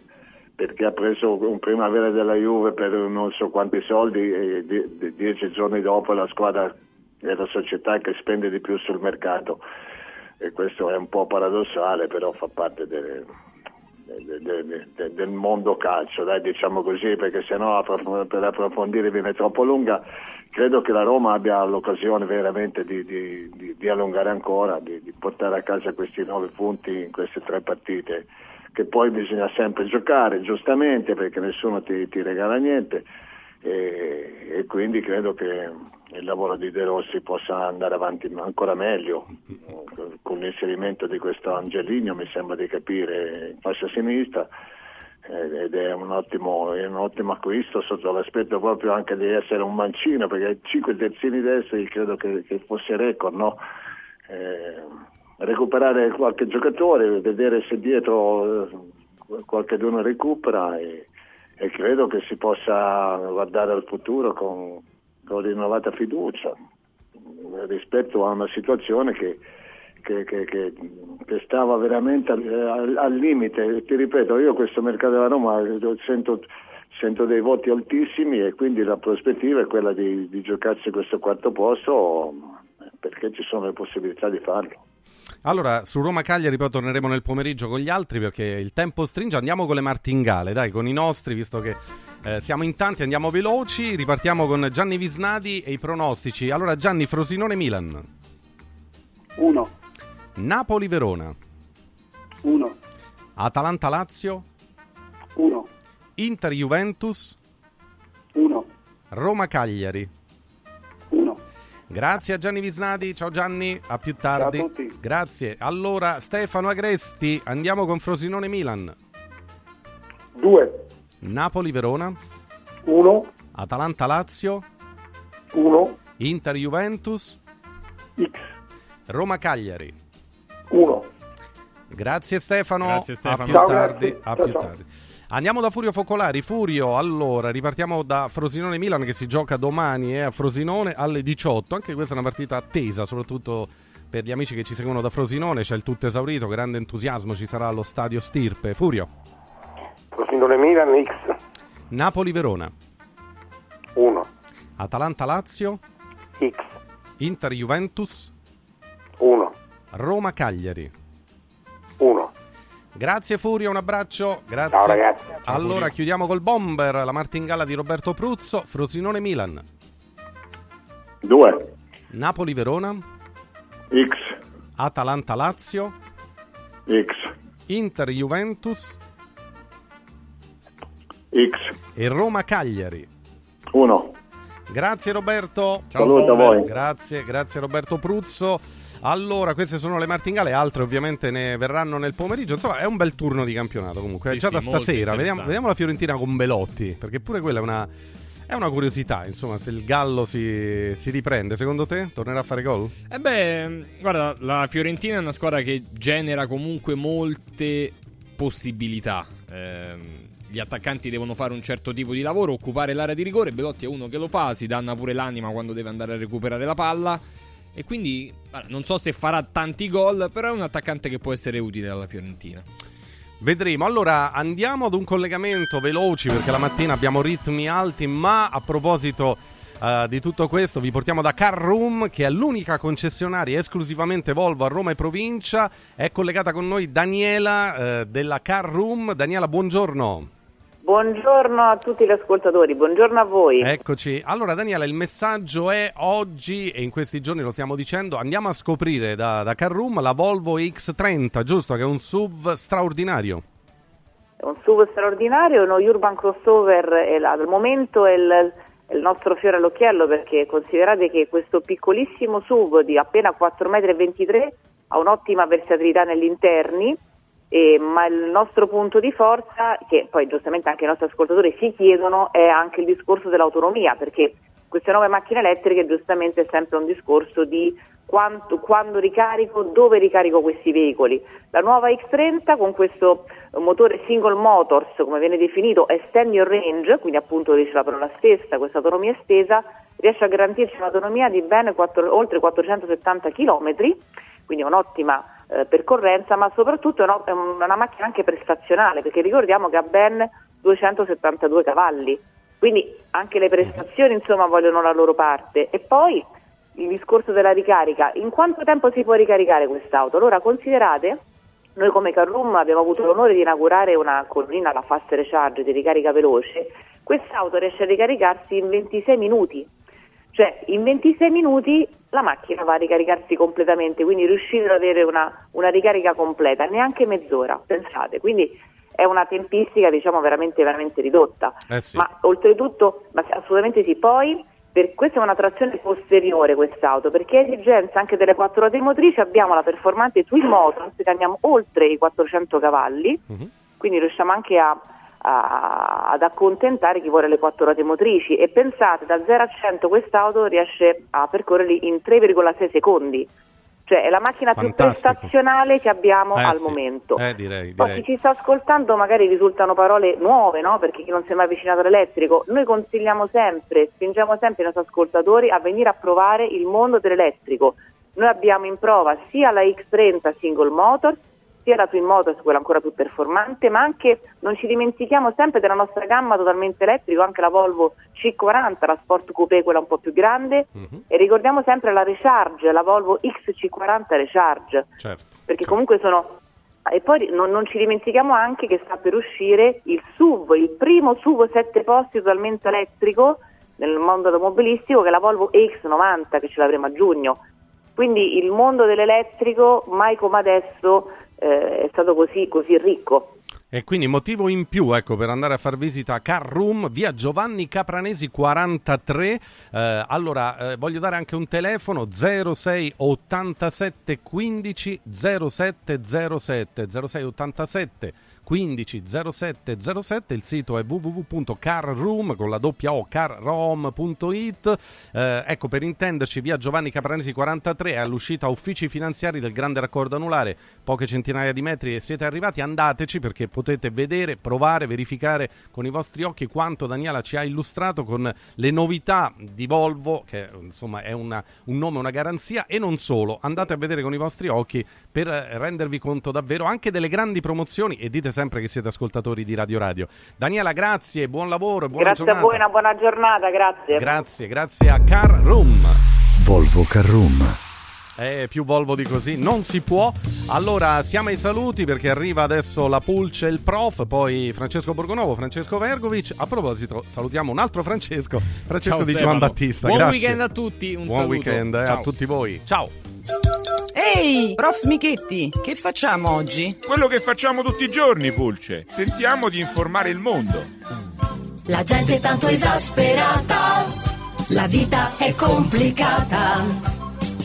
perché ha preso un primavera della Juve per non so quanti soldi e die- die- dieci giorni dopo la squadra è la società che spende di più sul mercato e questo è un po' paradossale però fa parte delle- de- de- de- de- del mondo calcio, dai, diciamo così, perché sennò approf- per approfondire viene troppo lunga. Credo che la Roma abbia l'occasione veramente di, di- di- di allungare ancora, di portare a casa questi nove punti in queste tre partite, che poi bisogna sempre giocare, giustamente, perché nessuno ti, ti regala niente. E, e quindi credo che il lavoro di De Rossi possa andare avanti ancora meglio con l'inserimento di questo Angelino mi sembra di capire in fascia sinistra eh, ed è un ottimo, è un ottimo acquisto sotto l'aspetto proprio anche di essere un mancino perché 5 terzini destri credo che, che fosse record no? Eh, recuperare qualche giocatore vedere se dietro eh, qualche d'uno recupera e, e credo che si possa guardare al futuro con, con rinnovata fiducia eh, rispetto a una situazione che, che- che- che- che stava veramente al, al- limite. Ti ripeto, io questo mercato della Roma eh, sento, sento dei voti altissimi e quindi la prospettiva è quella di, di giocarsi questo quarto posto perché ci sono le possibilità di farlo. Allora, su Roma Cagliari poi torneremo nel pomeriggio con gli altri perché il tempo stringe. Andiamo con le martingale, dai, con i nostri, visto che eh, siamo in tanti, andiamo veloci. Ripartiamo con Gianni Visnadi e i pronostici. Allora, Gianni, Frosinone Milan. 1. Napoli-Verona. 1. Atalanta-Lazio. 1. Inter-Juventus. 1. Roma-Cagliari. 1. Grazie a Gianni Visnadi, ciao Gianni, a più tardi. Ciao a tutti. Grazie. Allora, Stefano Agresti, andiamo con Frosinone-Milan. 2. Napoli-Verona. 1. Atalanta-Lazio. 1. Inter-Juventus. X. Roma-Cagliari. 1. Grazie Stefano. Grazie, Stefano. A più Ciao, tardi. grazie. A Ciao, più ciao. tardi. Andiamo da Furio Focolari. Furio, allora, ripartiamo da Frosinone Milan che si gioca domani eh, a Frosinone alle 18. Anche questa è una partita attesa, soprattutto per gli amici che ci seguono da Frosinone. C'è il tutto esaurito, grande entusiasmo ci sarà allo stadio Stirpe. Furio, Frosinone Milan X Napoli Verona, 1. Atalanta Lazio, X Inter Juventus, 1. Roma Cagliari. 1. Grazie Furio, un abbraccio. Grazie. Ciao, ragazzi. Ciao, allora chiudiamo col bomber, la martingala di Roberto Pruzzo, Frosinone Milan, 2. Napoli Verona, X. Atalanta Lazio, X. Inter Juventus X. e Roma Cagliari. 1. Grazie Roberto. Saluto a voi. Grazie, grazie Roberto Pruzzo. Allora, queste sono le martingale, altre ovviamente ne verranno nel pomeriggio. Insomma, è un bel turno di campionato comunque. Sì, è già sì, da stasera. Vediamo, vediamo la Fiorentina con Belotti, perché pure quella è una, è una curiosità. Insomma, se il Gallo si, si riprende, secondo te tornerà a fare gol? Eh beh, guarda, la Fiorentina è una squadra che genera comunque molte possibilità. Ehm, gli attaccanti devono fare un certo tipo di lavoro, occupare l'area di rigore. Belotti è uno che lo fa, si danna pure l'anima quando deve andare a recuperare la palla. E quindi non so se farà tanti gol, però è un attaccante che può essere utile alla Fiorentina. Vedremo. Allora andiamo ad un collegamento veloci perché la mattina abbiamo ritmi alti, ma a proposito eh, di tutto questo vi portiamo da Car Room che è l'unica concessionaria esclusivamente Volvo a Roma e provincia. È collegata con noi Daniela eh, della Car Room. Daniela, buongiorno. Buongiorno a tutti gli ascoltatori, buongiorno a voi. Eccoci. Allora Daniela, il messaggio è oggi e in questi giorni lo stiamo dicendo, andiamo a scoprire da, da Car Room la Volvo X30, giusto? Che è un SUV straordinario. È un SUV straordinario, uno urban crossover e la- al momento è il, è il nostro fiore all'occhiello perché considerate che questo piccolissimo SUV di appena 4,23 m ha un'ottima versatilità negli interni, e- ma il nostro punto di forza, che poi giustamente anche i nostri ascoltatori si chiedono, è anche il discorso dell'autonomia perché queste nuove macchine elettriche giustamente è sempre un discorso di quanto- quando ricarico, dove ricarico questi veicoli. La nuova X30 con questo eh, motore single motors, come viene definito, extend your range, quindi appunto dice la parola stessa, questa autonomia estesa, riesce a garantirci un'autonomia di ben quattro- oltre 470 km, quindi un'ottima eh, percorrenza, ma soprattutto è, uno- è un- una macchina anche prestazionale, perché ricordiamo che ha ben 272 cavalli, quindi anche le prestazioni insomma vogliono la loro parte. E poi il discorso della ricarica, in quanto tempo si può ricaricare quest'auto? Allora considerate, noi come Carroom abbiamo avuto l'onore di inaugurare una colonnina, la Fast Recharge di ricarica veloce, quest'auto riesce a ricaricarsi in 26 minuti, cioè in 26 minuti la macchina va a ricaricarsi completamente, quindi riuscite ad avere una, una ricarica completa, neanche mezz'ora, pensate, quindi è una tempistica diciamo veramente, veramente ridotta. Eh sì. Ma oltretutto, ma assolutamente sì, poi per, questa è una trazione posteriore quest'auto, perché esigenza anche delle quattro ruote motrici abbiamo la performante Twin Motors che andiamo oltre i 400 cavalli, quindi riusciamo anche a, a- ad accontentare chi vuole le quattro ruote motrici e pensate da 0 a 100 quest'auto riesce a percorrerli in 3,6 secondi, cioè è la macchina più Fantastico. prestazionale che abbiamo Eh al sì. momento. Eh, direi, Poi direi. chi ci sta ascoltando magari risultano parole nuove, no? Perché chi non si è mai avvicinato all'elettrico. Noi consigliamo sempre, spingiamo sempre i nostri ascoltatori a venire a provare il mondo dell'elettrico. Noi abbiamo in prova sia la X30 single motor, sia la Twin Motors, quella ancora più performante, ma anche non ci dimentichiamo sempre della nostra gamma totalmente elettrica, anche la Volvo C40, la Sport Coupé, quella un po' più grande, e ricordiamo sempre la Recharge, la Volvo XC40 Recharge Certo. perché comunque sono e poi non, non ci dimentichiamo anche che sta per uscire il SUV, il primo SUV 7 posti totalmente elettrico nel mondo automobilistico che è la Volvo EX90 che ce l'avremo a giugno. Quindi il mondo dell'elettrico mai come adesso eh, è stato così, così ricco. E quindi motivo in più ecco, per andare a far visita a Car Room, via Giovanni Capranesi 43. Eh, allora, eh, voglio dare anche un telefono 06 87 15 07 07 06 87 15 07 07 il sito è www.carroom con la doppia o carrom.it eh, ecco per intenderci via Giovanni Capranesi 43 è all'uscita uffici finanziari del grande raccordo anulare poche centinaia di metri e siete arrivati andateci perché potete vedere provare verificare con i vostri occhi quanto Daniela ci ha illustrato con le novità di Volvo che insomma è una, un nome una garanzia e non solo. Andate a vedere con i vostri occhi per rendervi conto davvero anche delle grandi promozioni e dite sempre che siete ascoltatori di Radio Radio. Daniela, grazie, buon lavoro, buona grazie giornata. a voi, una buona giornata, grazie. Grazie, grazie a Car Room. Volvo Car Room. Eh, più Volvo di così non si può. Allora, siamo ai saluti perché arriva adesso la Pulce il prof, poi Francesco Borgonovo, Francesco Vergovic. A proposito, salutiamo un altro Francesco, Francesco Ciao, di Stefano. Giovan Battista. Buon Grazie. weekend a tutti, un Buon saluto. weekend eh, a tutti voi. Ciao. Ehi, prof Michetti, che facciamo oggi? Quello che facciamo tutti i giorni, Pulce. Tentiamo di informare il mondo. La gente è tanto esasperata, la vita è complicata.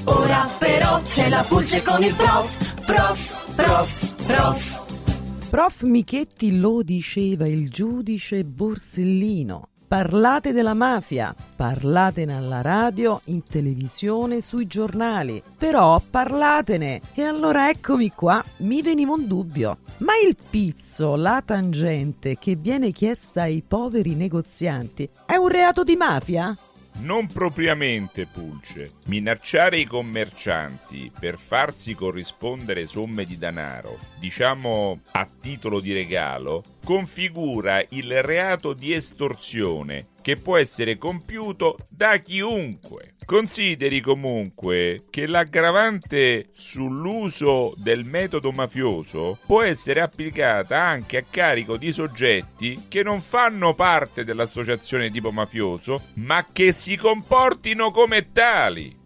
Ora però c'è la pulce con il prof, prof, prof, prof. Prof Michetti lo diceva il giudice Borsellino. Parlate della mafia, parlatene alla radio, in televisione, sui giornali, però parlatene. E allora eccomi qua, mi veniva un dubbio. Ma il pizzo, la tangente che viene chiesta ai poveri negozianti, è un reato di mafia? Non propriamente, Pulce. Minacciare i commercianti per farsi corrispondere somme di denaro, diciamo a titolo di regalo, configura il reato di estorsione che può essere compiuto da chiunque. Consideri comunque che l'aggravante sull'uso del metodo mafioso può essere applicata anche a carico di soggetti che non fanno parte dell'associazione tipo mafioso, ma che si comportino come tali.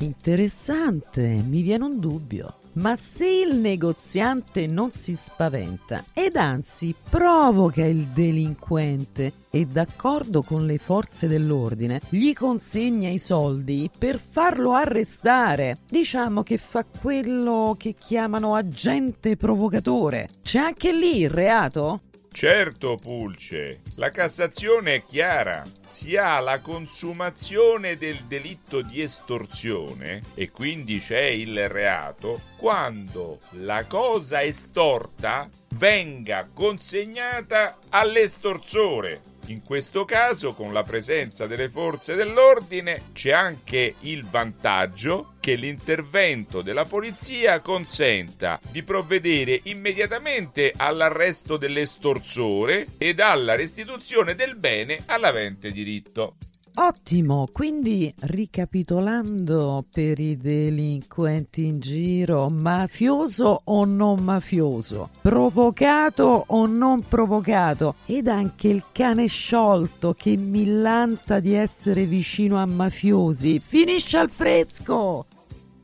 Interessante, mi viene un dubbio. Ma se il negoziante non si spaventa ed anzi provoca il delinquente e d'accordo con le forze dell'ordine gli consegna i soldi per farlo arrestare, diciamo che fa quello che chiamano agente provocatore, c'è anche lì il reato? Certo, Pulce, la Cassazione è chiara. Si ha la consumazione del delitto di estorsione e quindi c'è il reato quando la cosa estorta venga consegnata all'estorsore. In questo caso, con la presenza delle forze dell'ordine, c'è anche il vantaggio che l'intervento della polizia consenta di provvedere immediatamente all'arresto dell'estorsore ed alla restituzione del bene all'avente diritto. Ottimo, quindi ricapitolando per i delinquenti in giro, mafioso o non mafioso, provocato o non provocato, ed anche il cane sciolto che millanta di essere vicino a mafiosi, finisce al fresco!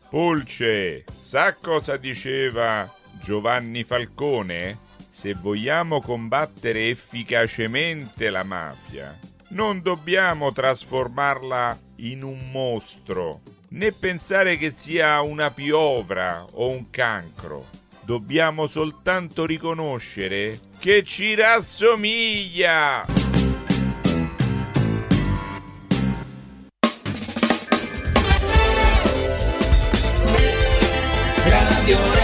Pulce, sa cosa diceva Giovanni Falcone? Se vogliamo combattere efficacemente la mafia, non dobbiamo trasformarla in un mostro, né pensare che sia una piovra o un cancro. Dobbiamo soltanto riconoscere che ci rassomiglia. Radio